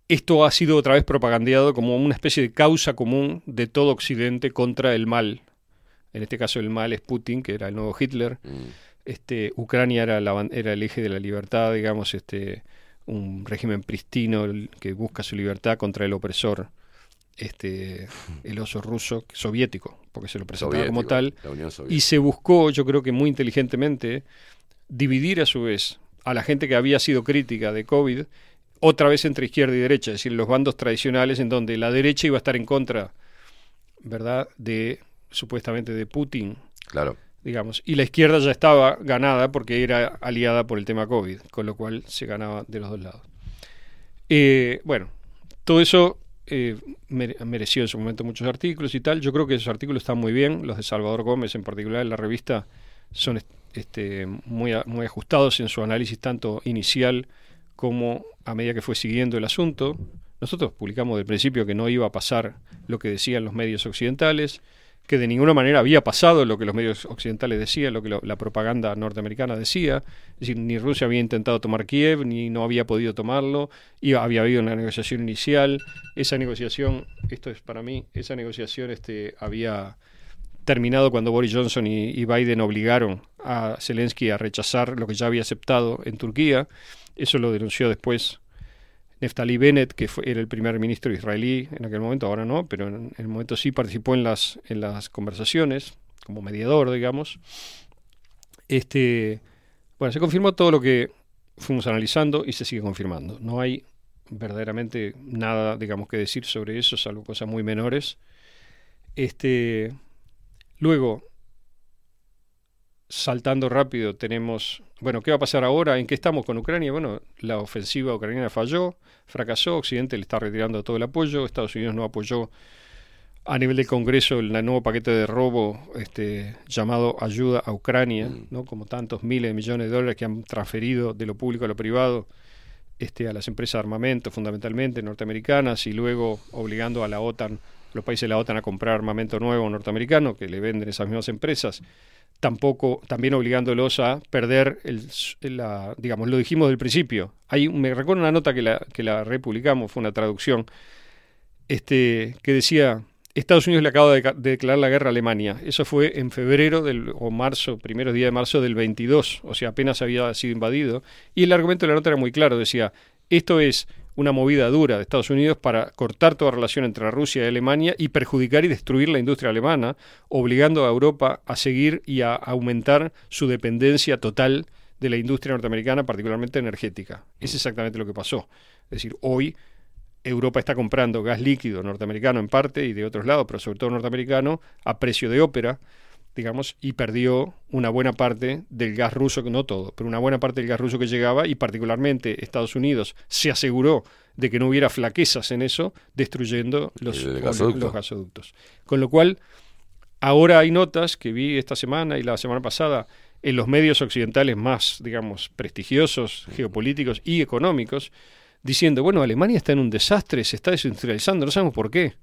esto ha sido otra vez propagandeado como una especie de causa común de todo Occidente contra el mal. En este caso el mal es Putin, que era el nuevo Hitler. Mm. Este, Ucrania era, la era el eje de la libertad, digamos, este, un régimen pristino que busca su libertad contra el opresor, este, el oso ruso, soviético, porque se lo presentaba como tal. Y se buscó, yo creo que muy inteligentemente, dividir a su vez a la gente que había sido crítica de COVID otra vez entre izquierda y derecha, es decir, los bandos tradicionales en donde la derecha iba a estar en contra, ¿verdad?, de supuestamente de Putin, Claro. digamos, y la izquierda ya estaba ganada porque era aliada por el tema COVID, con lo cual se ganaba de los dos lados. Eh, bueno, todo eso eh, mere- mereció en su momento muchos artículos y tal. Yo creo que esos artículos están muy bien, los de Salvador Gómez en particular en la revista son est- este, muy, muy ajustados en su análisis tanto inicial como a medida que fue siguiendo el asunto. Nosotros publicamos del principio que no iba a pasar lo que decían los medios occidentales, que de ninguna manera había pasado lo que los medios occidentales decían, lo que la propaganda norteamericana decía. Es decir, ni Rusia había intentado tomar Kiev, ni no había podido tomarlo, y había habido una negociación inicial. Esa negociación, esto es para mí, esa negociación este, había terminado cuando Boris Johnson y, y Biden obligaron a Zelensky a rechazar lo que ya había aceptado en Turquía. Eso lo denunció después Neftali Bennett, que fue, era el primer ministro israelí en aquel momento, ahora no, pero en, el momento sí participó en las, en las conversaciones, como mediador, digamos. Este, bueno, se confirmó todo lo que fuimos analizando y se sigue confirmando. No hay verdaderamente nada, digamos, que decir sobre eso, salvo cosas muy menores. Este, luego, saltando rápido, tenemos, bueno, ¿qué va a pasar ahora? ¿En qué estamos con Ucrania? Bueno, la ofensiva ucraniana falló, fracasó, Occidente le está retirando todo el apoyo, Estados Unidos no apoyó a nivel del Congreso el nuevo paquete de robo este, llamado Ayuda a Ucrania, ¿no? como tantos miles de millones de dólares que han transferido de lo público a lo privado este, a las empresas de armamento, fundamentalmente norteamericanas, y luego obligando a la OTAN, los países de la OTAN a comprar armamento nuevo norteamericano que le venden esas mismas empresas tampoco también obligándolos a perder el, la, digamos lo dijimos del principio. Hay me recuerdo una nota que la que la republicamos fue una traducción este que decía Estados Unidos le acaba de, de declarar la guerra a Alemania eso fue en febrero del o marzo primeros días de marzo del 22 o sea apenas había sido invadido. Y el argumento de la nota era muy claro decía esto es una movida dura de Estados Unidos para cortar toda relación entre Rusia y Alemania y perjudicar y destruir la industria alemana, obligando a Europa a seguir y a aumentar su dependencia total de la industria norteamericana, particularmente energética. Es exactamente lo que pasó. Es decir, hoy Europa está comprando gas líquido norteamericano en parte y de otros lados, pero sobre todo norteamericano, a precio de ópera, digamos, y perdió una buena parte del gas ruso, no todo, pero una buena parte del gas ruso que llegaba y particularmente Estados Unidos se aseguró de que no hubiera flaquezas en eso, destruyendo los, El gasoducto. los gasoductos. Con lo cual, ahora hay notas que vi esta semana y la semana pasada en los medios occidentales más, digamos, prestigiosos, geopolíticos y económicos, diciendo, bueno, Alemania está en un desastre, se está desindustrializando, no sabemos por qué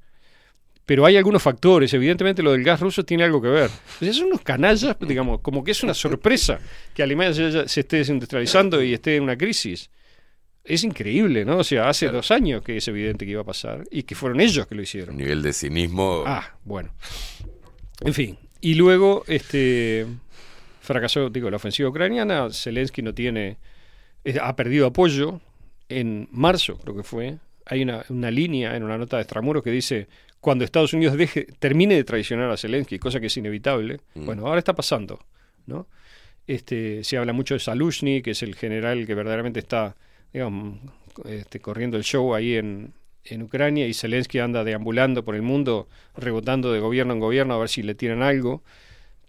pero hay algunos factores, evidentemente lo del gas ruso tiene algo que ver. Entonces, son unos canallas, digamos, como que es una sorpresa que Alemania se, se esté desindustrializando y esté en una crisis. Es increíble, ¿no? O sea, hace Claro. dos años que es evidente que iba a pasar y que fueron ellos que lo hicieron. Nivel de cinismo. Ah, bueno. En fin. Y luego, este fracasó, digo, la ofensiva ucraniana. Zelensky no tiene ha perdido apoyo. En marzo, creo que fue, hay una, una línea en una nota de Extramuros que dice, cuando Estados Unidos deje, termine de traicionar a Zelensky, cosa que es inevitable, Mm. bueno, ahora está pasando, ¿no? Este, se habla mucho de Salushny, que es el general que verdaderamente está, digamos, este, corriendo el show ahí en, en Ucrania, y Zelensky anda deambulando por el mundo, rebotando de gobierno en gobierno a ver si le tiran algo,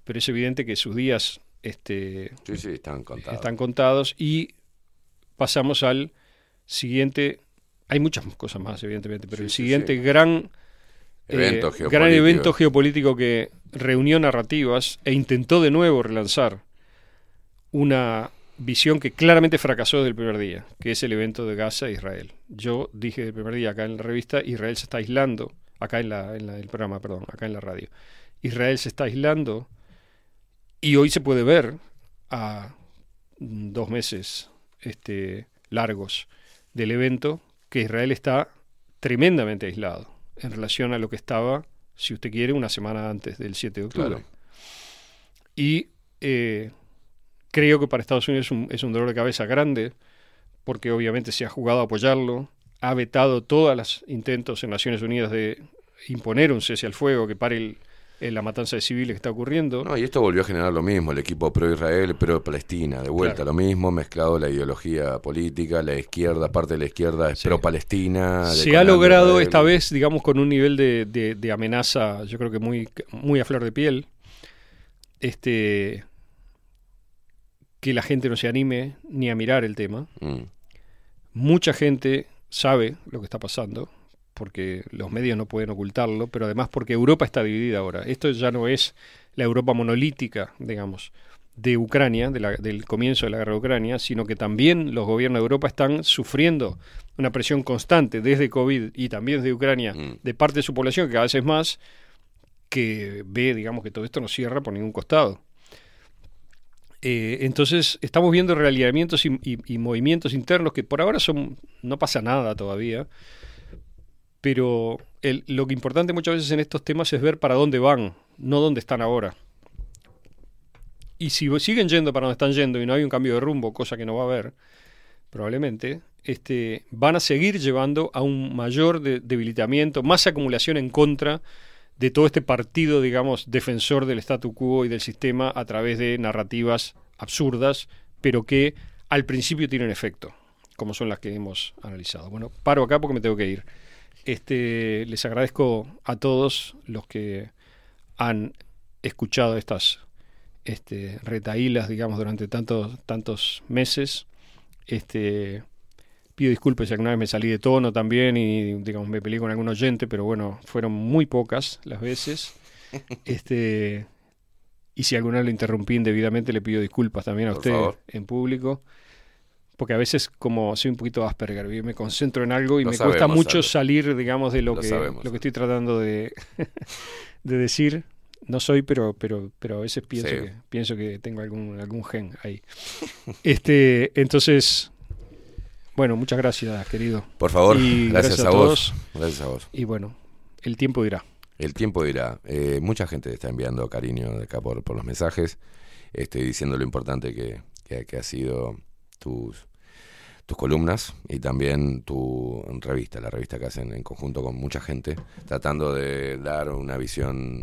pero es evidente que sus días este, Sí, sí, están contados. están contados y pasamos al siguiente. Hay muchas cosas más, evidentemente, pero Sí, el siguiente gran Evento eh, geopolítico. gran evento geopolítico que reunió narrativas e intentó de nuevo relanzar una visión que claramente fracasó desde el primer día, que es el evento de Gaza e Israel. Yo dije desde el primer día acá en la revista, Israel se está aislando, acá en, la, en la- el programa, perdón, acá en la radio. Israel se está aislando y hoy se puede ver a dos meses este, largos del evento que Israel está tremendamente aislado en relación a lo que estaba, si usted quiere, una semana antes del 7 de octubre. Claro. Y eh, creo que para Estados Unidos es un, es un dolor de cabeza grande, porque obviamente se ha jugado a apoyarlo, ha vetado todos los intentos en Naciones Unidas de imponer un cese al fuego que pare el- la matanza de civiles que está ocurriendo. No, y esto volvió a generar lo mismo, el equipo pro-Israel, pro-Palestina, de vuelta Claro. lo mismo, mezclado la ideología política, la izquierda, parte de la izquierda es pro-Palestina. Se ha logrado Israel. esta vez, digamos, con un nivel de, de- de amenaza, yo creo que muy, muy a flor de piel, este, que la gente no se anime ni a mirar el tema. Mm. Mucha gente sabe lo que está pasando, porque los medios no pueden ocultarlo, pero además porque Europa está dividida ahora. Esto ya no es la Europa monolítica, digamos, de Ucrania, de la- del comienzo de la guerra de Ucrania, sino que también los gobiernos de Europa están sufriendo una presión constante desde COVID y también desde Ucrania Mm. de parte de su población, que cada vez es más, que ve, digamos, que todo esto no cierra por ningún costado. Eh, entonces estamos viendo realineamientos y, y- y movimientos internos que por ahora son no pasa nada todavía, pero lo que importante muchas veces en estos temas es ver para dónde van, no dónde están ahora. Y si siguen yendo para donde están yendo y no hay un cambio de rumbo, cosa que no va a haber, probablemente, este, van a seguir llevando a un mayor de- debilitamiento, más acumulación en contra de todo este partido, digamos, defensor del statu quo y del sistema a través de narrativas absurdas, pero que al principio tienen efecto, como son las que hemos analizado. Bueno, paro acá porque me tengo que ir. Este, les agradezco a todos los que han escuchado estas este, retaílas, digamos, durante tantos, tantos meses. Este, pido disculpas si alguna vez me salí de tono también y, digamos, me peleé con algún oyente, pero bueno, fueron muy pocas las veces. Este, y si alguna vez lo interrumpí indebidamente, le pido disculpas también a Por usted favor. en público. Porque a veces, como soy un poquito Asperger, ¿vi? me concentro en algo y Lo me cuesta mucho salir, digamos, de lo, Lo que, sabemos. lo que estoy tratando de, de decir. No soy, pero, pero, pero a veces pienso, Sí. que, pienso que tengo algún, algún gen ahí. Este, entonces, bueno, muchas gracias, querido. Por favor, gracias, a, vos. Gracias a vos. Y bueno, el tiempo dirá. El tiempo dirá. Eh, mucha gente está enviando cariño de acá por, por los mensajes, este, diciendo lo importante que, que, que ha sido tus, tus columnas y también tu revista, la revista que hacen en conjunto con mucha gente, tratando de dar una visión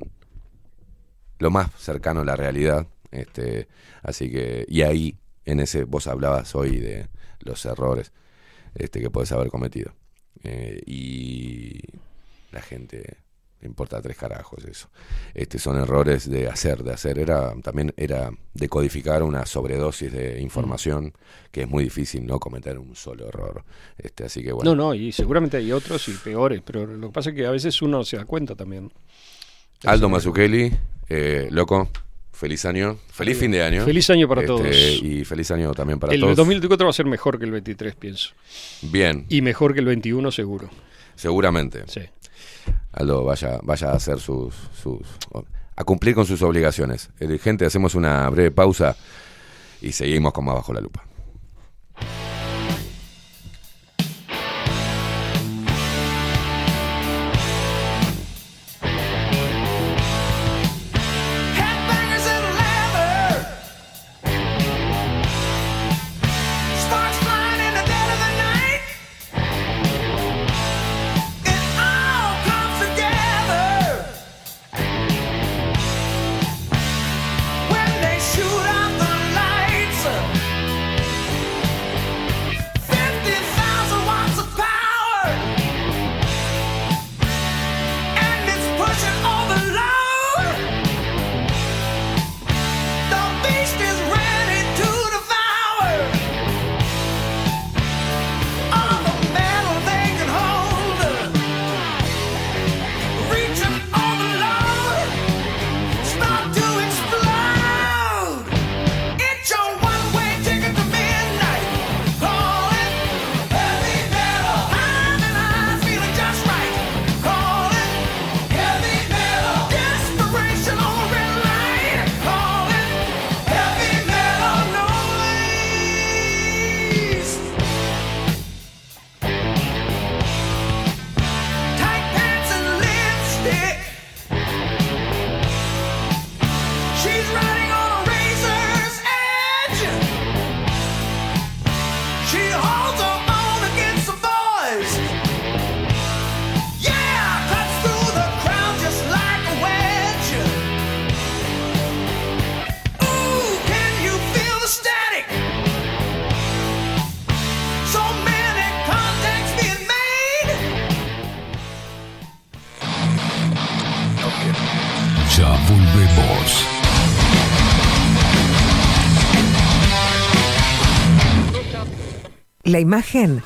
lo más cercano a la realidad. Este, así que, y ahí, en ese, vos hablabas hoy de los errores este, que puedes haber cometido. Eh, y la gente le importa tres carajos eso. Este, son errores de hacer, de hacer. Era, también era decodificar una sobredosis de información que es muy difícil no cometer un solo error. Este, así que bueno. No, no, y seguramente hay otros y peores, pero lo que pasa es que a veces uno se da cuenta también. Aldo Mazzucchelli, eh, loco, feliz año, feliz fin de año. Feliz año para Este, todos. Y feliz año también para el todos. 2024 va a ser mejor que el 23, pienso. Bien, Y mejor que el 21, seguro. seguramente. Sí. Aldo, vaya, vaya a hacer sus, sus. a cumplir con sus obligaciones. Eh, gente, hacemos una breve pausa y seguimos con más bajo la lupa.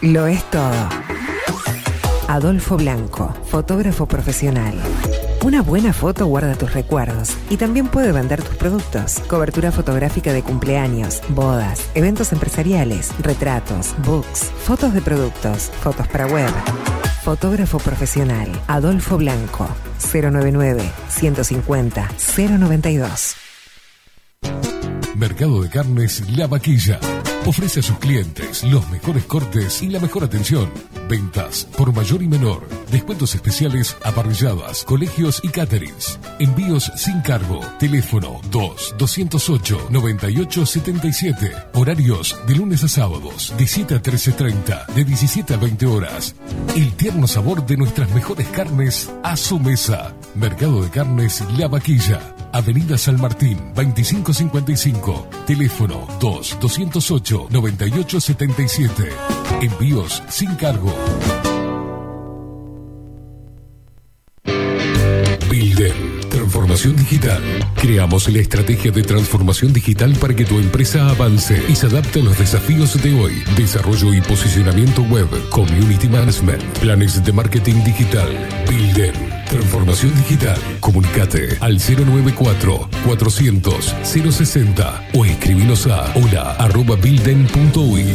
Lo es todo. Adolfo Blanco, fotógrafo profesional. Una buena foto guarda tus recuerdos y también puede vender tus productos. Cobertura fotográfica de cumpleaños, bodas, eventos empresariales, retratos, books, fotos de productos, fotos para web. Fotógrafo profesional, Adolfo Blanco, 099 150 092. Mercado de Carnes La Vaquilla. Ofrece a sus clientes los mejores cortes y la mejor atención. Ventas por mayor y menor. Descuentos especiales a parrilladas, colegios y caterings. Envíos sin cargo. Teléfono 2-208-9877. Horarios de lunes a sábados, de 7 a 13.30, de 17 a 20 horas. El tierno sabor de nuestras mejores carnes a su mesa. Mercado de Carnes La Vaquilla. Avenida San Martín, 2555. Teléfono 2-208-9877. Envíos sin cargo. Builden. Transformación digital. Creamos la estrategia de transformación digital para que tu empresa avance y se adapte a los desafíos de hoy. Desarrollo y posicionamiento web, community management, planes de marketing digital. Builden. Transformación digital. Comunicate al 094 400 060 o escribinos a hola@bilden.uy.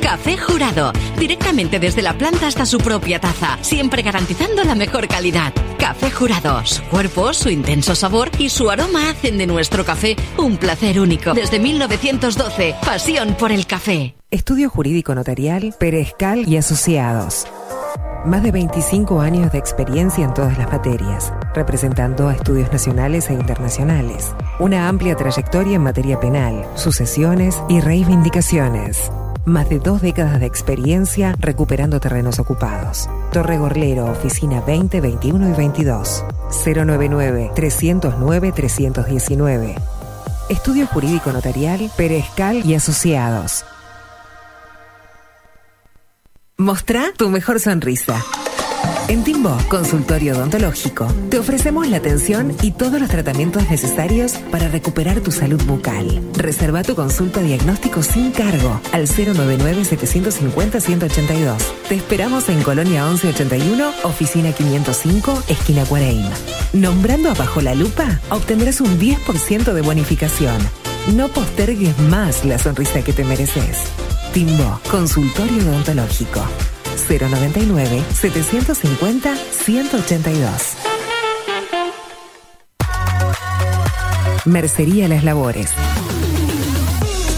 Café Jurado, directamente desde la planta hasta su propia taza, siempre garantizando la mejor calidad. Café Jurado, su cuerpo, su intenso sabor y su aroma hacen de nuestro café un placer único. Desde 1912, pasión por el café. Estudio Jurídico Notarial, Perezcal y Asociados. Más de 25 años de experiencia en todas las materias, representando a estudios nacionales e internacionales. Una amplia trayectoria en materia penal, sucesiones y reivindicaciones. Más de dos décadas de experiencia recuperando terrenos ocupados. Torre Gorlero, oficina 20, 21 y 22. 099-309-319. Estudio Jurídico Notarial, Perezcal y Asociados. Mostrá tu mejor sonrisa. En Timbo, consultorio odontológico, te ofrecemos la atención y todos los tratamientos necesarios para recuperar tu salud bucal. Reserva tu consulta diagnóstico sin cargo al 099-750-182. Te esperamos en Colonia 1181, oficina 505, esquina Cuareim. Nombrando a Bajo la Lupa, obtendrás un 10% de bonificación. No postergues más la sonrisa que te mereces. Timbo, consultorio odontológico. 099-750-182. Mercería Las Labores.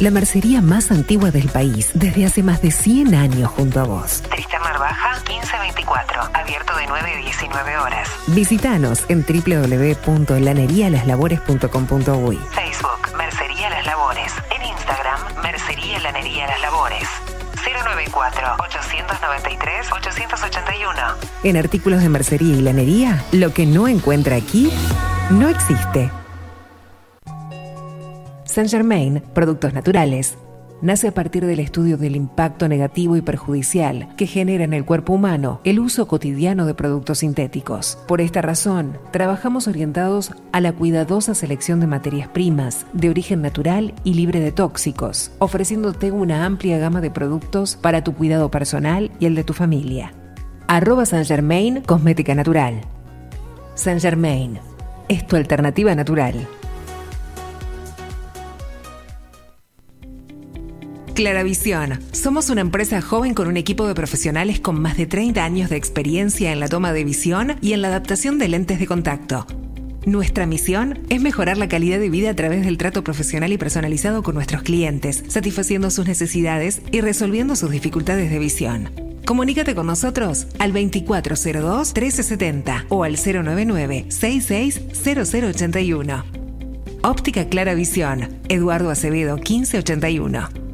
La mercería más antigua del país, desde hace más de 100 años junto a vos. Tristamar Baja 1524, abierto de 9 a 19 horas. Visítanos en www.lanerialaslabores.com.uy. Facebook, 094-893-881. En artículos de mercería y lanería, lo que no encuentra aquí no existe. Saint Germain, productos naturales. Nace a partir del estudio del impacto negativo y perjudicial que genera en el cuerpo humano el uso cotidiano de productos sintéticos. Por esta razón, trabajamos orientados a la cuidadosa selección de materias primas de origen natural y libre de tóxicos, ofreciéndote una amplia gama de productos para tu cuidado personal y el de tu familia. Arroba San Germain Cosmética Natural. San Germain es tu alternativa natural. Claravisión. Somos una empresa joven con un equipo de profesionales con más de 30 años de experiencia en la toma de visión y en la adaptación de lentes de contacto. Nuestra misión es mejorar la calidad de vida a través del trato profesional y personalizado con nuestros clientes, satisfaciendo sus necesidades y resolviendo sus dificultades de visión. Comunícate con nosotros al 2402-1370 o al 099-660081. Óptica Clara Visión, Eduardo Acevedo 1581.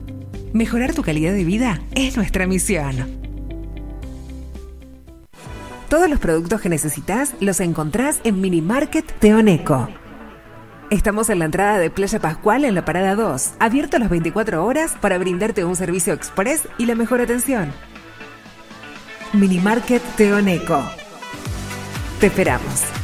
Mejorar tu calidad de vida es nuestra misión. Todos los productos que necesitas los encontrás en Mini Market Teoneco. Estamos en la entrada de Playa Pascual en la parada 2, abierto las 24 horas para brindarte un servicio express y la mejor atención. Mini Market Teoneco. Te esperamos.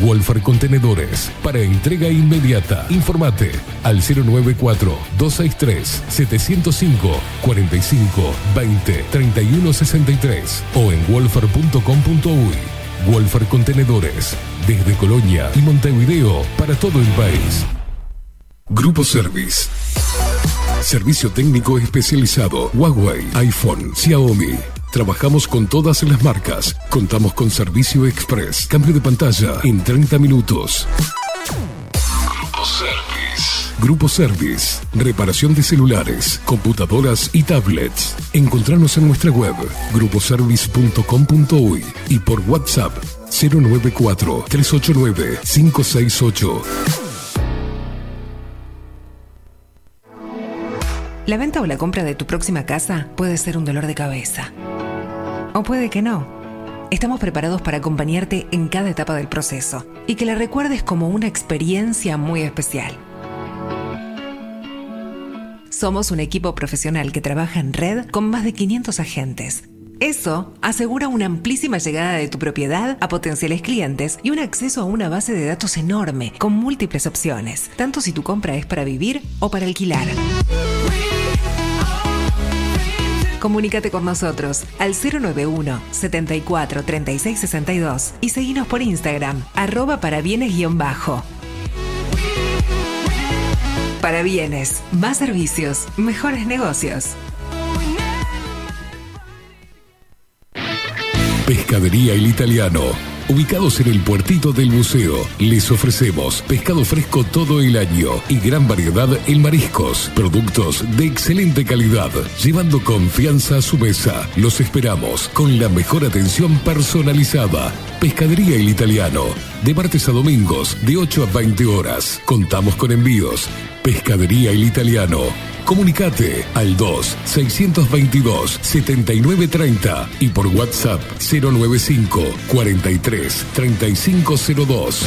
Wolfer Contenedores para entrega inmediata. Informate al 094-263-705 45 20 31 63 o en wolfer.com.uy. Wolfer Contenedores desde Colonia y Montevideo para todo el país. Grupo Service. Servicio técnico especializado. Huawei, iPhone, Xiaomi. Trabajamos con todas las marcas. Contamos con servicio express. Cambio de pantalla en 30 minutos. Grupo Service. Grupo Service. Reparación de celulares, computadoras y tablets. Encontrarnos en nuestra web gruposervice.com.uy y por WhatsApp 094 389 568. La venta o la compra de tu próxima casa puede ser un dolor de cabeza. O puede que no. Estamos preparados para acompañarte en cada etapa del proceso y que la recuerdes como una experiencia muy especial. Somos un equipo profesional que trabaja en red con más de 500 agentes. Eso asegura una amplísima llegada de tu propiedad a potenciales clientes y un acceso a una base de datos enorme con múltiples opciones, tanto si tu compra es para vivir o para alquilar. Comunícate con nosotros al 091 74 36 62 y seguinos por Instagram, arroba para bienes-bajo. Para bienes, más servicios, mejores negocios. Pescadería El Italiano. Ubicados en el puertito del museo, les ofrecemos pescado fresco todo el año y gran variedad en mariscos, productos de excelente calidad, llevando confianza a su mesa. Los esperamos con la mejor atención personalizada. Pescadería El Italiano, de martes a domingos, de 8 a 20 horas. Contamos con envíos. Pescadería El Italiano. Comunicate al 2-622-7930 y por WhatsApp 095 43 3502.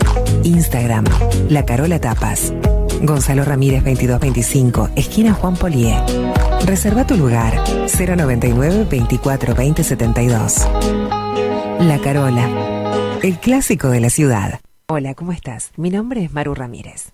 Instagram, La Carola Tapas. Gonzalo Ramírez 2225, esquina Juan Polié. Reserva tu lugar 099 24 20 72. La Carola, el clásico de la ciudad. Hola, ¿cómo estás? Mi nombre es Maru Ramírez.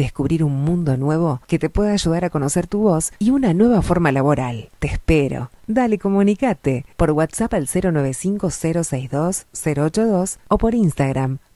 descubrir un mundo nuevo que te pueda ayudar a conocer tu voz y una nueva forma laboral. Te espero. Dale, comunicate por WhatsApp al 095-062-082 o por Instagram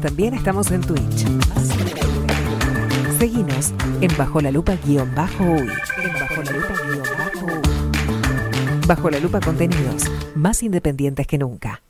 También estamos en Twitch. Seguinos en Bajo la Lupa guion bajo uy. Bajo la. Bajo la Lupa contenidos más independientes que nunca.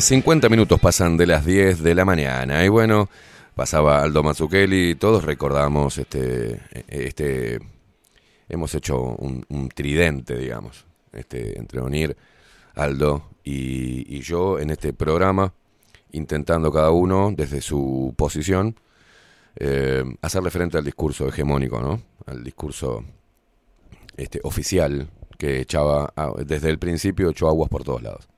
50 minutos pasan de las 10 de la mañana y bueno, pasaba Aldo Mazzucchelli, todos recordamos este, eh, este hemos hecho un, un tridente, digamos, este, entre Onir, Aldo y, yo en este programa, intentando cada uno desde su posición eh, hacerle frente al discurso hegemónico, ¿no? Al discurso este, oficial que echaba, desde el principio echó aguas por todos lados.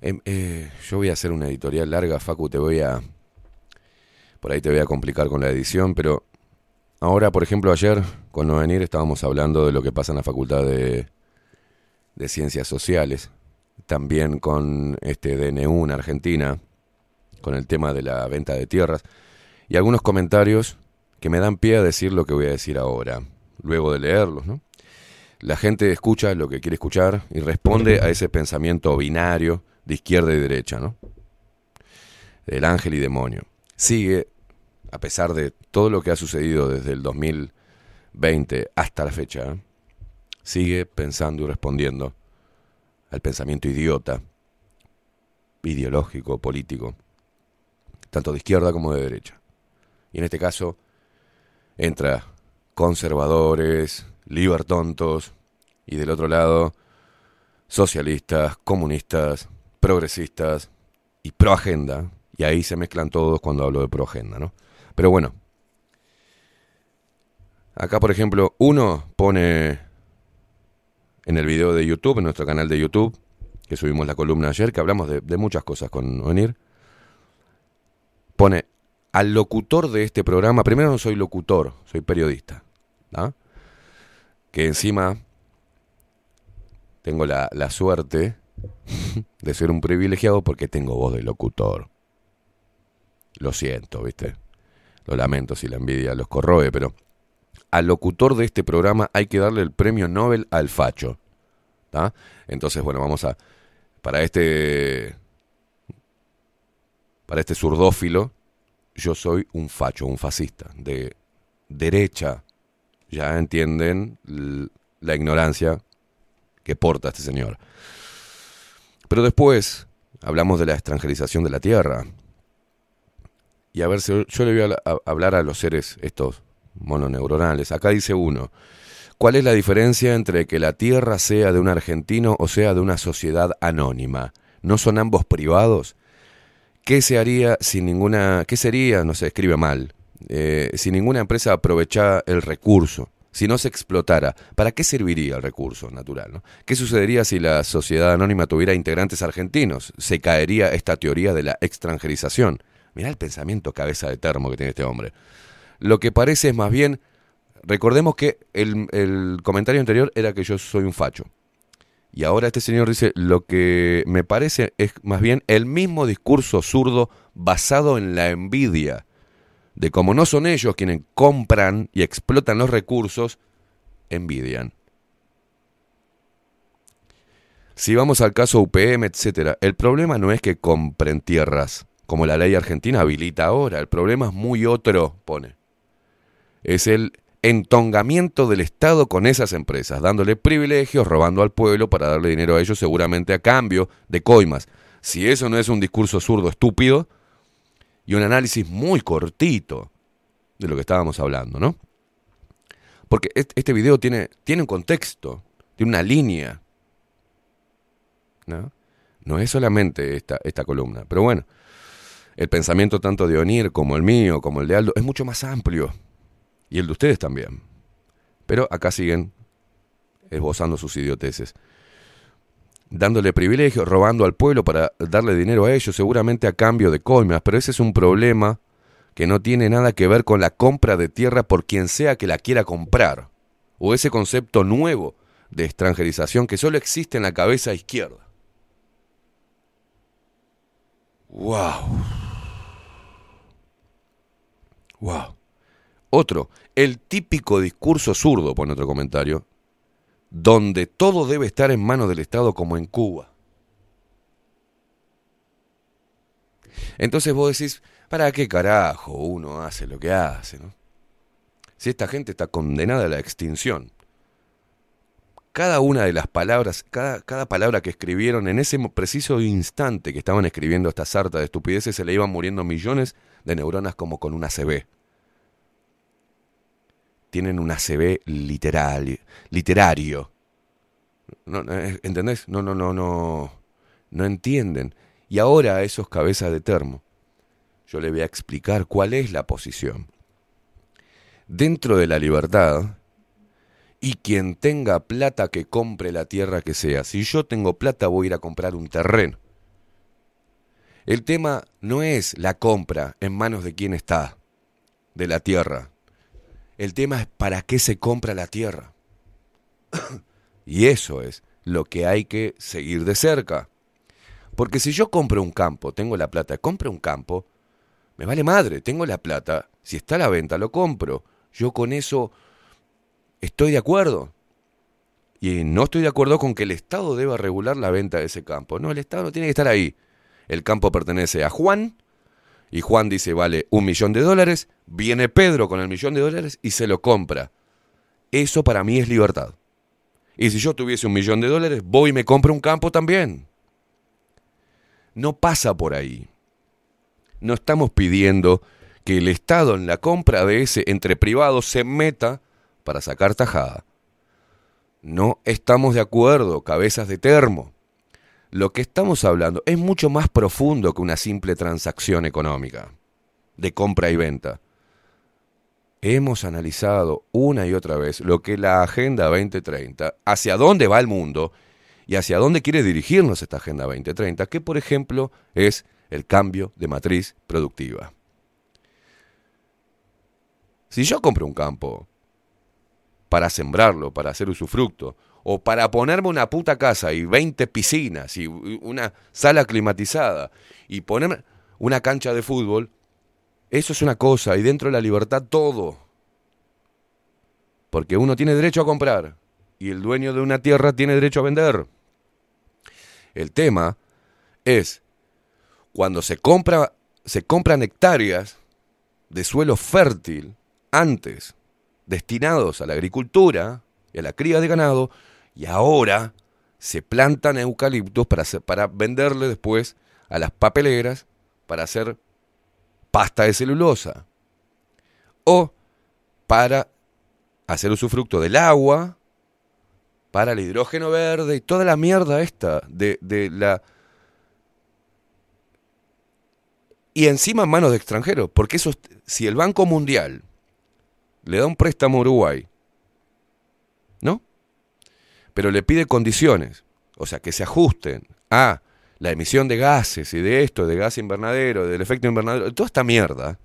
Em, eh, yo voy a hacer una editorial larga, Facu, te voy a... Por ahí te voy a complicar con la edición, pero ahora, por ejemplo, ayer con no venir estábamos hablando de lo que pasa en la Facultad de, de Ciencias Sociales, también con este DNU en Argentina, con el tema de la venta de tierras, y algunos comentarios que me dan pie a decir lo que voy a decir ahora, luego de leerlos, ¿no? La gente escucha lo que quiere escuchar y responde a ese pensamiento binario de izquierda y derecha, ¿no? Del ángel y demonio. Sigue, a pesar de todo lo que ha sucedido desde el 2020 hasta la fecha, sigue pensando y respondiendo al pensamiento idiota, ideológico, político, tanto de izquierda como de derecha. Y en este caso entra conservadores, libertontos y del otro lado socialistas, comunistas, progresistas y pro agenda. Y ahí se mezclan todos cuando hablo de pro agenda, ¿no? Pero bueno, acá por ejemplo, uno pone en el video de YouTube, en nuestro canal de YouTube, que subimos la columna ayer, que hablamos de, muchas cosas con Onir, pone al locutor de este programa, primero no soy locutor, soy periodista, ¿ah? que encima tengo la, la suerte de ser un privilegiado porque tengo voz de locutor. Lo siento, ¿viste? Lo lamento si la envidia los corroe, pero al locutor de este programa hay que darle el premio Nobel al facho. ¿tá? Entonces, bueno, vamos a... Para este... Para este zurdófilo, yo soy un facho, un fascista, de derecha. Ya entienden la ignorancia que porta este señor. Pero después hablamos de la extranjerización de la tierra. Y a ver, si yo le voy a, hablar a los seres estos mononeuronales. Acá dice uno, ¿Cuál es la diferencia entre que la tierra sea de un argentino o sea de una sociedad anónima? ¿No son ambos privados? ¿Qué se haría sin ninguna, qué sería, no se escribe mal, eh, si ninguna empresa aprovechara el recurso, si no se explotara? ¿Para qué serviría el recurso natural? ¿Qué sucedería si la sociedad anónima tuviera integrantes argentinos? Se caería esta teoría de la extranjerización. Mirá el pensamiento cabeza de termo que tiene este hombre. Lo que parece es más bien Recordemos que el, el comentario anterior era que yo soy un facho. Y ahora este señor dice, lo que me parece es más bien el mismo discurso zurdo basado en la envidia, de como no son ellos quienes compran y explotan los recursos, envidian. Si vamos al caso UPM, etcétera, el problema no es que compren tierras, como la ley argentina habilita ahora, el problema es muy otro, pone. Es el entongamiento del Estado con esas empresas, dándole privilegios, robando al pueblo para darle dinero a ellos seguramente a cambio de coimas. Si eso no es un discurso zurdo estúpido y un análisis muy cortito de lo que estábamos hablando, ¿no? Porque este video tiene, tiene un contexto, tiene una línea, ¿no? No es solamente esta, esta columna, pero bueno, el pensamiento tanto de Onir como el mío, como el de Aldo, es mucho más amplio y el de ustedes también. Pero acá siguen esbozando sus idioteces. Dándole privilegios, robando al pueblo para darle dinero a ellos, seguramente a cambio de coimas. Pero ese es un problema que no tiene nada que ver con la compra de tierra por quien sea que la quiera comprar. O ese concepto nuevo de extranjerización que solo existe en la cabeza izquierda. ¡Wow! ¡Wow! Otro, el típico discurso zurdo, pone otro comentario, donde todo debe estar en manos del Estado como en Cuba. Entonces vos decís, ¿para qué carajo uno hace lo que hace? Si esta gente está condenada a la extinción. Cada una de las palabras, cada, cada palabra que escribieron en ese preciso instante que estaban escribiendo esta sarta de estupideces, se le iban muriendo millones de neuronas como con una CB tienen un ACB literal, literario. No, eh, ¿Entendés? No, no, no, no. No entienden. Y ahora a esos cabezas de termo, yo le voy a explicar cuál es la posición. Dentro de la libertad, y quien tenga plata que compre la tierra que sea. Si yo tengo plata voy a ir a comprar un terreno. El tema no es la compra en manos de quien está, de la tierra. El tema es para qué se compra la tierra. y eso es lo que hay que seguir de cerca. Porque si yo compro un campo, tengo la plata, compro un campo, me vale madre, tengo la plata, si está a la venta lo compro. Yo con eso estoy de acuerdo. Y no estoy de acuerdo con que el Estado deba regular la venta de ese campo. No, el Estado no tiene que estar ahí. El campo pertenece a Juan y Juan dice vale un millón de dólares, viene Pedro con el millón de dólares y se lo compra. Eso para mí es libertad. Y si yo tuviese un millón de dólares, voy y me compro un campo también. No pasa por ahí. No estamos pidiendo que el Estado en la compra de ese entre privados se meta para sacar tajada. No estamos de acuerdo, cabezas de termo lo que estamos hablando es mucho más profundo que una simple transacción económica de compra y venta. Hemos analizado una y otra vez lo que la Agenda 2030, hacia dónde va el mundo y hacia dónde quiere dirigirnos esta Agenda 2030, que por ejemplo es el cambio de matriz productiva. Si yo compro un campo para sembrarlo, para hacer usufructo, o para ponerme una puta casa y 20 piscinas y una sala climatizada y ponerme una cancha de fútbol, eso es una cosa y dentro de la libertad todo. Porque uno tiene derecho a comprar y el dueño de una tierra tiene derecho a vender. El tema es cuando se compra se compran hectáreas de suelo fértil antes destinados a la agricultura y a la cría de ganado y ahora se plantan eucaliptos para, para venderle después a las papeleras para hacer pasta de celulosa. O para hacer usufructo del agua para el hidrógeno verde y toda la mierda esta de, de la... Y encima en manos de extranjeros, porque eso, si el Banco Mundial le da un préstamo a Uruguay. Pero le pide condiciones, o sea, que se ajusten a la emisión de gases y de esto, de gas invernadero, del efecto invernadero, toda esta mierda.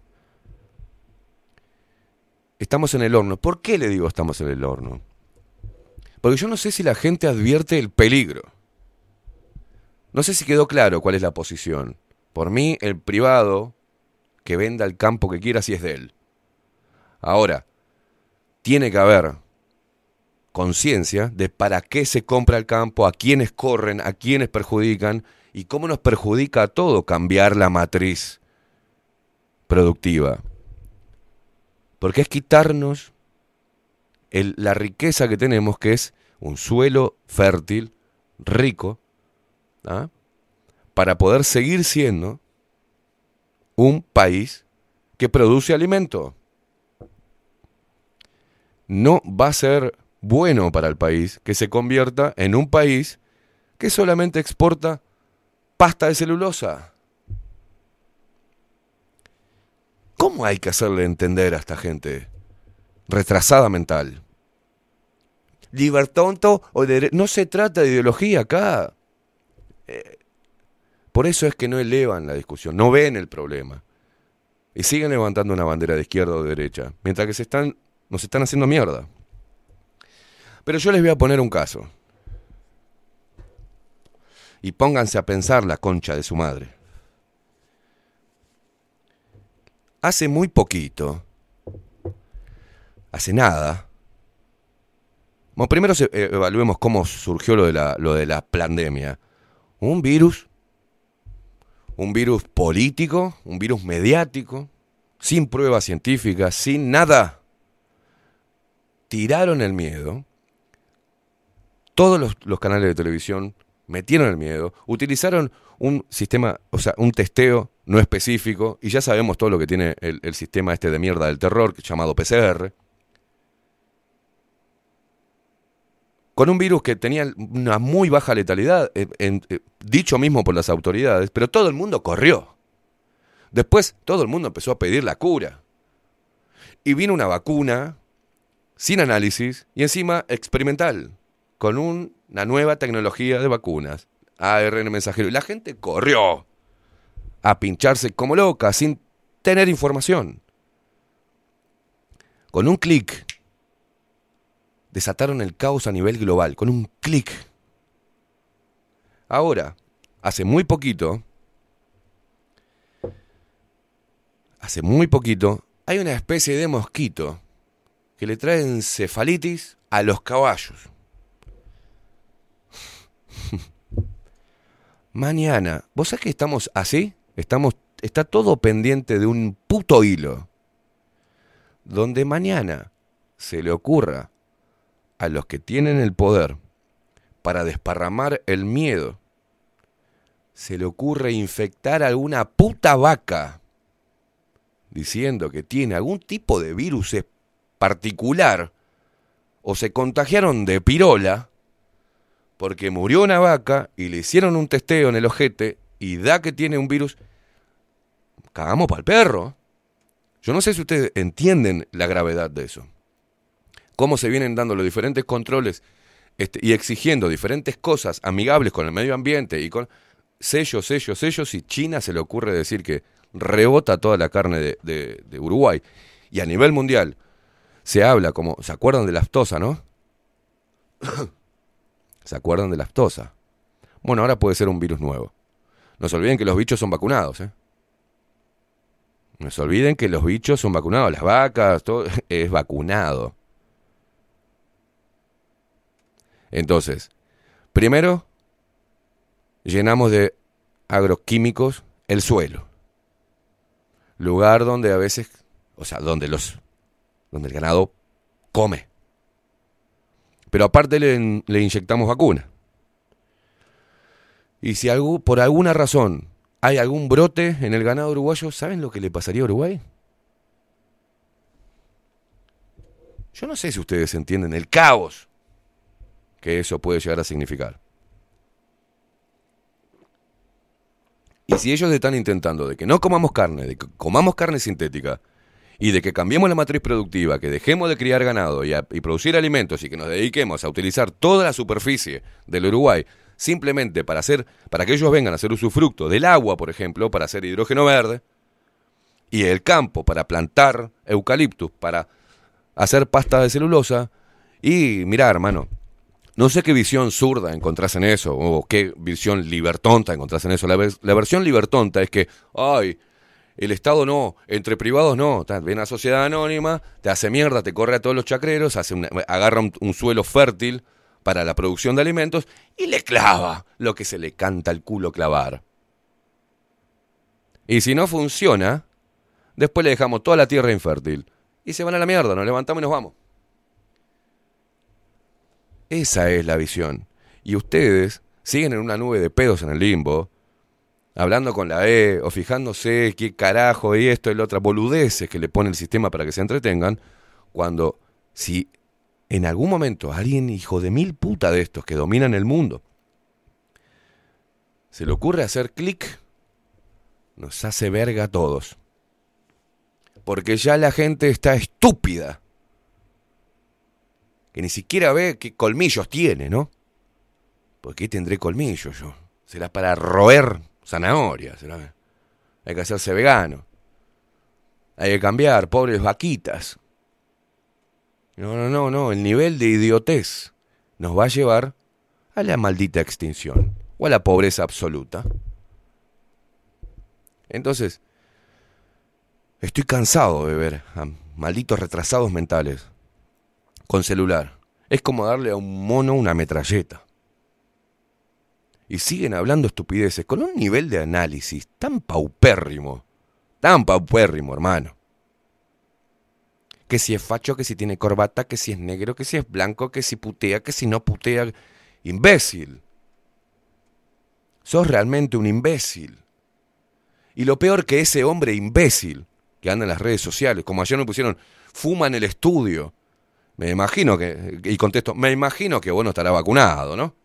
Estamos en el horno. ¿Por qué le digo estamos en el horno? Porque yo no sé si la gente advierte el peligro. No sé si quedó claro cuál es la posición. Por mí, el privado que venda el campo que quiera si es de él. Ahora, tiene que haber conciencia de para qué se compra el campo, a quiénes corren, a quiénes perjudican y cómo nos perjudica a todo cambiar la matriz productiva. Porque es quitarnos la riqueza que tenemos, que es un suelo fértil, rico, ¿ah? para poder seguir siendo un país que produce alimento. No va a ser bueno para el país que se convierta en un país que solamente exporta pasta de celulosa. ¿Cómo hay que hacerle entender a esta gente retrasada mental? Libertonto o de... No se trata de ideología acá. Eh, por eso es que no elevan la discusión, no ven el problema. Y siguen levantando una bandera de izquierda o de derecha, mientras que se están, nos están haciendo mierda. Pero yo les voy a poner un caso. Y pónganse a pensar la concha de su madre. Hace muy poquito, hace nada, primero eh, evaluemos cómo surgió lo de, la, lo de la pandemia. Un virus, un virus político, un virus mediático, sin pruebas científicas, sin nada. Tiraron el miedo todos los, canales de televisión metieron el miedo, utilizaron un sistema, o sea, un testeo no específico, y ya sabemos todo lo que tiene el, sistema este de mierda del terror, llamado PCR, con un virus que tenía una muy baja letalidad, en- eh, dicho mismo por las autoridades, pero todo el mundo corrió. Después todo el mundo empezó a pedir la cura. Y vino una vacuna sin análisis y encima experimental, con un- una nueva tecnología de vacunas, ARN mensajero. Y la gente corrió a pincharse como loca, sin tener información. Con un clic, desataron el caos a nivel global, con un clic. Ahora, hace muy poquito, hace muy poquito, hay una especie de mosquito que le trae encefalitis a los caballos. Mañana, ¿vos sabés que estamos así? Estamos, está todo pendiente de un puto hilo. Donde mañana se le ocurra a los que tienen el poder para desparramar el miedo, se le ocurre infectar a alguna puta vaca diciendo que tiene algún tipo de virus particular o se contagiaron de pirola porque murió una vaca y le hicieron un testeo en el ojete y da que tiene un virus, cagamos para el perro. Yo no sé si ustedes entienden la gravedad de eso. Cómo se vienen dando los diferentes controles este, y exigiendo diferentes cosas amigables con el medio ambiente y con sellos, sellos, sellos, y China se le ocurre decir que rebota toda la carne de, Uruguay. Y a nivel mundial se habla como, ¿se acuerdan de la aftosa, no? ¿Se acuerdan de la aftosa? Bueno, ahora puede ser un virus nuevo. No se olviden que los bichos son vacunados, ¿eh? No se olviden que los bichos son vacunados, las vacas, todo es vacunado. Entonces, primero, llenamos de agroquímicos el suelo. Lugar donde a veces, o sea, donde los donde el ganado come. Pero aparte le, inyectamos vacuna. Y si algo, por alguna razón hay algún brote en el ganado uruguayo, ¿saben lo que le pasaría a Uruguay? Yo no sé si ustedes entienden el caos que eso puede llegar a significar. Y si ellos están intentando de que no comamos carne, de que comamos carne sintética, y de que cambiemos la matriz productiva, que dejemos de criar ganado y, producir alimentos y que nos dediquemos a utilizar toda la superficie del Uruguay simplemente para hacer, para que ellos vengan a hacer usufructo del agua, por ejemplo, para hacer hidrógeno verde, y el campo para plantar eucaliptus, para hacer pasta de celulosa, y mirá, hermano, no sé qué visión zurda encontrás en eso, o qué visión libertonta encontrás en eso. La, la versión libertonta es que, ay, el Estado no, entre privados no. Viene a sociedad anónima, te hace mierda, te corre a todos los chacreros, hace agarra un, un suelo fértil para la producción de alimentos y le clava lo que se le canta al culo clavar. Y si no funciona, después le dejamos toda la tierra infértil. Y se van a la mierda, nos levantamos y nos vamos. Esa es la visión. Y ustedes siguen en una nube de pedos en el limbo, hablando con la E o fijándose qué carajo y esto y lo otro, boludeces que le pone el sistema para que se entretengan, cuando si en algún momento alguien hijo de mil puta de estos que dominan el mundo se le ocurre hacer clic, nos hace verga a todos. Porque ya la gente está estúpida que ni siquiera ve qué colmillos tiene, ¿no? ¿Por qué tendré colmillos yo? Será para roer zanahoria, será. Hay que hacerse vegano. Hay que cambiar, pobres vaquitas. No, no, no, no, el nivel de idiotez nos va a llevar a la maldita extinción o a la pobreza absoluta. Entonces, estoy cansado de ver a malditos retrasados mentales con celular. Es como darle a un mono una metralleta. Y siguen hablando estupideces con un nivel de análisis tan paupérrimo, tan paupérrimo, hermano. Que si es facho, que si tiene corbata, que si es negro, que si es blanco, que si putea, que si no putea. Imbécil. Sos realmente un imbécil. Y lo peor que ese hombre imbécil que anda en las redes sociales, como ayer me pusieron, fuma en el estudio. Me imagino que, y contesto, me imagino que vos no estarás vacunado, ¿no?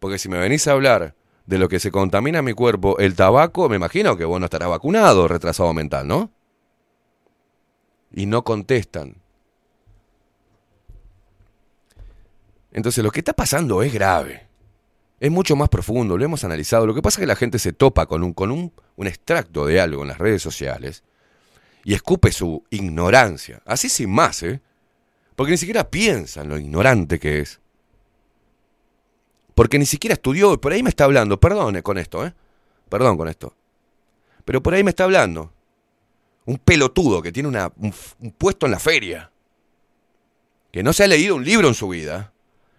Porque si me venís a hablar de lo que se contamina mi cuerpo, el tabaco, me imagino que vos no estarás vacunado, retrasado mental, ¿no? Y no contestan. Entonces lo que está pasando es grave. Es mucho más profundo, lo hemos analizado. Lo que pasa es que la gente se topa con un, con un, un extracto de algo en las redes sociales y escupe su ignorancia. Así sin más, ¿eh? Porque ni siquiera piensa en lo ignorante que es. Porque ni siquiera estudió, y por ahí me está hablando, perdón con esto, ¿eh? Perdón con esto. Pero por ahí me está hablando. Un pelotudo que tiene un, puesto en la feria. Que no se ha leído un libro en su vida.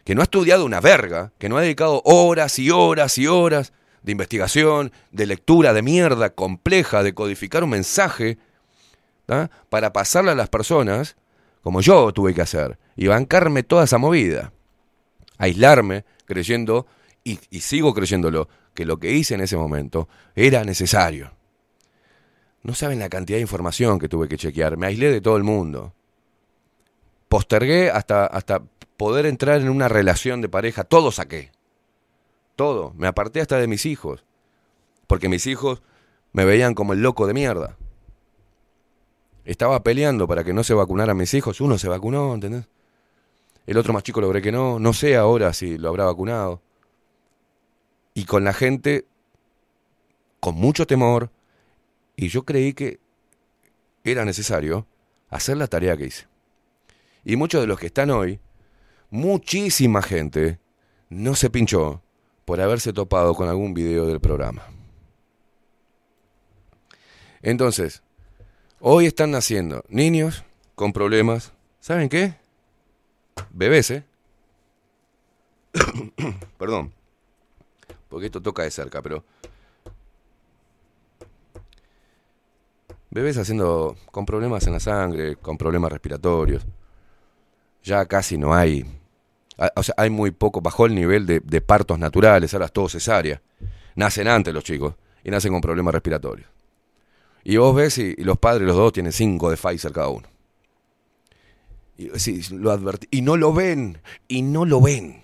Que no ha estudiado una verga. Que no ha dedicado horas y horas y horas de investigación, de lectura de mierda compleja, de codificar un mensaje, para pasarle a las personas como yo tuve que hacer, y bancarme toda esa movida. Aislarme creyendo, y, sigo creyéndolo, que lo que hice en ese momento era necesario. No saben la cantidad de información que tuve que chequear, me aislé de todo el mundo. Postergué hasta, hasta poder entrar en una relación de pareja, todo saqué. Todo, me aparté hasta de mis hijos, porque mis hijos me veían como el loco de mierda. Estaba peleando para que no se vacunaran mis hijos. Uno se vacunó, ¿entendés? El otro más chico logré que no. No sé ahora si lo habrá vacunado. Y con la gente, con mucho temor, y yo creí que era necesario hacer la tarea que hice. Y muchos de los que están hoy, muchísima gente, no se pinchó por haberse topado con algún video del programa. Entonces, Hoy están naciendo niños con problemas. ¿Saben qué? Bebés, ¿eh? Perdón. Porque esto toca de cerca, pero... Bebés haciendo... con problemas en la sangre, con problemas respiratorios. Ya casi no hay... O sea, hay muy poco, bajó el nivel de, de partos naturales, ahora es todo cesárea. Nacen antes los chicos y nacen con problemas respiratorios. Y vos ves y, y los padres, los dos, tienen cinco de Pfizer cada uno. Y, lo advertí. Y no lo ven, y no lo ven.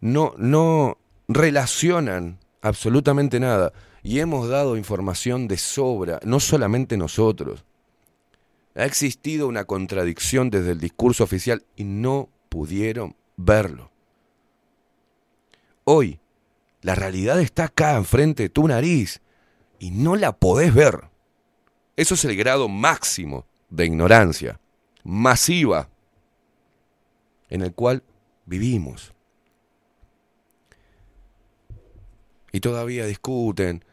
No, no relacionan absolutamente nada. Y hemos dado información de sobra, no solamente nosotros. Ha existido una contradicción desde el discurso oficial y no pudieron verlo. Hoy, la realidad está acá enfrente de tu nariz y no la podés ver. Eso es el grado máximo de ignorancia, masiva, en el cual vivimos. Y todavía discuten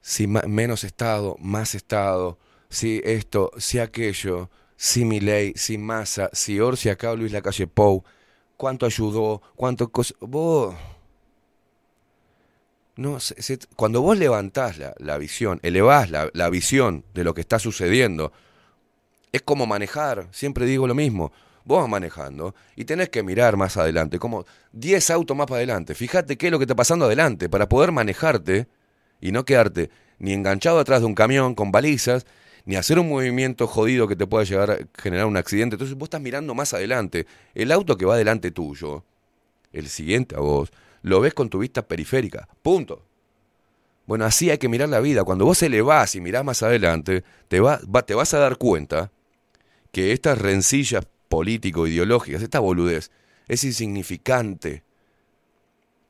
si menos Estado, más Estado, si esto, si aquello, si mi ley, si masa, si Orsi acá Luis Lacalle Pou, cuánto ayudó, cuánto. Vos. No, cuando vos levantás la, la visión, elevás la, la visión de lo que está sucediendo, es como manejar, siempre digo lo mismo. Vos vas manejando y tenés que mirar más adelante, como 10 autos más para adelante. Fíjate qué es lo que está pasando adelante para poder manejarte y no quedarte ni enganchado atrás de un camión con balizas, ni hacer un movimiento jodido que te pueda llegar a generar un accidente. Entonces vos estás mirando más adelante. El auto que va adelante tuyo, el siguiente a vos, lo ves con tu vista periférica. Punto. Bueno, así hay que mirar la vida. Cuando vos elevás y mirás más adelante, te, va- va- te vas a dar cuenta que estas rencillas político-ideológicas, esta boludez, es insignificante.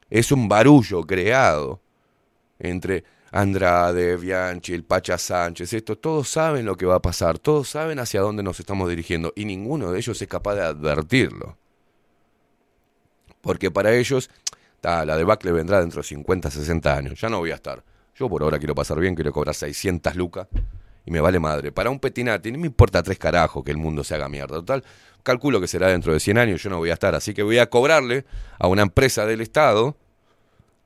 Es un barullo creado entre Andrade, Bianchi, el Pacha Sánchez, esto, todos saben lo que va a pasar, todos saben hacia dónde nos estamos dirigiendo y ninguno de ellos es capaz de advertirlo. Porque para ellos, ta, la debacle vendrá dentro de 50, 60 años, ya no voy a estar. Yo por ahora quiero pasar bien, quiero cobrar 600 lucas y me vale madre. Para un petinati, no me importa tres carajos que el mundo se haga mierda. Total, calculo que será dentro de 100 años, yo no voy a estar. Así que voy a cobrarle a una empresa del Estado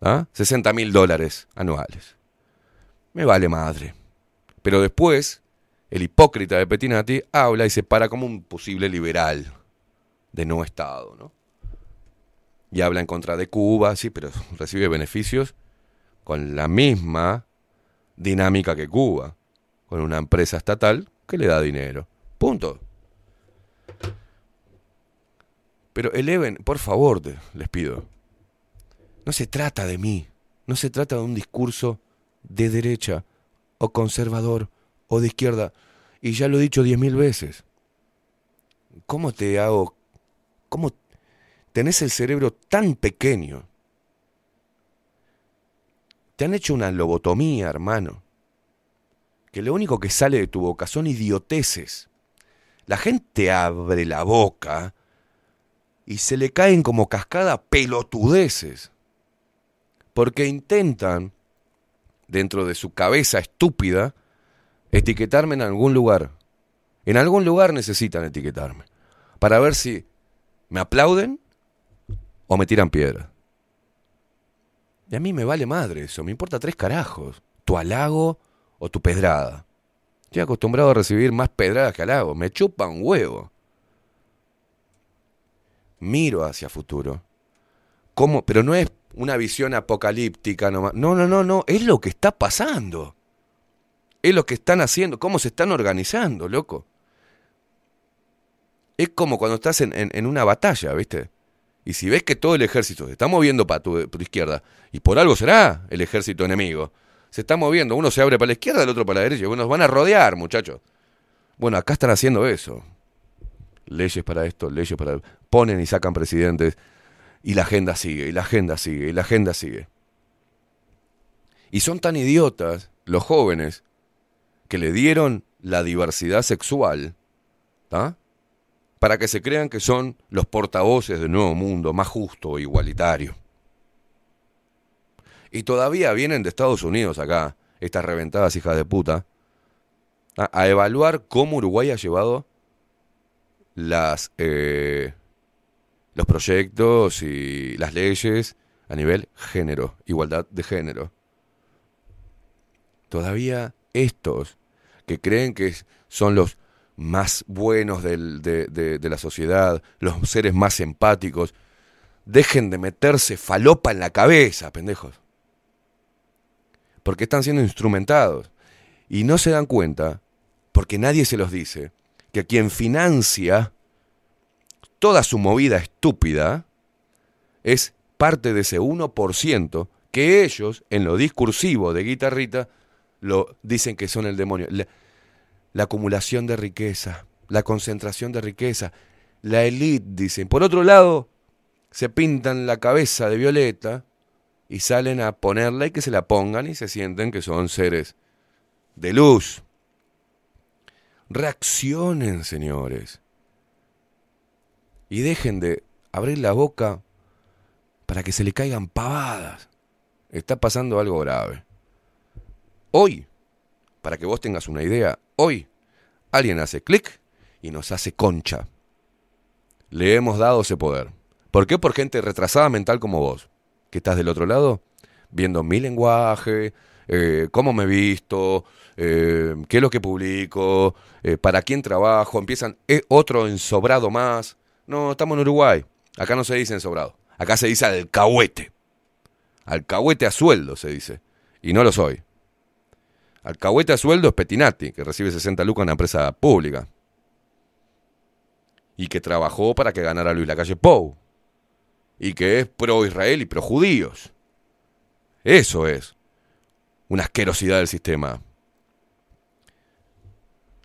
¿ah? 60 mil dólares anuales. Me vale madre. Pero después, el hipócrita de Petinati habla y se para como un posible liberal de no Estado, ¿no? Y habla en contra de Cuba, sí, pero recibe beneficios con la misma dinámica que Cuba, con una empresa estatal que le da dinero. Punto. Pero eleven, por favor, les pido. No se trata de mí, no se trata de un discurso de derecha o conservador o de izquierda. Y ya lo he dicho diez mil veces. ¿Cómo te hago? ¿Cómo tenés el cerebro tan pequeño? Te han hecho una lobotomía, hermano. Que lo único que sale de tu boca son idioteces. La gente abre la boca y se le caen como cascada pelotudeces. Porque intentan, dentro de su cabeza estúpida, etiquetarme en algún lugar. En algún lugar necesitan etiquetarme. Para ver si me aplauden o me tiran piedra. Y a mí me vale madre eso, me importa tres carajos. Tu halago o tu pedrada. Estoy acostumbrado a recibir más pedradas que halagos. Me chupa un huevo. Miro hacia futuro. ¿Cómo? Pero no es una visión apocalíptica nomás. No, no, no, no. Es lo que está pasando. Es lo que están haciendo. Cómo se están organizando, loco. Es como cuando estás en, una batalla, ¿viste? Y si ves que todo el ejército se está moviendo para tu, tu izquierda, y por algo será el ejército enemigo, se está moviendo, uno se abre para la izquierda, el otro para la derecha, bueno, nos van a rodear, muchachos. Bueno, acá están haciendo eso. Leyes para esto, leyes para... Ponen y sacan presidentes, y la agenda sigue, y la agenda sigue, y la agenda sigue. Y son tan idiotas los jóvenes que le dieron la diversidad sexual, ¿tá? para que se crean que son los portavoces del nuevo mundo más justo e igualitario. Y todavía vienen de Estados Unidos acá, estas reventadas hijas de puta, a, evaluar cómo Uruguay ha llevado las, eh, los proyectos y las leyes a nivel género, igualdad de género. Todavía estos que creen que son los más buenos de, de- de la sociedad, los seres más empáticos, dejen de meterse falopa en la cabeza, pendejos. Porque están siendo instrumentados. Y no se dan cuenta, porque nadie se los dice, que quien financia toda su movida estúpida es parte de ese 1% que ellos, en lo discursivo de guitarrita, lo dicen que son el demonio. La, la acumulación de riqueza, la concentración de riqueza, la elite, dicen. Por otro lado, se pintan la cabeza de violeta y salen a ponerla y que se la pongan y se sienten que son seres de luz. Reaccionen, señores. Y dejen de abrir la boca para que se le caigan pavadas. Está pasando algo grave. Hoy, para que vos tengas una idea, hoy alguien hace clic y nos hace concha. Le hemos dado ese poder. ¿Por qué? Por gente retrasada mental como vos, que estás del otro lado, viendo mi lenguaje, eh, cómo me visto, eh, qué es lo que publico, eh, para quién trabajo, empiezan otro ensobrado más. No, estamos en Uruguay. Acá no se dice ensobrado. Acá se dice alcahuete. Alcahuete a sueldo se dice. Y no lo soy. Alcahuete a sueldo es Petinati, que recibe 60 lucas en una empresa pública. Y que trabajó para que ganara Luis Lacalle Pou. Y que es pro Israel y pro judíos. Eso es una asquerosidad del sistema.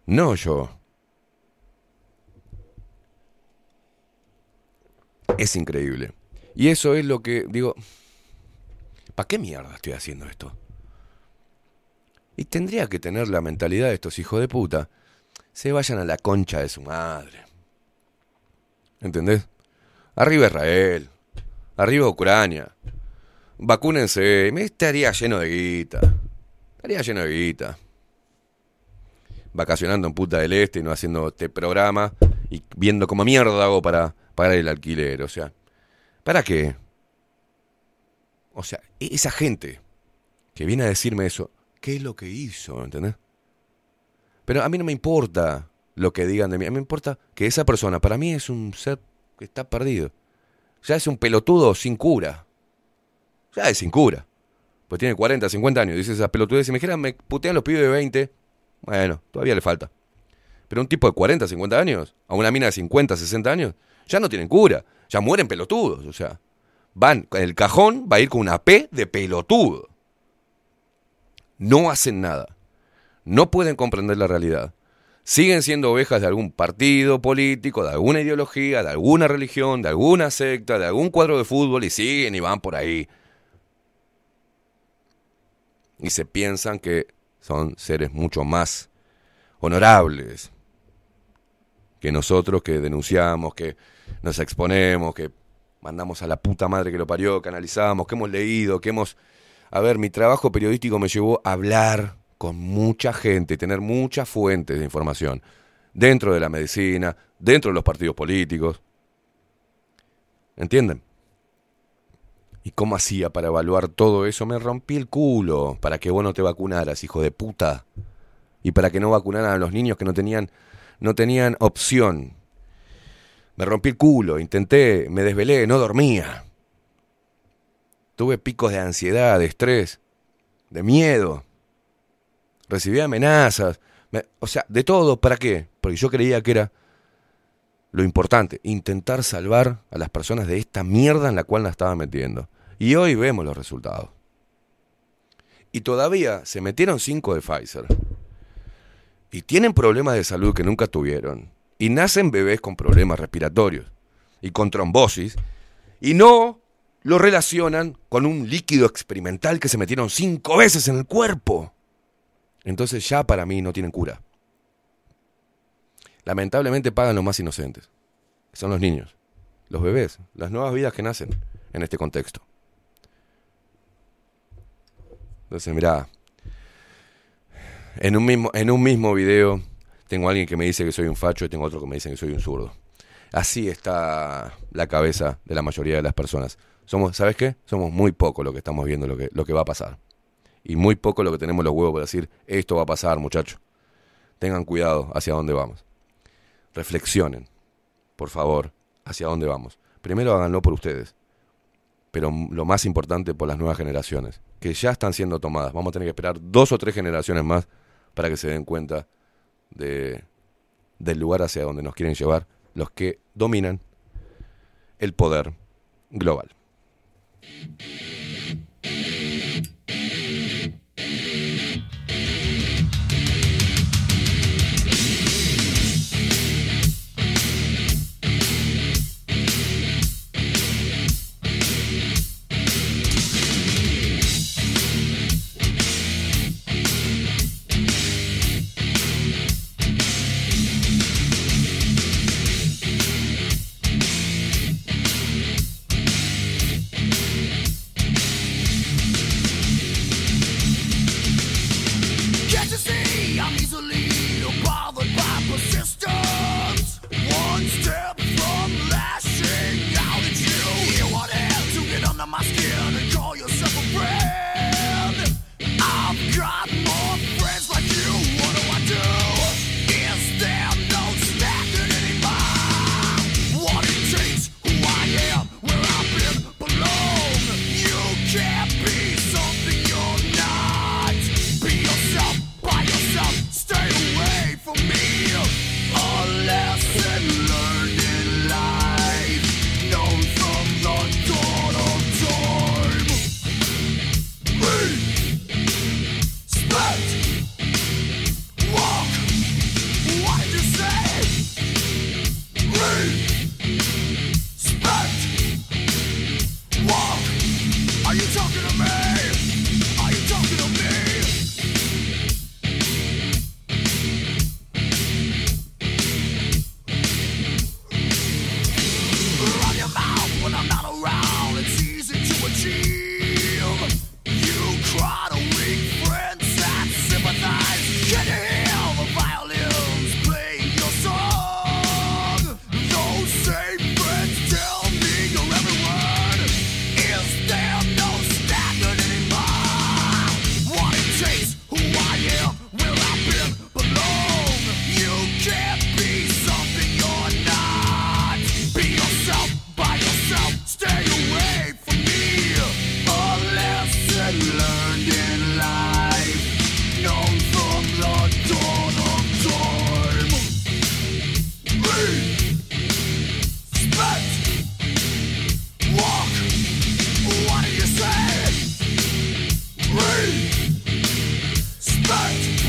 No yo. Es increíble. Y eso es lo que digo, ¿para qué mierda estoy haciendo esto? Y tendría que tener la mentalidad de estos hijos de puta. Se vayan a la concha de su madre. ¿Entendés? Arriba Israel. Arriba Ucrania. Vacúnense. Me estaría lleno de guita. Estaría lleno de guita. Vacacionando en Puta del Este y no haciendo este programa. Y viendo cómo mierda hago para pagar el alquiler. O sea, ¿para qué? O sea, e-, esa gente que viene a decirme eso, ¿qué es lo que hizo? ¿Entendés? Pero a mí no me importa lo que digan de mí. A mí me importa que esa persona, para mí es un ser que está perdido. Ya es un pelotudo sin cura. Ya es sin cura. Pues tiene 40, 50 años. Dice esas pelotudes. Si me dijeran, me putean los pibes de 20. Bueno, todavía le falta. Pero un tipo de 40, 50 años, a una mina de 50, 60 años, ya no tienen cura. Ya mueren pelotudos. O sea, van, el cajón va a ir con una P de pelotudo. No hacen nada. No pueden comprender la realidad. Siguen siendo ovejas de algún partido político, de alguna ideología, de alguna religión, de alguna secta, de algún cuadro de fútbol y siguen y van por ahí. Y se piensan que son seres mucho más honorables que nosotros que denunciamos, que nos exponemos, que mandamos a la puta madre que lo parió, que analizamos, que hemos leído, que hemos... A ver, mi trabajo periodístico me llevó a hablar con mucha gente, tener muchas fuentes de información, dentro de la medicina, dentro de los partidos políticos. ¿Entienden? ¿Y cómo hacía para evaluar todo eso? Me rompí el culo para que vos no te vacunaras, hijo de puta. Y para que no vacunaran a los niños que no tenían, no tenían opción. Me rompí el culo, intenté, me desvelé, no dormía. Tuve picos de ansiedad, de estrés, de miedo. Recibí amenazas. me- o sea, de todo, ¿para qué? Porque yo creía que era lo importante, intentar salvar a las personas de esta mierda en la cual la estaban metiendo. Y hoy vemos los resultados. Y todavía se metieron cinco de Pfizer. Y tienen problemas de salud que nunca tuvieron. Y nacen bebés con problemas respiratorios. Y con trombosis. Y no lo relacionan con un líquido experimental que se metieron cinco veces en el cuerpo. Entonces ya para mí no tienen cura. Lamentablemente pagan los más inocentes. Son los niños, los bebés, las nuevas vidas que nacen en este contexto. Entonces, mirá, en un mismo, en un mismo video tengo a alguien que me dice que soy un facho y tengo otro que me dice que soy un zurdo. Así está la cabeza de la mayoría de las personas. Somos, ¿sabes qué? Somos muy poco lo que estamos viendo, lo que, lo que va a pasar. Y muy poco lo que tenemos los huevos para decir, esto va a pasar, muchachos. Tengan cuidado hacia dónde vamos. Reflexionen, por favor, hacia dónde vamos. Primero háganlo por ustedes, pero lo más importante por las nuevas generaciones, que ya están siendo tomadas. Vamos a tener que esperar dos o tres generaciones más para que se den cuenta de, del lugar hacia donde nos quieren llevar los que dominan el poder global.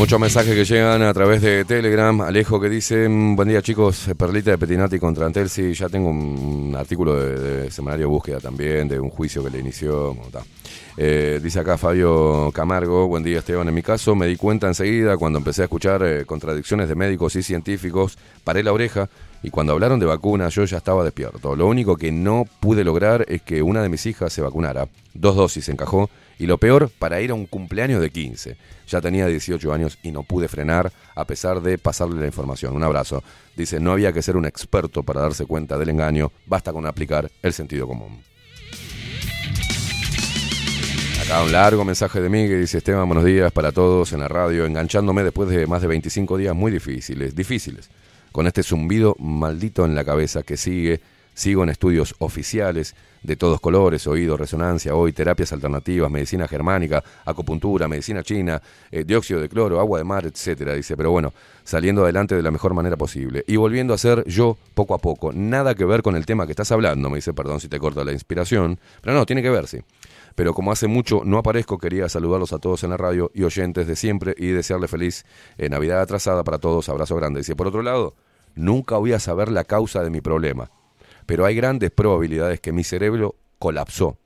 Muchos mensajes que llegan a través de Telegram. Alejo que dice, "Mm, buen día chicos, Perlita de Petinati contra Antelsi. Ya tengo un artículo de, de Semanario Búsqueda también, de un juicio que le inició. Eh, dice acá Fabio Camargo, buen día Esteban. En mi caso me di cuenta enseguida cuando empecé a escuchar eh, contradicciones de médicos y científicos, paré la oreja y cuando hablaron de vacunas yo ya estaba despierto. Lo único que no pude lograr es que una de mis hijas se vacunara. Dos dosis encajó y lo peor, para ir a un cumpleaños de 15. Ya tenía 18 años y no pude frenar a pesar de pasarle la información. Un abrazo. Dice, no había que ser un experto para darse cuenta del engaño, basta con aplicar el sentido común. Acá un largo mensaje de mí que dice Esteban, buenos días para todos en la radio, enganchándome después de más de 25 días muy difíciles, difíciles, con este zumbido maldito en la cabeza que sigue, sigo en estudios oficiales de todos colores, oído, resonancia, hoy terapias alternativas, medicina germánica, acupuntura, medicina china, eh, dióxido de cloro, agua de mar, etcétera, dice, pero bueno, saliendo adelante de la mejor manera posible. Y volviendo a ser yo poco a poco, nada que ver con el tema que estás hablando, me dice, perdón si te corta la inspiración, pero no, tiene que ver, sí. Pero como hace mucho no aparezco, quería saludarlos a todos en la radio y oyentes de siempre y desearle feliz eh, Navidad atrasada para todos. Abrazo grande. Dice, por otro lado, nunca voy a saber la causa de mi problema, pero hay grandes probabilidades que mi cerebro colapsó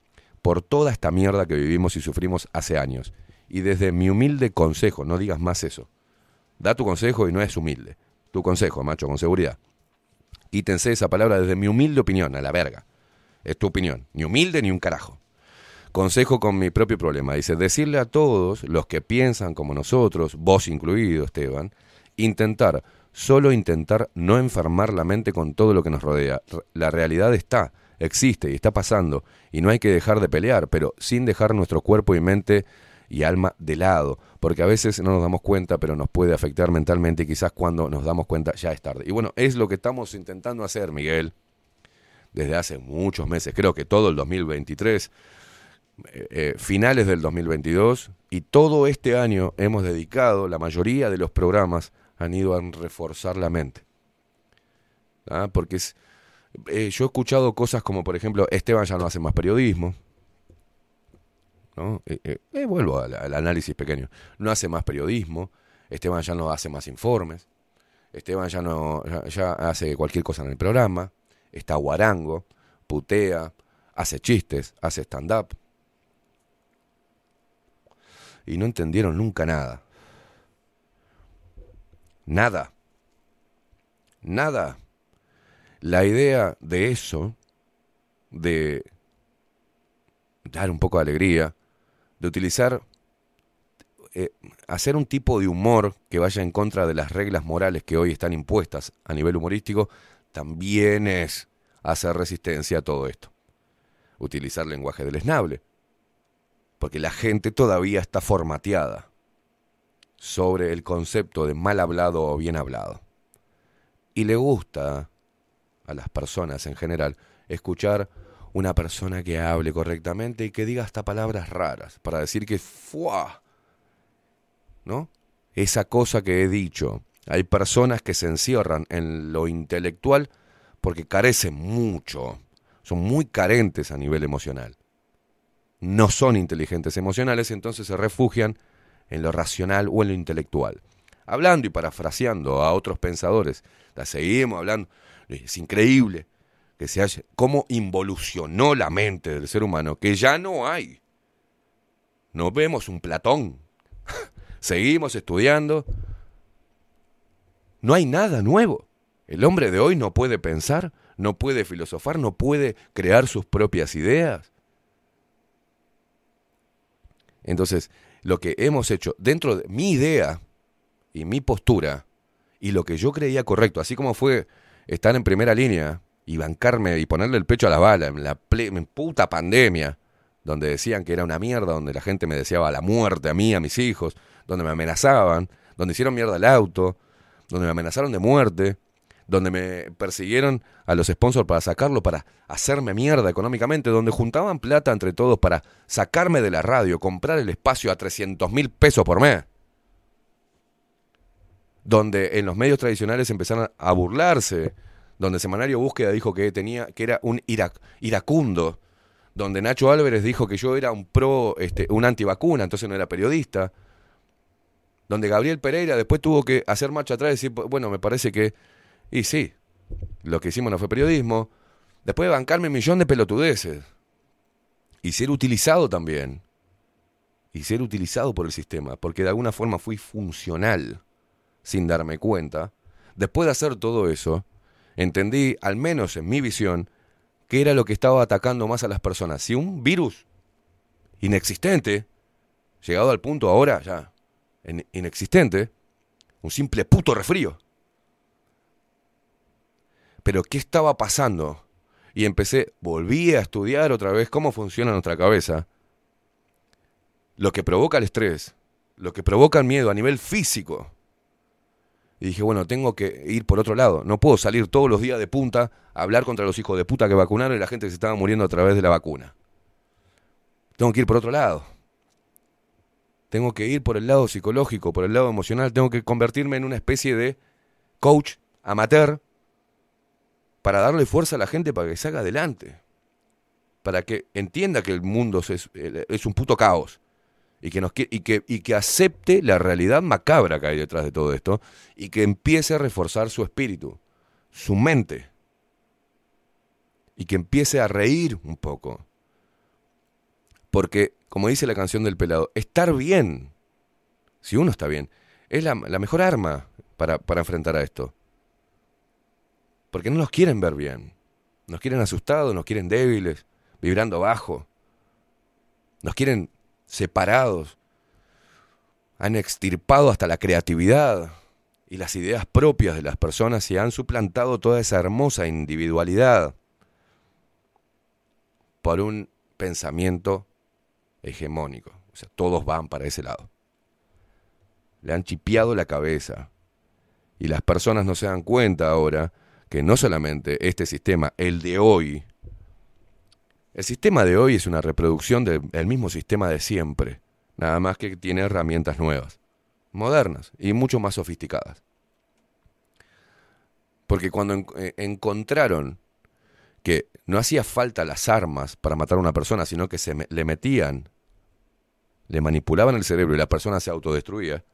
por toda esta mierda que vivimos y sufrimos hace años. Y desde mi humilde consejo, no digas más eso. Da tu consejo y no es humilde. Tu consejo, macho, con seguridad. Quítense esa palabra desde mi humilde opinión, a la verga. Es tu opinión. Ni humilde ni un carajo. Consejo con mi propio problema. Dice, decirle a todos los que piensan como nosotros, vos incluido, Esteban, intentar, solo intentar no enfermar la mente con todo lo que nos rodea. La realidad está, existe y está pasando, y no hay que dejar de pelear, pero sin dejar nuestro cuerpo y mente y alma de lado, porque a veces no nos damos cuenta, pero nos puede afectar mentalmente y quizás cuando nos damos cuenta ya es tarde. Y bueno, es lo que estamos intentando hacer, Miguel, desde hace muchos meses, creo que todo el 2023 eh, eh, finales del 2022 y todo este año hemos dedicado, la mayoría de los programas han ido a reforzar la mente. ¿Ah? Porque es, eh, yo he escuchado cosas como, por ejemplo, Esteban ya no hace más periodismo. ¿no? Eh, eh, vuelvo al, análisis pequeño. No hace más periodismo. Esteban ya no hace más informes. Esteban ya no ya hace cualquier cosa en el programa. Está guarango, putea, hace chistes, hace stand-up. Y no entendieron nunca nada. Nada. Nada. La idea de eso, de dar un poco de alegría, de utilizar, eh, hacer un tipo de humor que vaya en contra de las reglas morales que hoy están impuestas a nivel humorístico, también es hacer resistencia a todo esto. Utilizar lenguaje deleznable, porque la gente todavía está formateada sobre el concepto de mal hablado o bien hablado. Y le gusta a las personas en general escuchar una persona que hable correctamente y que diga hasta palabras raras para decir que ¡fua! ¿No? Esa cosa que he dicho. Hay personas que se encierran en lo intelectual porque carecen mucho. Son muy carentes a nivel emocional. No son inteligentes emocionales, entonces se refugian en lo racional o en lo intelectual. Hablando y parafraseando a otros pensadores, la seguimos hablando, es increíble que se haya, cómo involucionó la mente del ser humano, que ya no hay. No vemos un Platón. Seguimos estudiando. No hay nada nuevo. El hombre de hoy no puede pensar, no puede filosofar, no puede crear sus propias ideas. Entonces, lo que hemos hecho dentro de mi idea y mi postura y lo que yo creía correcto, así como fue estar en primera línea y bancarme y ponerle el pecho a la bala en la ple- en puta pandemia, donde decían que era una mierda, donde la gente me deseaba la muerte a mí, a mis hijos, donde me amenazaban, donde hicieron mierda el auto, donde me amenazaron de muerte, donde me persiguieron a los sponsors para sacarlo, para hacerme mierda económicamente, donde juntaban plata entre todos para sacarme de la radio, comprar el espacio a 300 mil pesos por mes. Donde en los medios tradicionales empezaron a burlarse, donde Semanario Búsqueda dijo que tenía que era un irac- iracundo, donde Nacho Álvarez dijo que yo era un pro, este, un antivacuna, entonces no era periodista, donde Gabriel Pereira después tuvo que hacer marcha atrás y decir, bueno, me parece que, y sí, lo que hicimos no fue periodismo, después de bancarme un millón de pelotudeces, y ser utilizado también, y ser utilizado por el sistema, porque de alguna forma fui funcional, sin darme cuenta, después de hacer todo eso, entendí, al menos en mi visión, que era lo que estaba atacando más a las personas. Si un virus inexistente, llegado al punto ahora ya en- inexistente, un simple puto resfrío. Pero ¿qué estaba pasando? Y empecé, volví a estudiar otra vez cómo funciona nuestra cabeza. Lo que provoca el estrés, lo que provoca el miedo a nivel físico. Y dije, bueno, tengo que ir por otro lado. No puedo salir todos los días de punta a hablar contra los hijos de puta que vacunaron y la gente que se estaba muriendo a través de la vacuna. Tengo que ir por otro lado. Tengo que ir por el lado psicológico, por el lado emocional. Tengo que convertirme en una especie de coach amateur para darle fuerza a la gente para que salga adelante. Para que entienda que el mundo es, un puto caos y que, nos, y, que, acepte la realidad macabra que hay detrás de todo esto y que empiece a reforzar su espíritu, su mente y que empiece a reír un poco. Porque, como dice la canción del pelado, estar bien, si uno está bien, es la, mejor arma para enfrentar a esto. Porque no nos quieren ver bien. Nos quieren asustados, nos quieren débiles, vibrando bajo. Nos quieren separados. Han extirpado hasta la creatividad y las ideas propias de las personas y han suplantado toda esa hermosa individualidad por un pensamiento hegemónico. O sea, todos van para ese lado. Le han chipeado la cabeza. Y las personas no se dan cuenta ahora que no solamente este sistema, el de hoy, el sistema de hoy es una reproducción del, mismo sistema de siempre, nada más que tiene herramientas nuevas, modernas y mucho más sofisticadas. Porque cuando eh, encontraron que no hacía falta las armas para matar a una persona, sino que se le metían, le manipulaban el cerebro y la persona se autodestruía.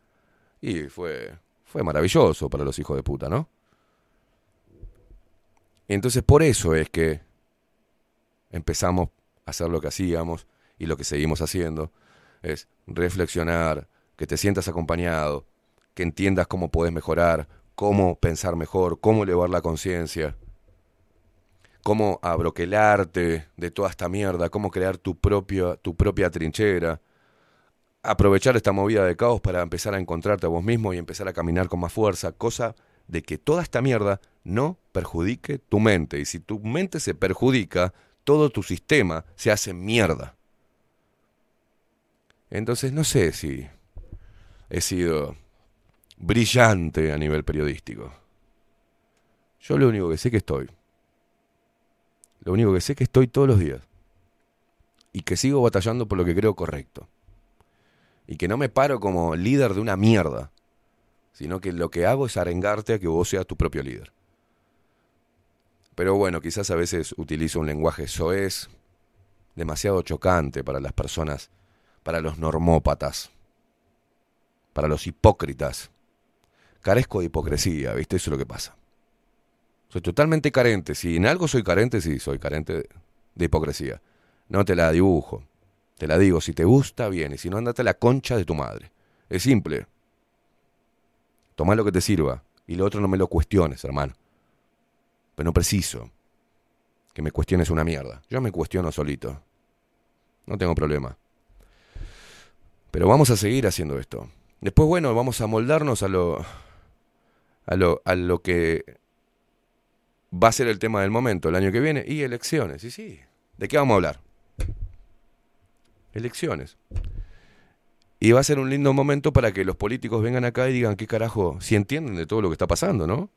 Y fue, fue maravilloso para los hijos de puta, ¿no? Entonces por eso es que empezamos a hacer lo que hacíamos y lo que seguimos haciendo. Es reflexionar, que te sientas acompañado, que entiendas cómo puedes mejorar, cómo pensar mejor, cómo elevar la conciencia, cómo abroquelarte de toda esta mierda, cómo crear tu, propio, tu propia trinchera, aprovechar esta movida de caos para empezar a encontrarte a vos mismo y empezar a caminar con más fuerza, cosa de que toda esta mierda no perjudique tu mente. Y si tu mente se perjudica, todo tu sistema se hace mierda. Entonces no sé si he sido brillante a nivel periodístico. Yo lo único que sé que estoy. Lo único que sé que estoy todos los días. Y que sigo batallando por lo que creo correcto. Y que no me paro como líder de una mierda. Sino que lo que hago es arengarte a que vos seas tu propio líder. Pero bueno, quizás a veces utilizo un lenguaje soez, demasiado chocante para las personas, para los normópatas, para los hipócritas. Carezco de hipocresía, ¿viste? Eso es lo que pasa. Soy totalmente carente. Si en algo soy carente, sí, soy carente de, hipocresía. No te la dibujo. Te la digo, si te gusta, bien. Y si no, andate a la concha de tu madre. Es simple. Tomá lo que te sirva. Y lo otro no me lo cuestiones, hermano. Pero no preciso que me cuestiones una mierda. Yo me cuestiono solito. No tengo problema. Pero vamos a seguir haciendo esto. Después, bueno, vamos a moldarnos a lo, a lo, a lo que va a ser el tema del momento el año que viene. Y elecciones. Y sí, ¿de qué vamos a hablar? Elecciones. Y va a ser un lindo momento para que los políticos vengan acá y digan qué carajo, si entienden de todo lo que está pasando, ¿no?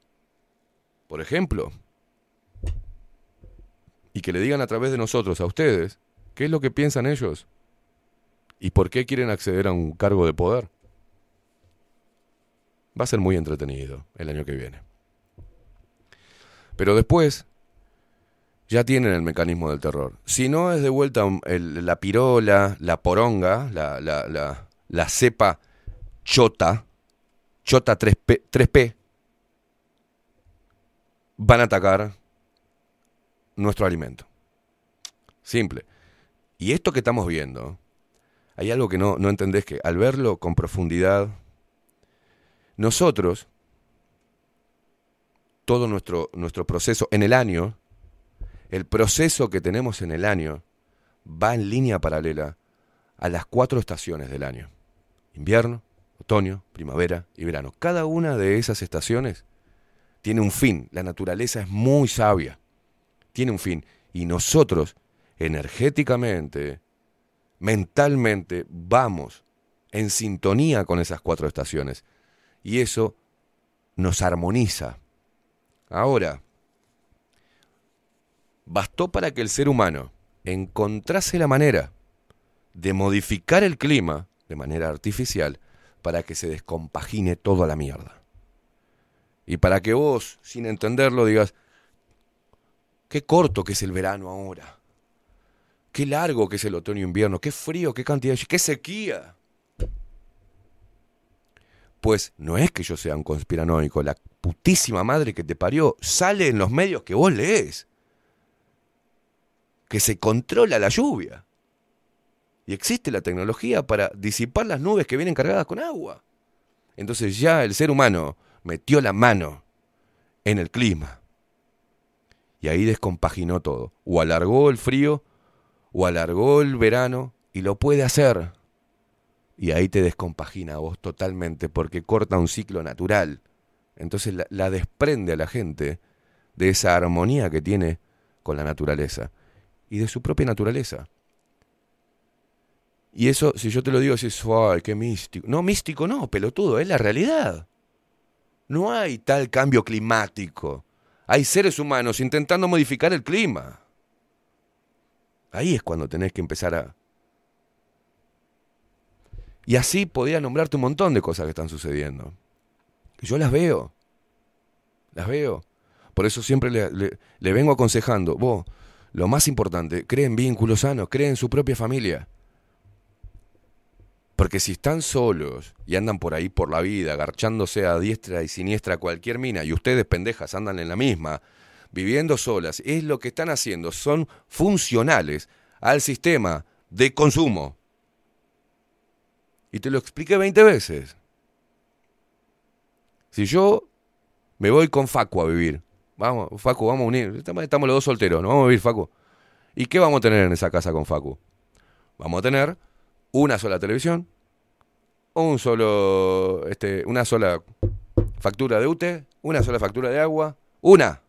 Por ejemplo. Y que le digan a través de nosotros, a ustedes, qué es lo que piensan ellos y por qué quieren acceder a un cargo de poder. Va a ser muy entretenido el año que viene. Pero después ya tienen el mecanismo del terror. Si no es de vuelta la pirola, la poronga, la, la, la, la cepa chota, chota 3P, 3P, van a atacar nuestro alimento. Simple. Y esto que estamos viendo, hay algo que no, no entendés que al verlo con profundidad, nosotros, todo nuestro, nuestro proceso en el año, el proceso que tenemos en el año, va en línea paralela a las cuatro estaciones del año. Invierno, otoño, primavera y verano. Cada una de esas estaciones tiene un fin. La naturaleza es muy sabia. Tiene un fin. Y nosotros, energéticamente, mentalmente, vamos en sintonía con esas cuatro estaciones. Y eso nos armoniza. Ahora, bastó para que el ser humano encontrase la manera de modificar el clima de manera artificial para que se descompagine toda la mierda. Y para que vos, sin entenderlo, digas, qué corto que es el verano ahora, qué largo que es el otoño-invierno, qué frío, qué cantidad, de- qué sequía. Pues no es que yo sea un conspiranoico, la putísima madre que te parió sale en los medios que vos lees. Que se controla la lluvia. Y existe la tecnología para disipar las nubes que vienen cargadas con agua. Entonces ya el ser humano metió la mano en el clima. Y ahí descompaginó todo. O alargó el frío, o alargó el verano, y lo puede hacer. Y ahí te descompagina a vos totalmente porque corta un ciclo natural. Entonces la, la desprende a la gente de esa armonía que tiene con la naturaleza y de su propia naturaleza. Y eso, si yo te lo digo, decís, ¡ay, qué místico! No, místico no, pelotudo, es la realidad. No hay tal cambio climático. Hay seres humanos intentando modificar el clima. Ahí es cuando tenés que empezar a... Y así podía nombrarte un montón de cosas que están sucediendo. Yo las veo. Las veo. Por eso siempre le, le- le vengo aconsejando, vos, lo más importante, creen vínculos sanos, creen su propia familia. Porque si están solos y andan por ahí por la vida, agarchándose a diestra y siniestra cualquier mina, y ustedes pendejas andan en la misma, viviendo solas, es lo que están haciendo, son funcionales al sistema de consumo. Y te lo expliqué 20 veces. Si yo me voy con Facu a vivir, vamos, Facu, vamos a unir, estamos, estamos los dos solteros, nos vamos a vivir, Facu. ¿Y qué vamos a tener en esa casa con Facu? Vamos a tener una sola televisión, un solo, este, una sola factura de UTE, una sola factura de agua, una.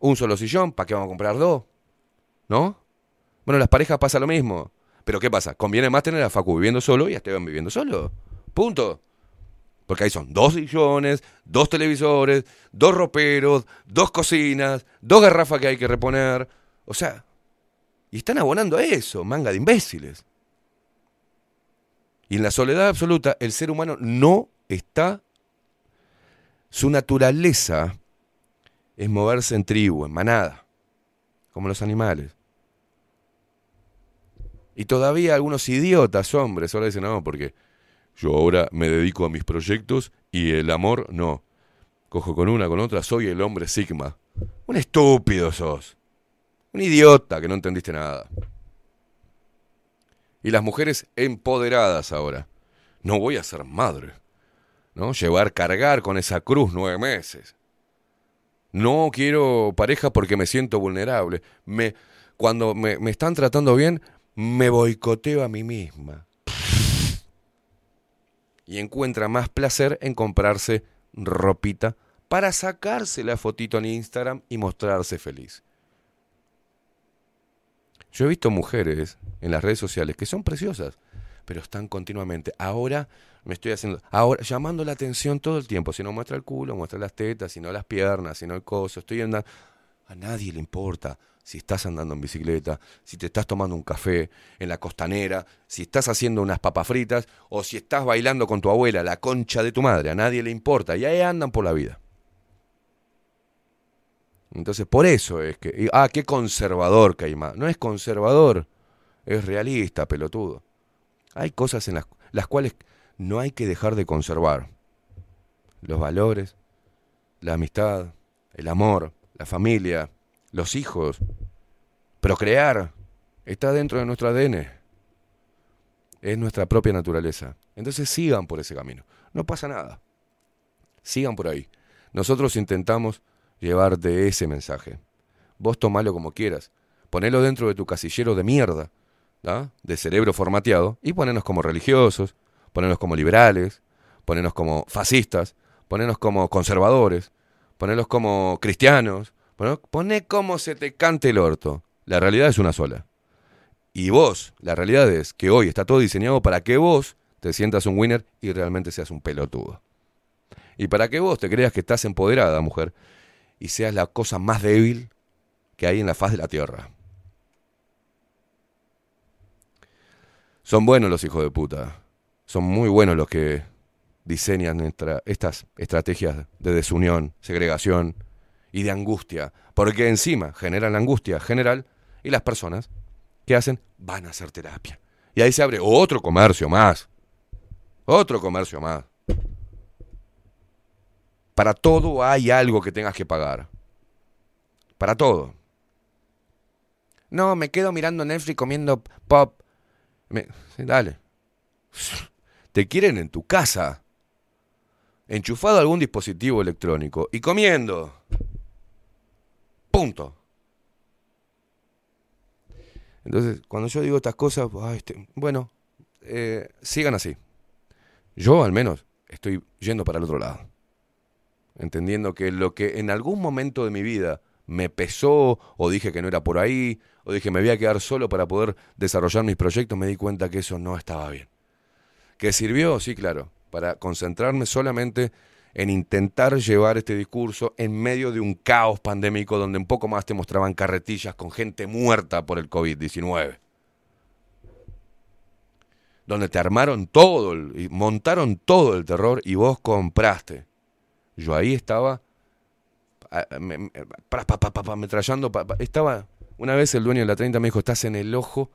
Un solo sillón, ¿para qué vamos a comprar dos? ¿No? Bueno, las parejas pasa lo mismo. Pero ¿qué pasa? Conviene más tener a Facu viviendo solo y a Esteban viviendo solo. Punto. Porque ahí son dos sillones, dos televisores, dos roperos, dos cocinas, dos garrafas que hay que reponer. O sea, y están abonando a eso, manga de imbéciles. Y en la soledad absoluta, el ser humano no está. Su naturaleza es moverse en tribu, en manada, como los animales. Y todavía algunos idiotas hombres ahora dicen, no, porque yo ahora me dedico a mis proyectos y el amor no. Cojo con una, con otra, soy el hombre Sigma. Un estúpido sos. Un idiota que no entendiste nada. Y las mujeres empoderadas ahora. No voy a ser madre. ¿No? Llevar, cargar con esa cruz nueve meses. No quiero pareja porque me siento vulnerable. Me, cuando me, me están tratando bien, me boicoteo a mí misma. Y encuentra más placer en comprarse ropita para sacarse la fotito en Instagram y mostrarse feliz. Yo he visto mujeres en las redes sociales que son preciosas, pero están continuamente. Ahora me estoy haciendo, ahora llamando la atención todo el tiempo. Si no muestra el culo, muestra las tetas, si no las piernas, si no el coso. Estoy andando. A nadie le importa si estás andando en bicicleta, si te estás tomando un café en la costanera, si estás haciendo unas papas fritas o si estás bailando con tu abuela, la concha de tu madre. A nadie le importa. Y ahí andan por la vida. Entonces, por eso es que. Ah, qué conservador, Caimán. No es conservador, es realista, pelotudo. Hay cosas en las, las cuales no hay que dejar de conservar. Los valores, la amistad, el amor, la familia, los hijos. Procrear está dentro de nuestro ADN. Es nuestra propia naturaleza. Entonces sigan por ese camino. No pasa nada. Sigan por ahí. Nosotros intentamos llevarte ese mensaje. Vos tomalo como quieras. Ponelo dentro de tu casillero de mierda, ¿da? de cerebro formateado, y ponenos como religiosos, ponenos como liberales, ponenos como fascistas, ponenos como conservadores, ponenos como cristianos, ponenos- poné como se te cante el orto. La realidad es una sola. Y vos, la realidad es que hoy está todo diseñado para que vos te sientas un winner y realmente seas un pelotudo. Y para que vos te creas que estás empoderada, mujer, y seas la cosa más débil que hay en la faz de la tierra. Son buenos los hijos de puta. Son muy buenos los que diseñan estas estrategias de desunión, segregación y de angustia. Porque encima generan angustia general y las personas que hacen van a hacer terapia. Y ahí se abre otro comercio más. Otro comercio más. Para todo hay algo que tengas que pagar. Para todo. No, me quedo mirando Netflix comiendo pop. Dale. Te quieren en tu casa. Enchufado a algún dispositivo electrónico y comiendo. Punto. Entonces, cuando yo digo estas cosas, ay, este, bueno, eh, sigan así. Yo al menos estoy yendo para el otro lado. Entendiendo que lo que en algún momento de mi vida me pesó, o dije que no era por ahí, o dije me voy a quedar solo para poder desarrollar mis proyectos, me di cuenta que eso no estaba bien. ¿Que sirvió? Sí, claro, para concentrarme solamente en intentar llevar este discurso en medio de un caos pandémico donde un poco más te mostraban carretillas con gente muerta por el COVID-19 donde te armaron todo y montaron todo el terror y vos compraste. Yo ahí estaba ametrallando. Estaba, una vez el dueño de la 30 me dijo, estás en el ojo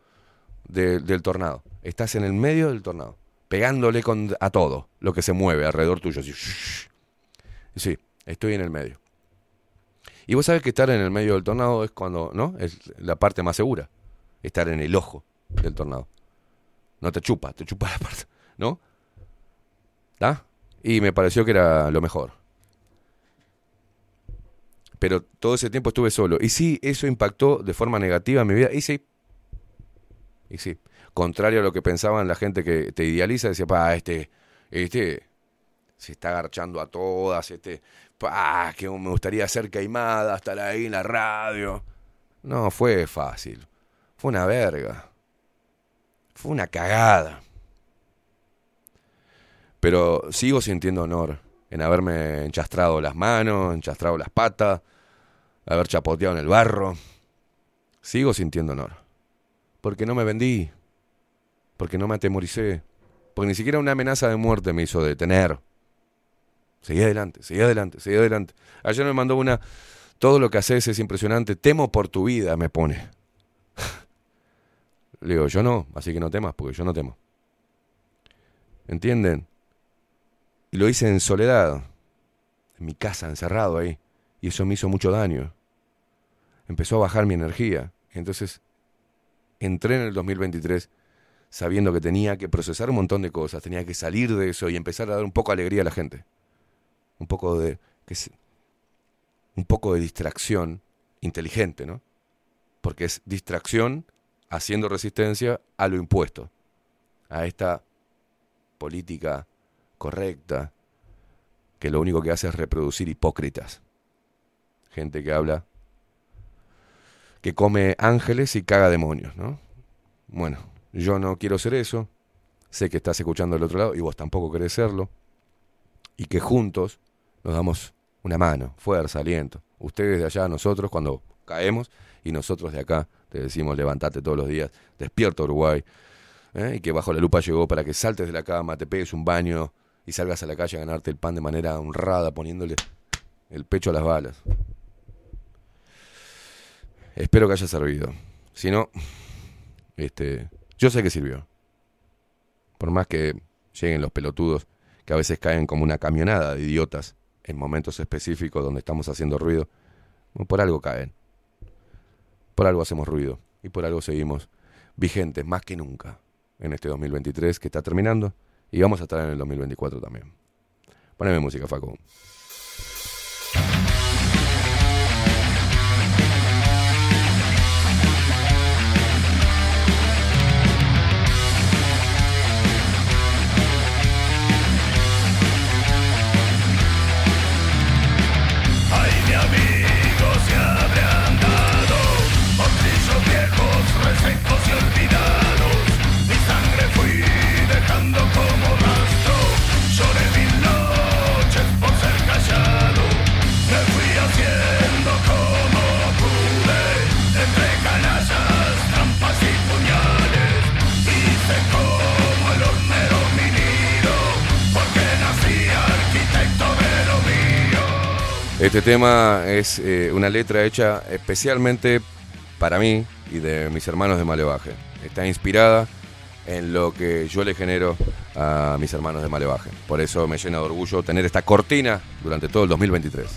de- del tornado. Estás en el medio del tornado. Pegándole con, a todo lo que se mueve alrededor tuyo. Así, sí, estoy en el medio. Y vos sabés que estar en el medio del tornado es cuando, ¿no? Es la parte más segura. Estar en el ojo del tornado. No te chupa, te chupa la parte, ¿no? ¿Está? Y me pareció que era lo mejor. Pero todo ese tiempo estuve solo. Y sí, eso impactó de forma negativa en mi vida. Y sí. Y sí. Contrario a lo que pensaban la gente que te idealiza, decía, pa, este, este se está agarchando a todas, este, pa, que me gustaría hacer caimada, estar ahí en la radio. No, fue fácil. Fue una verga. Fue una cagada. Pero sigo sintiendo honor en haberme enchastrado las manos, enchastrado las patas, haber chapoteado en el barro. Sigo sintiendo honor. Porque no me vendí. Porque no me atemoricé. Porque ni siquiera una amenaza de muerte me hizo detener. Seguí adelante, seguí adelante, seguí adelante. Ayer me mandó una, todo lo que haces es impresionante, temo por tu vida, me pone. Le digo, yo no, así que no temas, porque yo no temo. ¿Entienden? Y lo hice en soledad, en mi casa, encerrado ahí. Y eso me hizo mucho daño. Empezó a bajar mi energía. Entonces entré en el 2023 sabiendo que tenía que procesar un montón de cosas, tenía que salir de eso y empezar a dar un poco de alegría a la gente. Un poco de que se- un poco de distracción inteligente, ¿no? Porque es distracción haciendo resistencia a lo impuesto, a esta política correcta que lo único que hace es reproducir hipócritas. Gente que habla que come ángeles y caga demonios, ¿no? Bueno, yo no quiero ser eso. Sé que estás escuchando del otro lado y vos tampoco querés serlo. Y que juntos nos damos una mano, fuerza, aliento. Ustedes de allá, nosotros cuando caemos y nosotros de acá te decimos levantate todos los días, despierta Uruguay. ¿eh? Y que bajo la lupa llegó para que saltes de la cama, te pegues un baño y salgas a la calle a ganarte el pan de manera honrada, poniéndole el pecho a las balas. Espero que haya servido. Si no, este, yo sé que sirvió. Por más que lleguen los pelotudos, que a veces caen como una camionada de idiotas en momentos específicos donde estamos haciendo ruido, por algo caen. Por algo hacemos ruido y por algo seguimos vigentes más que nunca en este 2023 que está terminando y vamos a estar en el 2024 también. Poneme música, Facu. Este tema es eh, una letra hecha especialmente para mí y de mis hermanos de Malevaje. Está inspirada en lo que yo le genero a mis hermanos de Malevaje. Por eso me llena de orgullo tener esta cortina durante todo el 2023.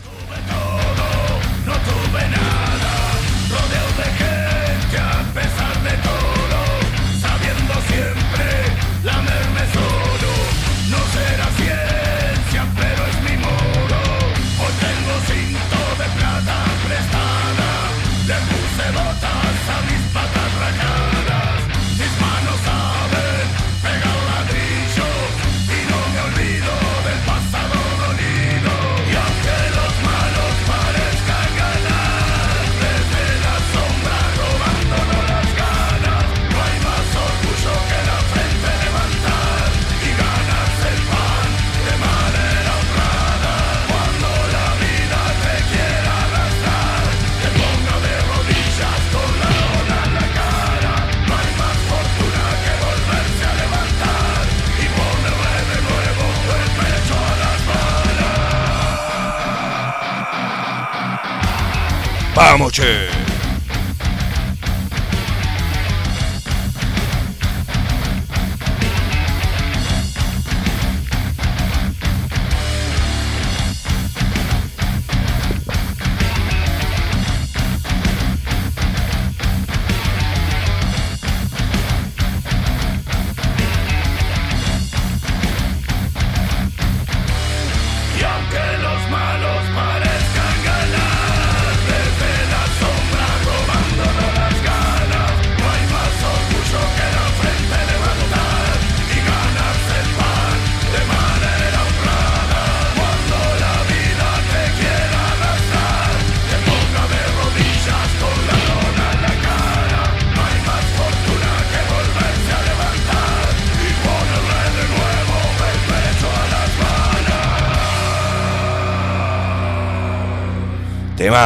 Vamos,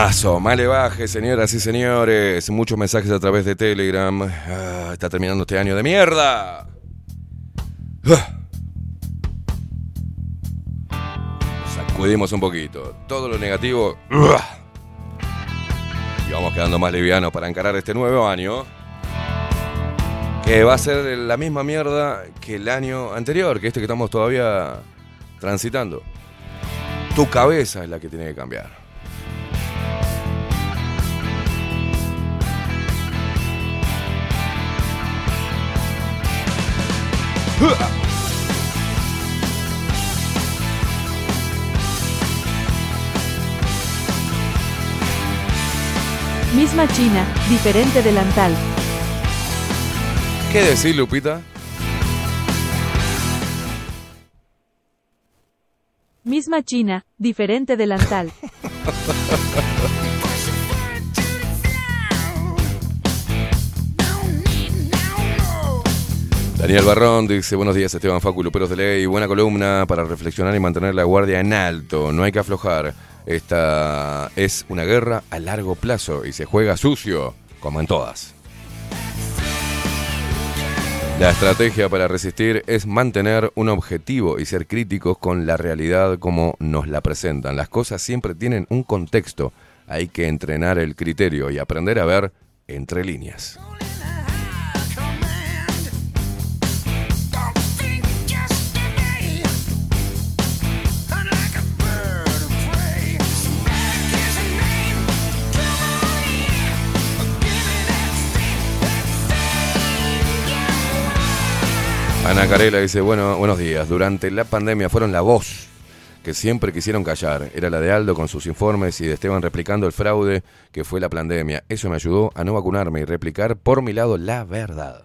Temazo, male baje, señoras y señores. Muchos mensajes a través de Telegram. Ah, está terminando este año de mierda. Ah. Sacudimos un poquito. Todo lo negativo. Y vamos quedando más livianos para encarar este nuevo año. Que va a ser la misma mierda que el año anterior, que este que estamos todavía transitando. Tu cabeza es la que tiene que cambiar. Misma China, diferente delantal. ¿Qué decir, Lupita? Misma China, diferente delantal. Daniel Barrón dice, buenos días Esteban Facu y Luperos de Ley, buena columna para reflexionar y mantener la guardia en alto, no hay que aflojar, esta es una guerra a largo plazo y se juega sucio, como en todas. La estrategia para resistir es mantener un objetivo y ser críticos con la realidad como nos la presentan. Las cosas siempre tienen un contexto, hay que entrenar el criterio y aprender a ver entre líneas. Ana Carela dice, bueno, buenos días. Durante la pandemia fueron la voz que siempre quisieron callar. Era la de Aldo con sus informes y de Esteban replicando el fraude que fue la pandemia. Eso me ayudó a no vacunarme y replicar por mi lado la verdad.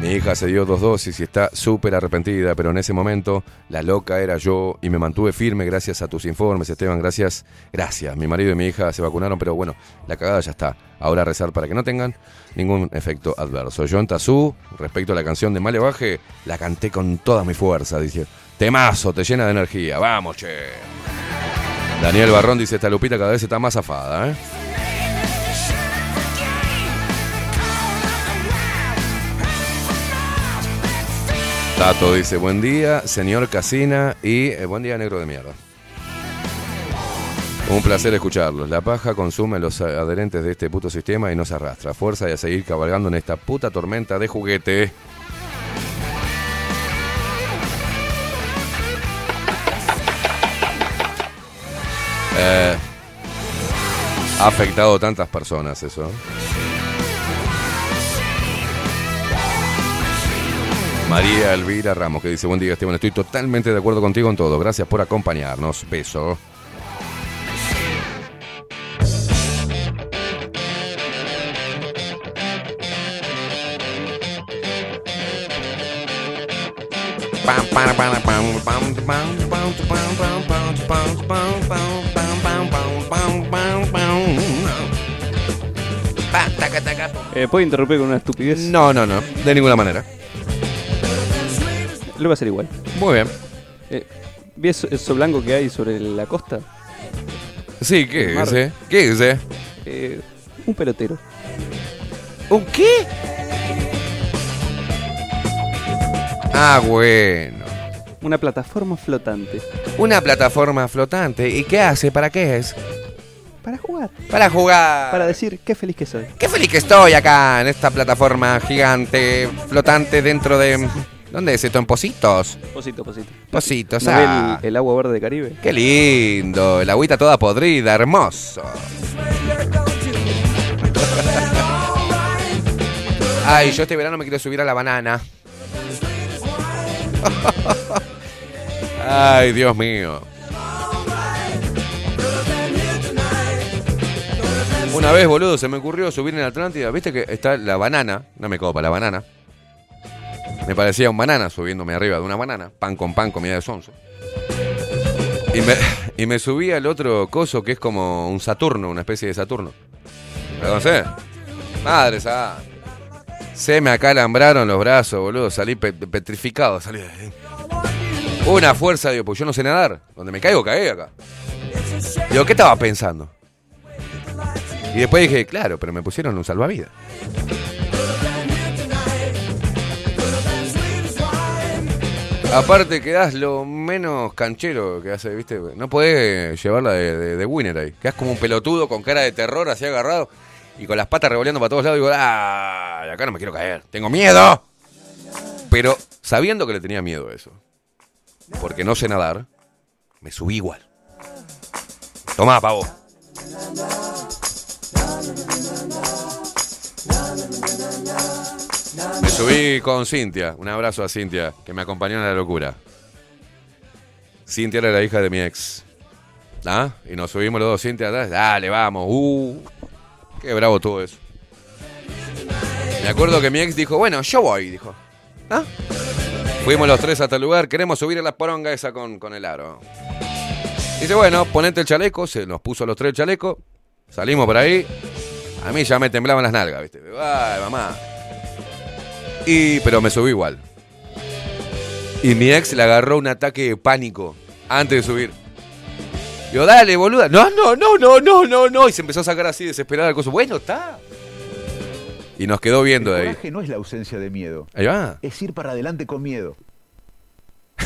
Mi hija se dio dos dosis y está súper arrepentida, pero en ese momento la loca era yo y me mantuve firme gracias a tus informes, Esteban. Gracias, gracias. Mi marido y mi hija se vacunaron, pero bueno, la cagada ya está. Ahora rezar para que no tengan ningún efecto adverso. Yo en Tazú, respecto a la canción de Malevaje, la canté con toda mi fuerza. Dice, temazo, te llena de energía. Vamos, che. Daniel Barrón dice, esta Lupita cada vez está más zafada, ¿eh? Tato dice, buen día, señor Casina y eh, buen día, negro de mierda. Un placer escucharlos. La paja consume los adherentes de este puto sistema y no se arrastra. Fuerza y a seguir cabalgando en esta puta tormenta de juguete. Eh, ha afectado a tantas personas eso. María Elvira Ramos que dice, buen día Esteban, estoy totalmente de acuerdo contigo en todo. Gracias por acompañarnos. Beso. Eh, ¿Puedo interrumpir con una estupidez? No, no, no, de ninguna manera. Lo voy a hacer igual. Muy bien. Eh, ¿Vi eso, blanco que hay sobre la costa? Sí, ¿qué es Mar. ese? ¿Qué es ese? Eh, un pelotero. ¿Un qué? Ah, bueno. Una plataforma flotante. Una plataforma flotante. ¿Y qué hace? ¿Para qué es? Para jugar. Para jugar. Para decir qué feliz que soy. Qué feliz que estoy acá en esta plataforma gigante, flotante dentro de. ¿Dónde es esto? ¿En Positos? Posito, posito. Positos, ¿No ah. el, el agua verde de Caribe? Qué lindo, el agüita toda podrida, hermoso. Ay, yo este verano me quiero subir a la banana. Ay, Dios mío. Una vez, boludo, se me ocurrió subir en Atlántida. Viste que está la banana. No me copa, la banana. Me parecía un banana subiéndome arriba de una banana. Pan con pan, comida de sonso. Y me, y me subí al otro coso que es como un Saturno, una especie de Saturno. ¿Lo conocés? Madre esa. Se me acalambraron los brazos, boludo. Salí pe- petrificado. Salí. Una fuerza, digo, pues yo no sé nadar. Donde me caigo, caí acá. Digo, ¿qué estaba pensando? Y después dije, claro, pero me pusieron un salvavidas. Aparte quedás lo menos canchero que hace, ¿viste? No podés llevarla de, de, winner ahí. Quedás como un pelotudo con cara de terror así agarrado y con las patas revoleando para todos lados. Digo, ¡ah! Acá no me quiero caer. ¡Tengo miedo! Pero sabiendo que le tenía miedo a eso, porque no sé nadar, me subí igual. Tomá, pavo. Subí con Cintia. Un abrazo a Cintia, que me acompañó en la locura. Cintia era la hija de mi ex. ¿Ah? Y nos subimos los dos, Cintia atrás. Dale, vamos. Uh, qué bravo todo eso. Me acuerdo que mi ex dijo, bueno, yo voy, dijo. ¿Ah? Fuimos los tres hasta el lugar, queremos subir a la poronga esa con, con el aro. Dice, bueno, ponete el chaleco, se nos puso los tres el chaleco, salimos por ahí. A mí ya me temblaban las nalgas, ¿viste? Ay, mamá. Y, pero me subí igual. Y mi ex le agarró un ataque de pánico antes de subir. Digo, dale, boluda. No, no, no, no, no, no, no. Y se empezó a sacar así desesperada el coso. Bueno, está. Y nos quedó viendo de El ahí. coraje no es la ausencia de miedo. Ahí va. Es ir para adelante con miedo.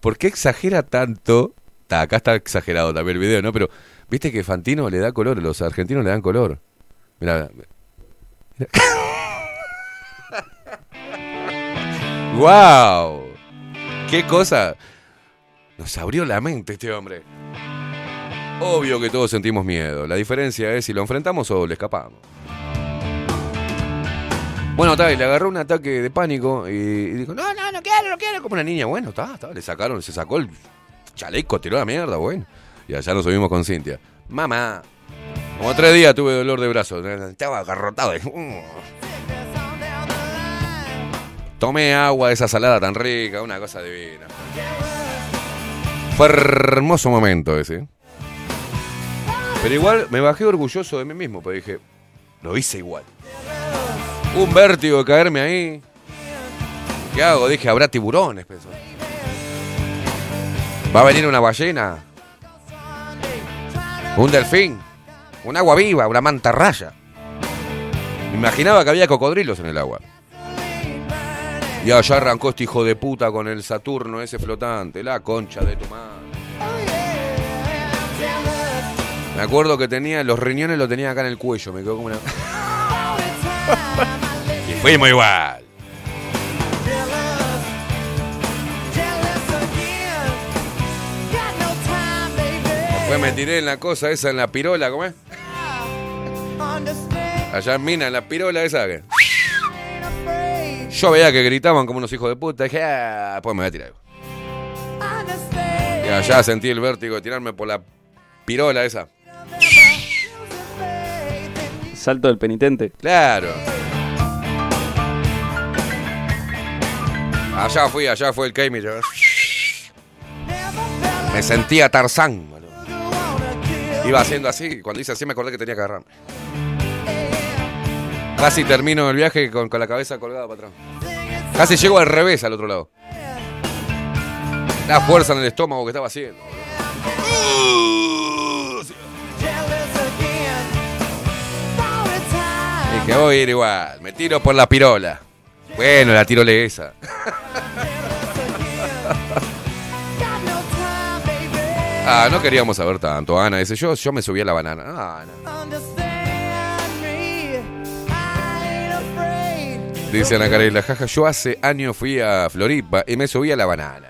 ¿Por qué exagera tanto? Ta, acá está exagerado también el video, ¿no? Pero viste que Fantino le da color, los argentinos le dan color. Mira. ¡Wow! ¡Qué cosa! Nos abrió la mente este hombre. Obvio que todos sentimos miedo. La diferencia es si lo enfrentamos o le escapamos. Bueno, y le agarró un ataque de pánico y, y dijo, no, no, no quiero, no quiero, como una niña. Bueno, está, está, le sacaron, se sacó el chaleco, tiró la mierda, bueno. Y allá nos subimos con Cintia. Mamá, como tres días tuve dolor de brazo, estaba agarrotado. Tomé agua de esa salada tan rica, una cosa divina. Fue hermoso momento ese. Pero igual me bajé orgulloso de mí mismo, porque dije, lo hice igual. Un vértigo de caerme ahí. ¿Qué hago? Dije, habrá tiburones, pensó. Va a venir una ballena. Un delfín. Un agua viva, una mantarraya. Imaginaba que había cocodrilos en el agua. Y allá arrancó este hijo de puta con el Saturno ese flotante, la concha de tu madre. Me acuerdo que tenía los riñones los tenía acá en el cuello, me quedó como una. y fuimos igual. Después me tiré en la cosa esa, en la pirola, ¿cómo es? Allá en Mina, en la pirola esa que. Yo veía que gritaban como unos hijos de puta. Dije, ah, pues me voy a tirar. Y allá sentí el vértigo de tirarme por la pirola esa. Salto del penitente. Claro. Allá fui, allá fue el yo- Me sentía Tarzán. Iba haciendo así. Cuando hice así me acordé que tenía que agarrarme. Casi termino el viaje con, con la cabeza colgada para atrás. Casi llego al revés al otro lado. La fuerza en el estómago que estaba haciendo. Dije, voy a ir igual. Me tiro por la pirola. Bueno, la tirole Ah, no queríamos saber tanto, Ana. Dice, yo, yo me subí a la banana. Ah, Ana. Dice Ana Carela, jaja, yo hace años fui a Floripa y me subí a la banana.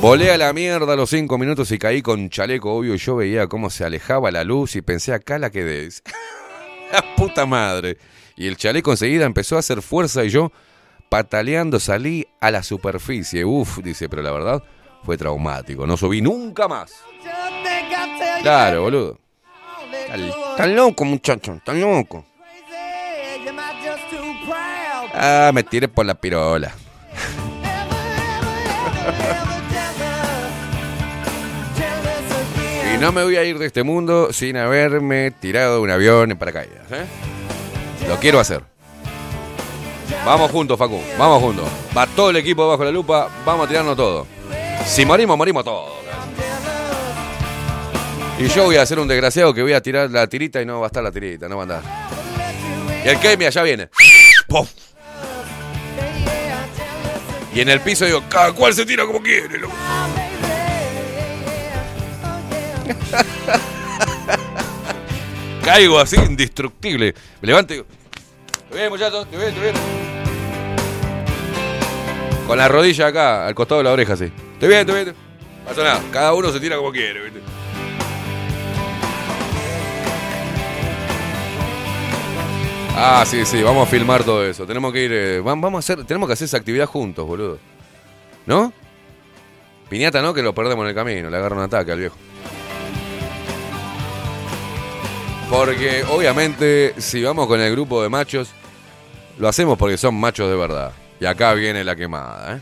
Volé a la mierda a los cinco minutos y caí con chaleco, obvio, y yo veía cómo se alejaba la luz y pensé, acá la quedé. la puta madre. Y el chaleco enseguida empezó a hacer fuerza y yo, pataleando, salí a la superficie. Uf, dice, pero la verdad fue traumático. No subí nunca más. Claro, boludo. Tan loco, muchacho, tan loco. Ah, me tiré por la pirola. Y no me voy a ir de este mundo sin haberme tirado de un avión en paracaídas. ¿eh? Lo quiero hacer. Vamos juntos, Facu. Vamos juntos. Va todo el equipo bajo la lupa. Vamos a tirarnos todo. Si morimos, morimos todos. Y yo voy a ser un desgraciado que voy a tirar la tirita y no va a estar la tirita. No va a andar. Y el Kemi allá viene. ¡Puf! Y en el piso digo, cada cual se tira como quiere. loco". Caigo así, indestructible. Me levanto y digo, "Estoy bien, muchachos, estoy bien, estoy bien. Con la rodilla acá, al costado de la oreja, así. Estoy bien, estoy bien. Pasa nada, cada uno se tira como quiere, ¿viste? Ah, sí, sí, vamos a filmar todo eso. Tenemos que ir, eh, vam- vamos a hacer, tenemos que hacer esa actividad juntos, boludo. ¿No? Piñata no, que lo perdemos en el camino, le agarra un ataque al viejo. Porque obviamente si vamos con el grupo de machos, lo hacemos porque son machos de verdad. Y acá viene la quemada, ¿eh?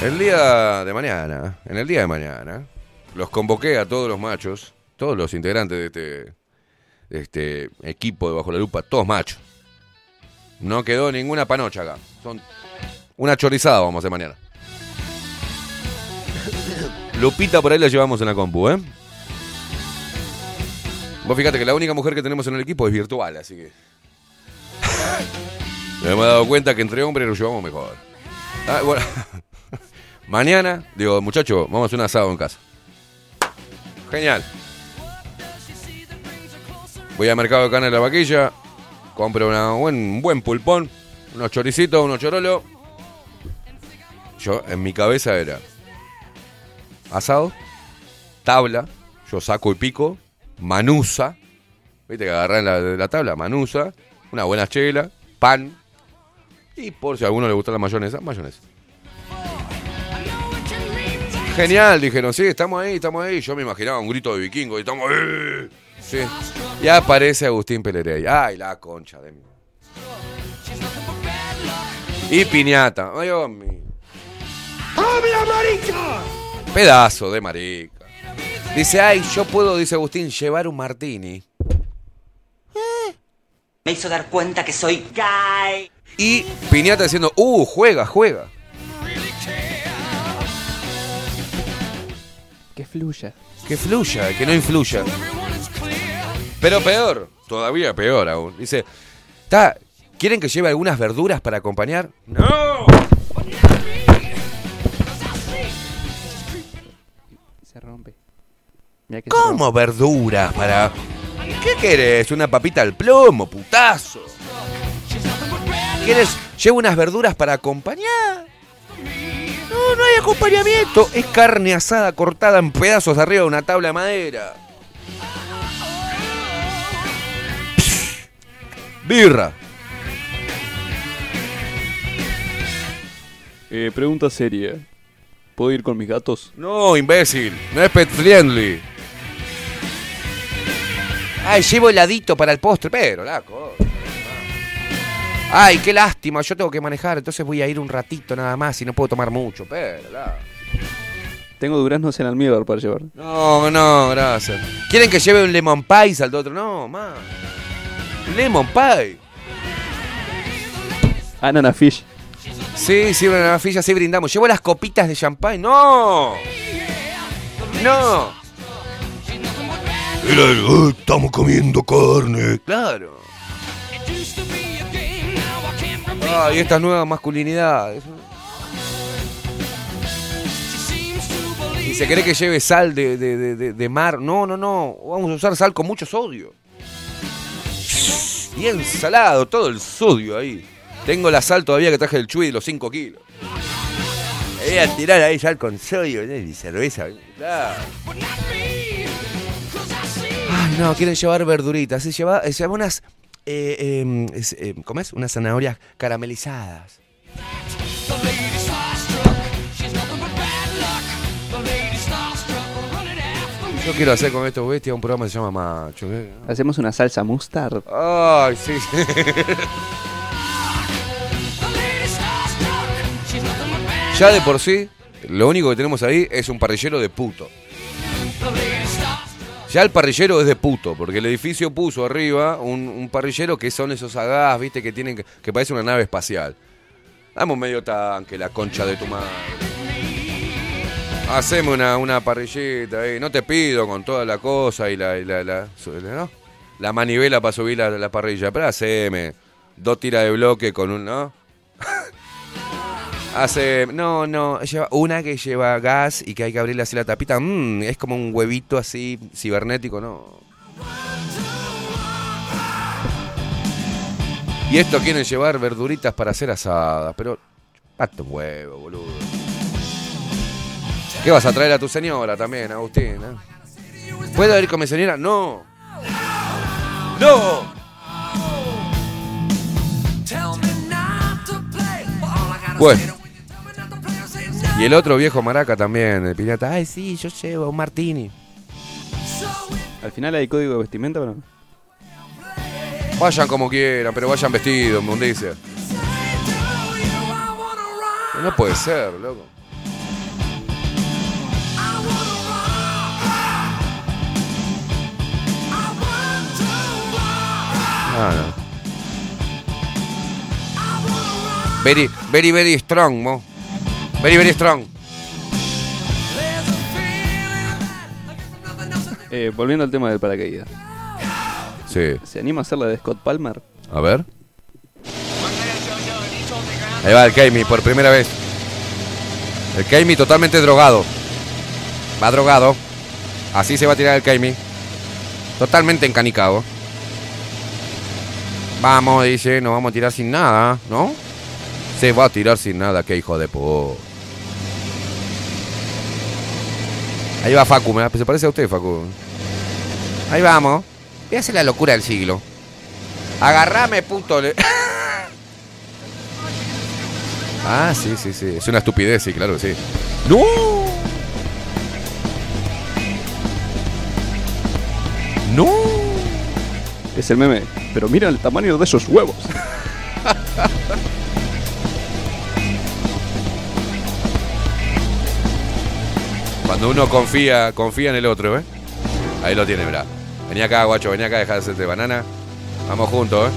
El día de mañana, en el día de mañana, los convoqué a todos los machos, todos los integrantes de este, de este equipo de Bajo la Lupa, todos machos. No quedó ninguna panocha acá. Son una chorizada vamos a hacer mañana. Lupita por ahí la llevamos en la compu, ¿eh? Vos fíjate que la única mujer que tenemos en el equipo es virtual, así que. Nos hemos dado cuenta que entre hombres nos llevamos mejor. Ah, bueno. Mañana, digo, muchachos, vamos a hacer un asado en casa. Genial. Voy al mercado de carne de la vaquilla, compro una un buen pulpón, unos choricitos, unos chorolos. Yo, en mi cabeza era asado, tabla, yo saco y pico, manusa, viste que agarrás la, la tabla, manusa, una buena chela, pan, y por si a alguno le gusta la mayonesa, mayonesa. Genial, dijeron, sí, estamos ahí, estamos ahí. Yo me imaginaba un grito de vikingo y estamos ahí. Sí. Y aparece Agustín Pelerey. Ay, la concha de mí. Y piñata. Ay, oh, mi- Pedazo de marica. Dice, ay, yo puedo, dice Agustín, llevar un martini. Me hizo dar cuenta que soy gay. Y Piñata diciendo, uh, juega, juega. Que fluya. Que fluya, que no influya. Pero peor, todavía peor aún. Dice, "Ta, ¿quieren que lleve algunas verduras para acompañar? ¡No! Se rompe. Se ¿Cómo verduras para...? ¿Qué querés? ¿Una papita al plomo, putazo? ¿Quieres? ¿Llevo unas verduras para acompañar? No, no hay acompañamiento. Es carne asada cortada en pedazos arriba de una tabla de madera. Birra. Eh, pregunta seria. ¿Puedo ir con mis gatos? No, imbécil. No es pet friendly. Ay, llevo heladito para el postre, pero la cosa. Ay, qué lástima, yo tengo que manejar, entonces voy a ir un ratito nada más y no puedo tomar mucho, pero la... Tengo duraznos en almíbar para llevar. No, no, gracias. ¿Quieren que lleve un lemon pie al otro? No, más. Lemon pie. Anana fish. Sí, sí, una navafilla, sí brindamos. Llevo las copitas de champán. No. No. Era el, "Oh, estamos comiendo carne. Claro. Ah, y estas nuevas masculinidades. Y se cree que lleve sal de, de, de, mar. No, no, no. Vamos a usar sal con mucho sodio. Bien salado, todo el sodio ahí. Tengo la sal todavía que traje del Chuy de los 5 kilos. Voy a tirar ahí sal con sodio ¿no? y cerveza. No, ah, quieren llevar verduritas. Se lleva, se lleva unas eh, em, es, eh, ¿Cómo es? Unas zanahorias caramelizadas. Yo quiero hacer con estos bestias un programa que se llama Macho. ¿eh? Hacemos una salsa mustard. Ay, sí. ya de por sí, lo único que tenemos ahí es un parrillero de puto. Ya el parrillero es de puto, porque el edificio puso arriba un, un parrillero que son esos agás, viste, que tienen que, que parece una nave espacial. Dame un medio tanque, la concha de tu madre. Haceme una, una parrillita ahí. No te pido con toda la cosa y la, la, la, ¿no? la manivela para subir la, la parrilla, pero haceme dos tiras de bloque con un. Hace, no, no, lleva una que lleva gas y que hay que abrirle así la tapita. Mm, es como un huevito así cibernético, ¿no? Y esto quieren llevar verduritas para hacer asadas, pero un huevo, boludo. ¿Qué vas a traer a tu señora también, Agustín? eh? ¿Puedo ir con mi señora? No. ¡No! Bueno. Y el otro viejo maraca también, el piñata. Ay, sí, yo llevo un martini. Al final hay código de vestimenta, ¿o no? Vayan como quieran, pero vayan vestidos, mundicia. No puede ser, loco. Ah, no. Very, very, very strong, mo. Very, very strong. Eh, volviendo al tema del paracaídas. Sí. ¿Se anima a hacer la de Scott Palmer? A ver. Ahí va el Keimi por primera vez. El Keimi totalmente drogado. Va drogado. Así se va a tirar el Keimi. Totalmente encanicado. Vamos, dice, nos vamos a tirar sin nada, ¿no? Se va a tirar sin nada, qué hijo de po. Ahí va Facu, me- se parece a usted, Facu. Ahí vamos. Voy a hacer la locura del siglo. Agarrame, punto. le- ah, sí, sí, sí. Es una estupidez, sí, claro que sí. ¡No! ¡No! Es el meme. Pero mira el tamaño de esos huevos. Cuando uno confía, confía en el otro, ¿eh? Ahí lo tiene, mirá. Vení acá, guacho, vení acá, dejá de hacerte banana. Vamos juntos, ¿eh?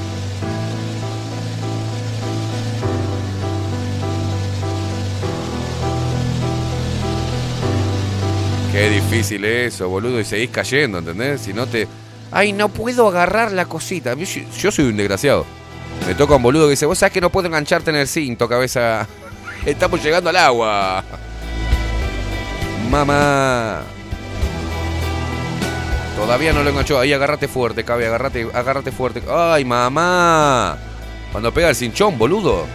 Qué difícil eso, boludo, y seguís cayendo, ¿entendés? Si no te... Ay, no puedo agarrar la cosita. Yo, yo soy un desgraciado. Me toca un boludo que dice, vos sabés que no puedo engancharte en el cinto, cabeza. Estamos llegando al agua. Mamá. Todavía no lo enganchó. Ahí agárrate fuerte, cabe, agárrate, agárrate fuerte. Ay, mamá. Cuando pega el cinchón, boludo.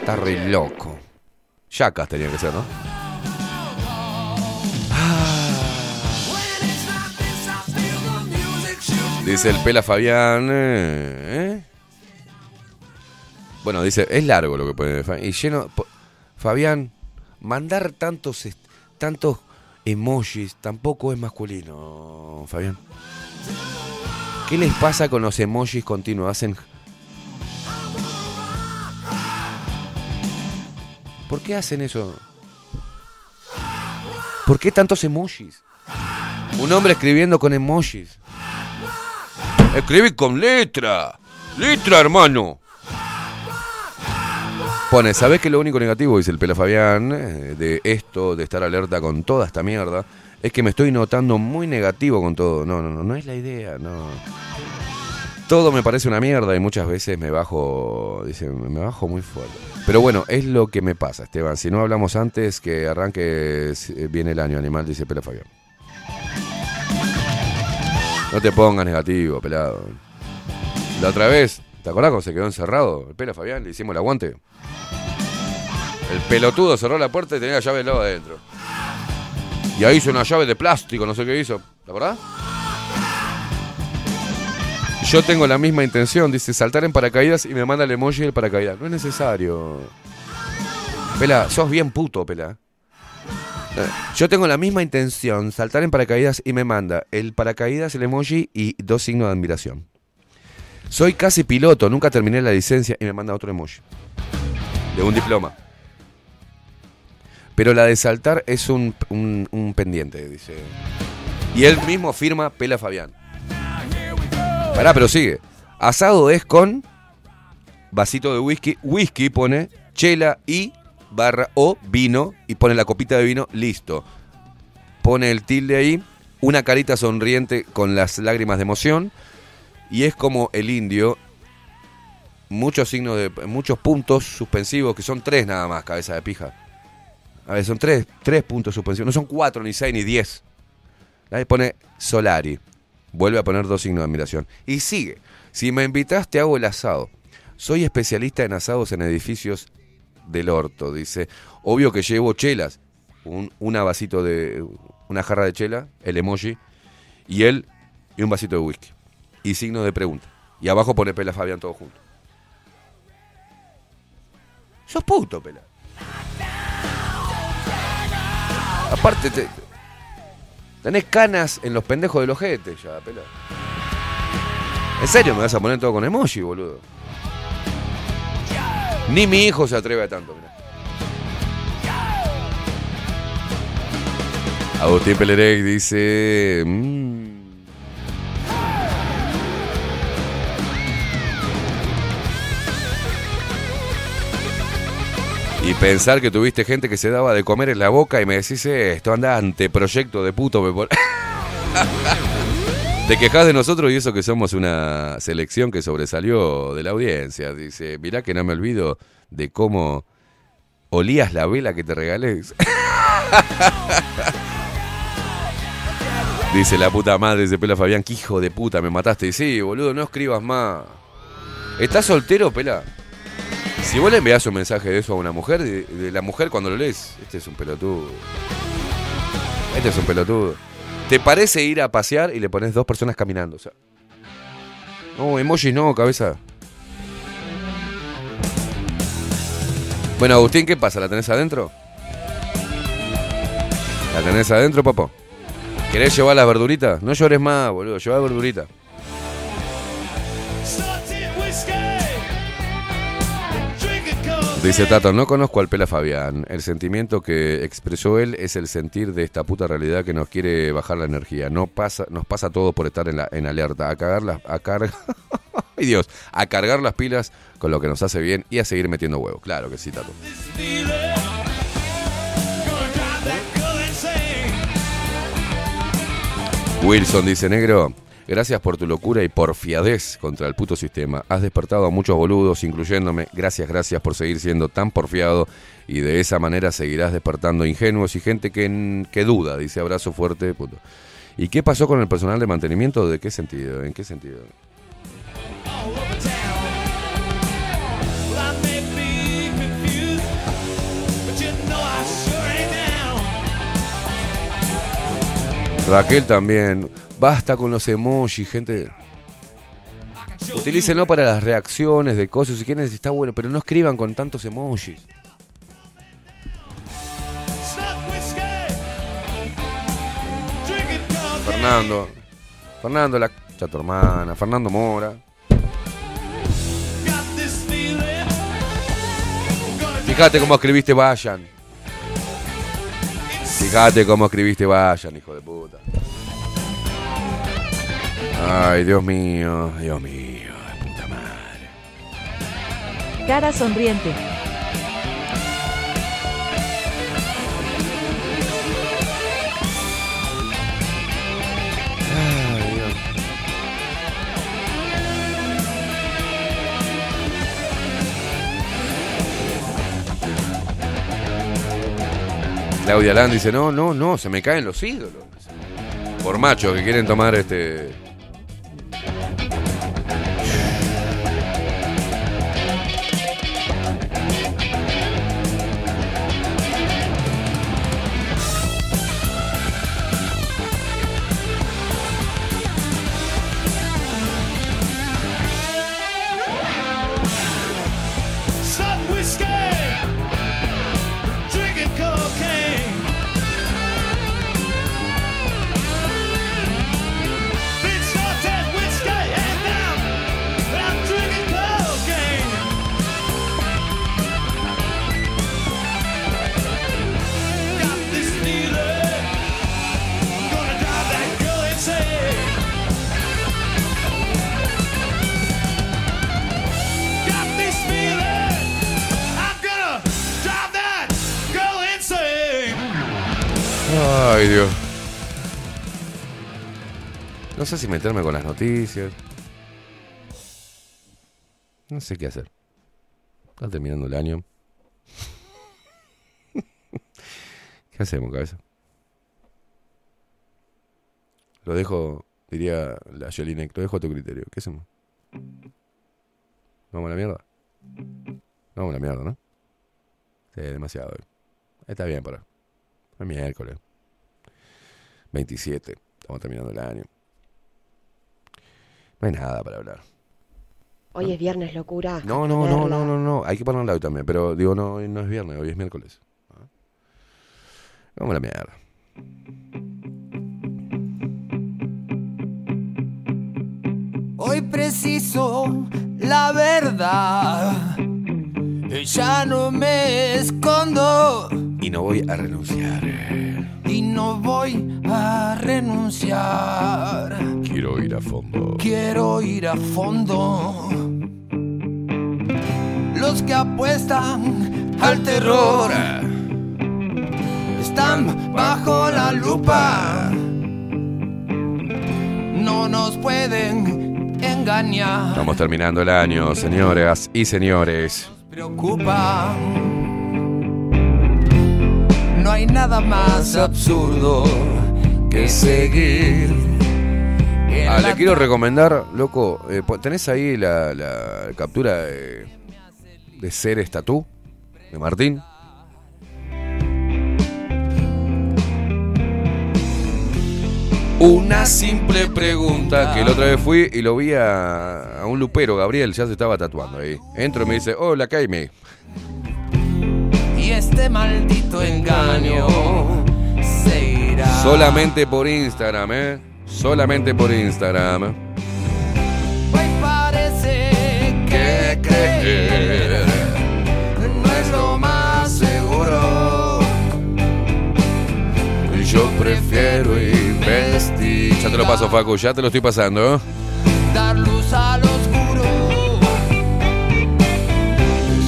Está re loco. Yacas tenía que ser, ¿no? Dice el Pela Fabián. eh, ¿eh? Bueno, dice, es largo lo que pone. Y lleno. Fabián, mandar tantos, tantos emojis tampoco es masculino, Fabián. ¿Qué les pasa con los emojis continuos? Hacen. ¿Por qué hacen eso? ¿Por qué tantos emojis? Un hombre escribiendo con emojis. Escribí con letra. Letra, hermano. Pone, ¿sabés que lo único negativo, dice el Pela Fabián, eh, de esto, de estar alerta con toda esta mierda, es que me estoy notando muy negativo con todo? No, no, no, no es la idea, no. Todo me parece una mierda y muchas veces me bajo, dice, me bajo muy fuerte. Pero bueno, es lo que me pasa, Esteban. Si no hablamos antes, que arranque eh, viene el año animal, dice Pela Fabián. No te pongas negativo, pelado. La otra vez, ¿te acordás cuando se quedó encerrado? El Pela Fabián, le hicimos el aguante. El pelotudo cerró la puerta y tenía la llave del lado adentro. Y ahí hizo una llave de plástico, no sé qué hizo. ¿La verdad? Yo tengo la misma intención, dice saltar en paracaídas y me manda el emoji del paracaídas. No es necesario. Pela, sos bien puto, Pela. Eh, Yo tengo la misma intención, saltar en paracaídas y me manda el paracaídas, el emoji y dos signos de admiración. Soy casi piloto, nunca terminé la licencia y me manda otro emoji. De un diploma. Pero la de saltar es un, un- un pendiente, dice. Y él mismo firma Pela Fabián. Pará, pero sigue. Asado es con vasito de whisky. Whisky pone chela y barra o vino y pone la copita de vino, listo. Pone el tilde ahí, una carita sonriente con las lágrimas de emoción y es como el indio, muchos signos de muchos puntos suspensivos que son tres nada más, cabeza de pija. A ver, son tres, tres puntos suspensivos, no son cuatro, ni seis, ni diez. Ahí pone Solari. Vuelve a poner dos signos de admiración. Y sigue. Si me invitas, te hago el asado. Soy especialista en asados en edificios del orto, dice. Obvio que llevo chelas. Un una vasito de. Una jarra de chela, el emoji. Y él, y un vasito de whisky. Y signo de pregunta. Y abajo pone Pela Fabián todo junto. Sos puto, Pela. Aparte, te- tenés canas en los pendejos del ojete ya, Pela. ¿En serio me vas a poner todo con emoji, boludo? Ni mi hijo se atreve a tanto, mirá. Agustín Pelerey dice... mm, Y pensar que tuviste gente que se daba de comer en la boca y me decís esto, anda anteproyecto de puto. Me Te quejas de nosotros y eso que somos una selección que sobresalió de la audiencia. Dice, mirá que no me olvido de cómo olías la vela que te regalé. Dice la puta madre de Pela Fabián, que hijo de puta, me mataste. Y sí, boludo, no escribas más. ¿Estás soltero, Pela? Si vos le enviás un mensaje de eso a una mujer, de, la mujer cuando lo lees, este es un pelotudo. Este es un pelotudo. ¿Te parece ir a pasear y le pones dos personas caminando? O sea, no, emojis no, cabeza. Bueno, Agustín, ¿qué pasa? ¿La tenés adentro? ¿La tenés adentro, papá? ¿Querés llevar las verduritas? No llores más, boludo. Lleva verdurita. Dice Tato, no conozco al Pela Fabián. El sentimiento que expresó él es el sentir de esta puta realidad que nos quiere bajar la energía. No pasa, nos pasa todo por estar en, la, en alerta. A cagar las, a cargar, Dios, a cargar las pilas con lo que nos hace bien y a seguir metiendo huevos. Claro que sí, Tato. Wilson dice, negro, gracias por tu locura y porfiadez contra el puto sistema. Has despertado a muchos boludos, incluyéndome. Gracias, gracias por seguir siendo tan porfiado y de esa manera seguirás despertando ingenuos y gente que, que duda. Dice, abrazo fuerte, puto. ¿Y qué pasó con el personal de mantenimiento? ¿De qué sentido? ¿En qué sentido? Raquel también. Basta con los emojis, gente. Utilícenlo para las reacciones de cosas si quieren, está bueno, pero no escriban con tantos emojis. Fernando. Fernando, la c- tu hermana. Fernando Mora. Fíjate cómo escribiste vayan. Fíjate cómo escribiste vayan, hijo de puta. Ay, Dios mío, Dios mío, de puta madre. Cara sonriente. Ay, Dios. Claudia Land dice, no, no, no, se me caen los ídolos. Por machos que quieren tomar este Thank you. Sé si meterme con las noticias. No sé qué hacer. Está terminando el año. ¿Qué hacemos, cabeza? Lo dejo, diría la Jelinek, lo dejo a tu criterio. ¿Qué hacemos? ¿Vamos a la mierda? Vamos a la mierda, ¿no? Sí, demasiado. Está bien para. Es miércoles. 27. Estamos terminando el año. No hay nada para hablar. Hoy es viernes, locura. No, no, no, no, no, no. Hay que ponerla hoy también. Pero digo, no, hoy no es viernes, hoy es miércoles. Ah. Vamos a la mierda. Hoy preciso la verdad. Ya no me escondo Y no voy a renunciar. Y no voy a renunciar. Quiero ir a fondo. Quiero ir a fondo. Los que apuestan al terror están bajo la lupa. No nos pueden engañar. Estamos terminando el año, señoras y señores. preocupa. No hay nada más absurdo que seguir. Ah, le quiero recomendar, loco, eh, ¿tenés ahí la, la captura de, de Ser Estatú de Martín? Una simple pregunta que la otra vez fui y lo vi a, a un lupero, Gabriel, ya se estaba tatuando ahí. Entro y me dice, hola, Jaime. Este maldito engaño se irá. Solamente por Instagram, ¿eh? Solamente por Instagram. Hoy parece que creer no es lo más seguro. Yo prefiero investir. Ya te lo paso, Facu, ya te lo estoy pasando. ¿eh? Dar luz al oscuro.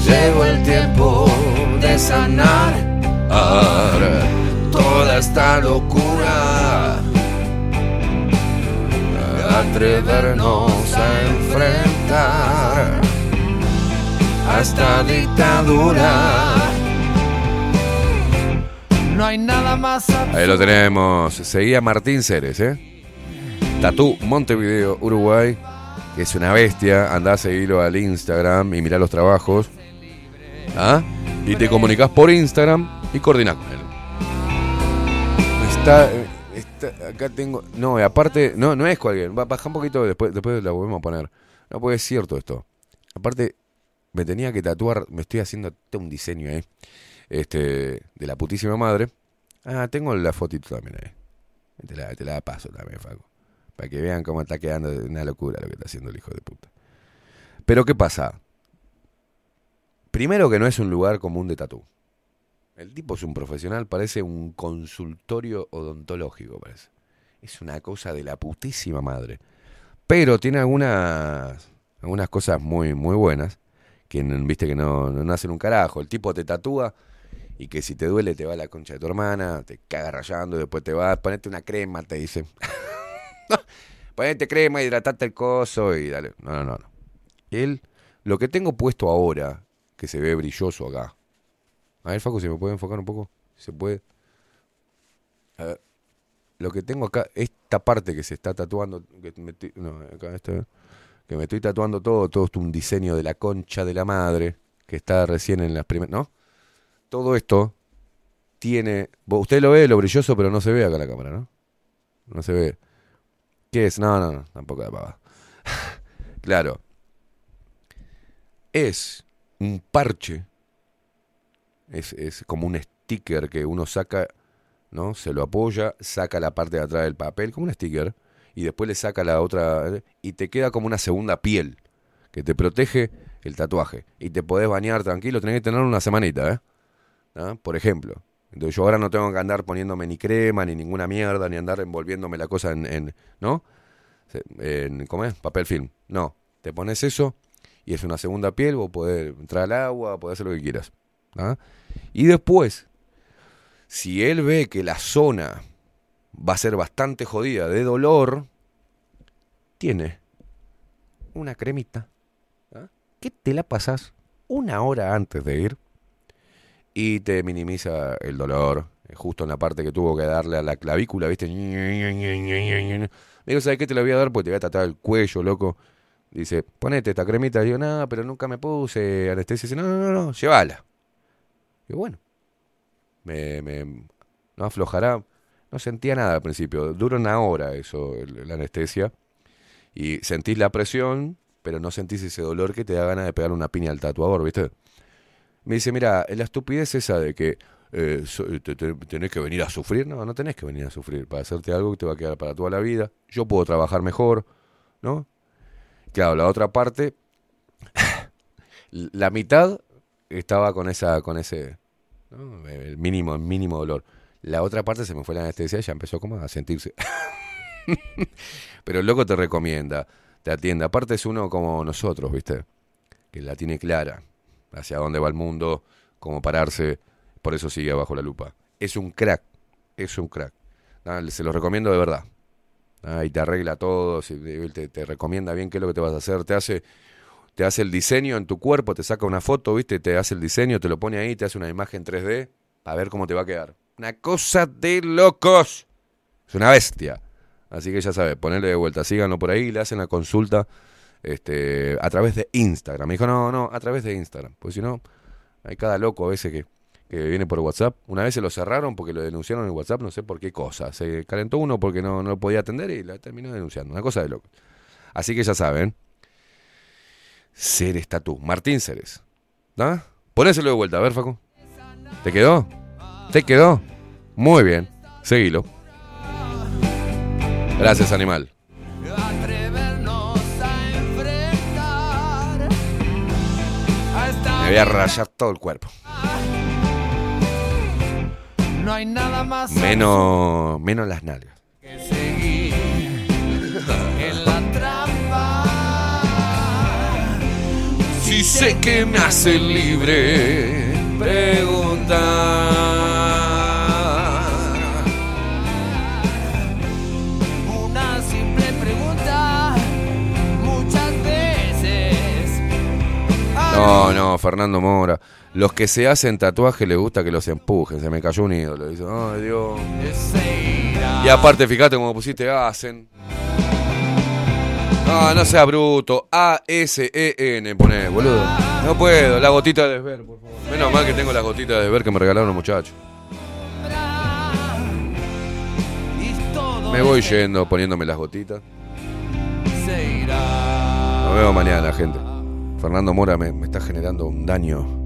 Llegó el tiempo sanar toda esta locura. atrevernos a enfrentar a esta dictadura. No hay nada más Ahí lo tenemos. Seguía Martín Ceres, ¿eh? Tatú Montevideo, Uruguay. Que es una bestia. Andá a seguirlo al Instagram y mirá los trabajos. ¿Ah? Y te comunicas por Instagram y coordinás con él. Está, está- Acá tengo. No, aparte. No, no es cualquier. Baja un poquito después, después la volvemos a poner. No, porque es cierto esto. Aparte, me tenía que tatuar. Me estoy haciendo un diseño ahí. Este. De la putísima madre. Ah, tengo la fotito también ahí. Te la, te la paso también, Facu. Para que vean cómo está quedando una locura lo que está haciendo el hijo de puta. Pero ¿qué pasa? Primero que no es un lugar común de tatú. El tipo es un profesional, parece un consultorio odontológico, parece. Es una cosa de la putísima madre. Pero tiene algunas, algunas cosas muy, muy buenas. Que viste que no, no hacen un carajo. El tipo te tatúa y que si te duele te va a la concha de tu hermana, te caga rayando, después te va, ponete una crema, te dice. ponete crema, hidratate el coso y dale. No, no, no. Él, lo que tengo puesto ahora, que se ve brilloso acá. A ver, Facu, si me puede enfocar un poco. Si se puede. Lo que tengo acá, esta parte que se está tatuando, que me, no, acá este, que me estoy tatuando todo, todo esto un diseño de la concha de la madre, que está recién en las primeras, ¿no? Todo esto tiene, usted lo ve lo brilloso, pero no se ve acá la cámara, ¿no? No se ve. ¿Qué es? No, no, no, tampoco de pava. claro. Es un parche. Es, es como un sticker que uno saca, ¿no? Se lo apoya, saca la parte de atrás del papel, como un sticker, y después le saca la otra, y te queda como una segunda piel, que te protege el tatuaje. Y te podés bañar tranquilo, tenés que tener una semanita, ¿eh? ¿Ah? Por ejemplo. Entonces yo ahora no tengo que andar poniéndome ni crema, ni ninguna mierda, ni andar envolviéndome la cosa en, en- ¿no? En, ¿Cómo es? Papel film. No, te pones eso y es una segunda piel, vos podés entrar al agua, podés hacer lo que quieras. ¿ah? Y después, si él ve que la zona va a ser bastante jodida de dolor, tiene una cremita ¿ah? que te la pasas una hora antes de ir y te minimiza el dolor. eh, Justo en la parte que tuvo que darle a la clavícula, ¿viste? Digo, ¿sabes qué te la voy a dar? Porque te voy a tratar el cuello, loco. Dice, ponete esta cremita. Digo, nada, pero nunca me puse anestesia. Dice, no, no, no, no, llévala. Digo, bueno. Me, no aflojará. No sentía nada al principio. Dura una hora eso, la anestesia. Y sentís la presión, pero no sentís ese dolor que te da ganas de pegar una piña al tatuador, ¿viste? Me dice, mira, la estupidez esa de que eh, te- tenés que venir a sufrir. No, no tenés que venir a sufrir para hacerte algo que te va a quedar para toda la vida. Yo puedo trabajar mejor, ¿no? Claro, la otra parte, la mitad estaba con esa, con ese, el mínimo, el mínimo dolor. La otra parte se me fue la anestesia y ya empezó como a sentirse. Pero el loco te recomienda, te atiende. Aparte es uno como nosotros, ¿viste? Que la tiene clara, hacia dónde va el mundo, cómo pararse, por eso sigue bajo la lupa. Es un crack, es un crack. Se lo recomiendo de verdad. Ah, y te arregla todo, si- te, te recomienda bien qué es lo que te vas a hacer, te hace, te hace el diseño en tu cuerpo, te saca una foto, ¿viste? Te hace el diseño, te lo pone ahí, te hace una imagen 3D para ver cómo te va a quedar. Una cosa de locos. Es una bestia. Así que ya sabes, ponerle de vuelta, síganlo por ahí, le hacen la consulta este, a través de Instagram. Me dijo, no, no, a través de Instagram. Porque si no, hay cada loco a veces que, que viene por WhatsApp. Una vez se lo cerraron porque lo denunciaron en WhatsApp, no sé por qué cosa. Se calentó uno porque no, no podía atender y la terminó denunciando. Una cosa de loco. Así que ya saben. Ceres Tatú. Martín Ceres. ¿Ah? Ponéselo de vuelta, a ver, Facu. ¿Te quedó? ¿Te quedó? Muy bien. Seguilo. Gracias, animal. Me voy a rayar todo el cuerpo. No hay nada más Menos, menos las nalgas. que seguir en la trampa. Si sé que me hace libre preguntar. Una simple pregunta, muchas veces. No, no, Fernando Mora. Los que se hacen tatuaje les gusta que los empujen. Se me cayó un ídolo. Dice, ay Dios. Y aparte, fíjate cómo pusiste hacen. No, no sea bruto. A-S-E-N pone, boludo. No puedo. La gotita de desver, por favor. Menos mal que tengo las gotitas de desver que me regalaron los muchachos. Me voy yendo poniéndome las gotitas. Nos vemos mañana, gente. Fernando Mora me está generando un daño.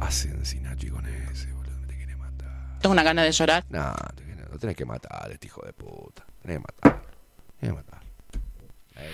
hacen sin con ese, boludo? Me te quiere matar. ¿Tengo una gana de llorar? No, te quiere- lo tenés que matar, este hijo de puta. Tenés que matar. Tenés que matar. Eh.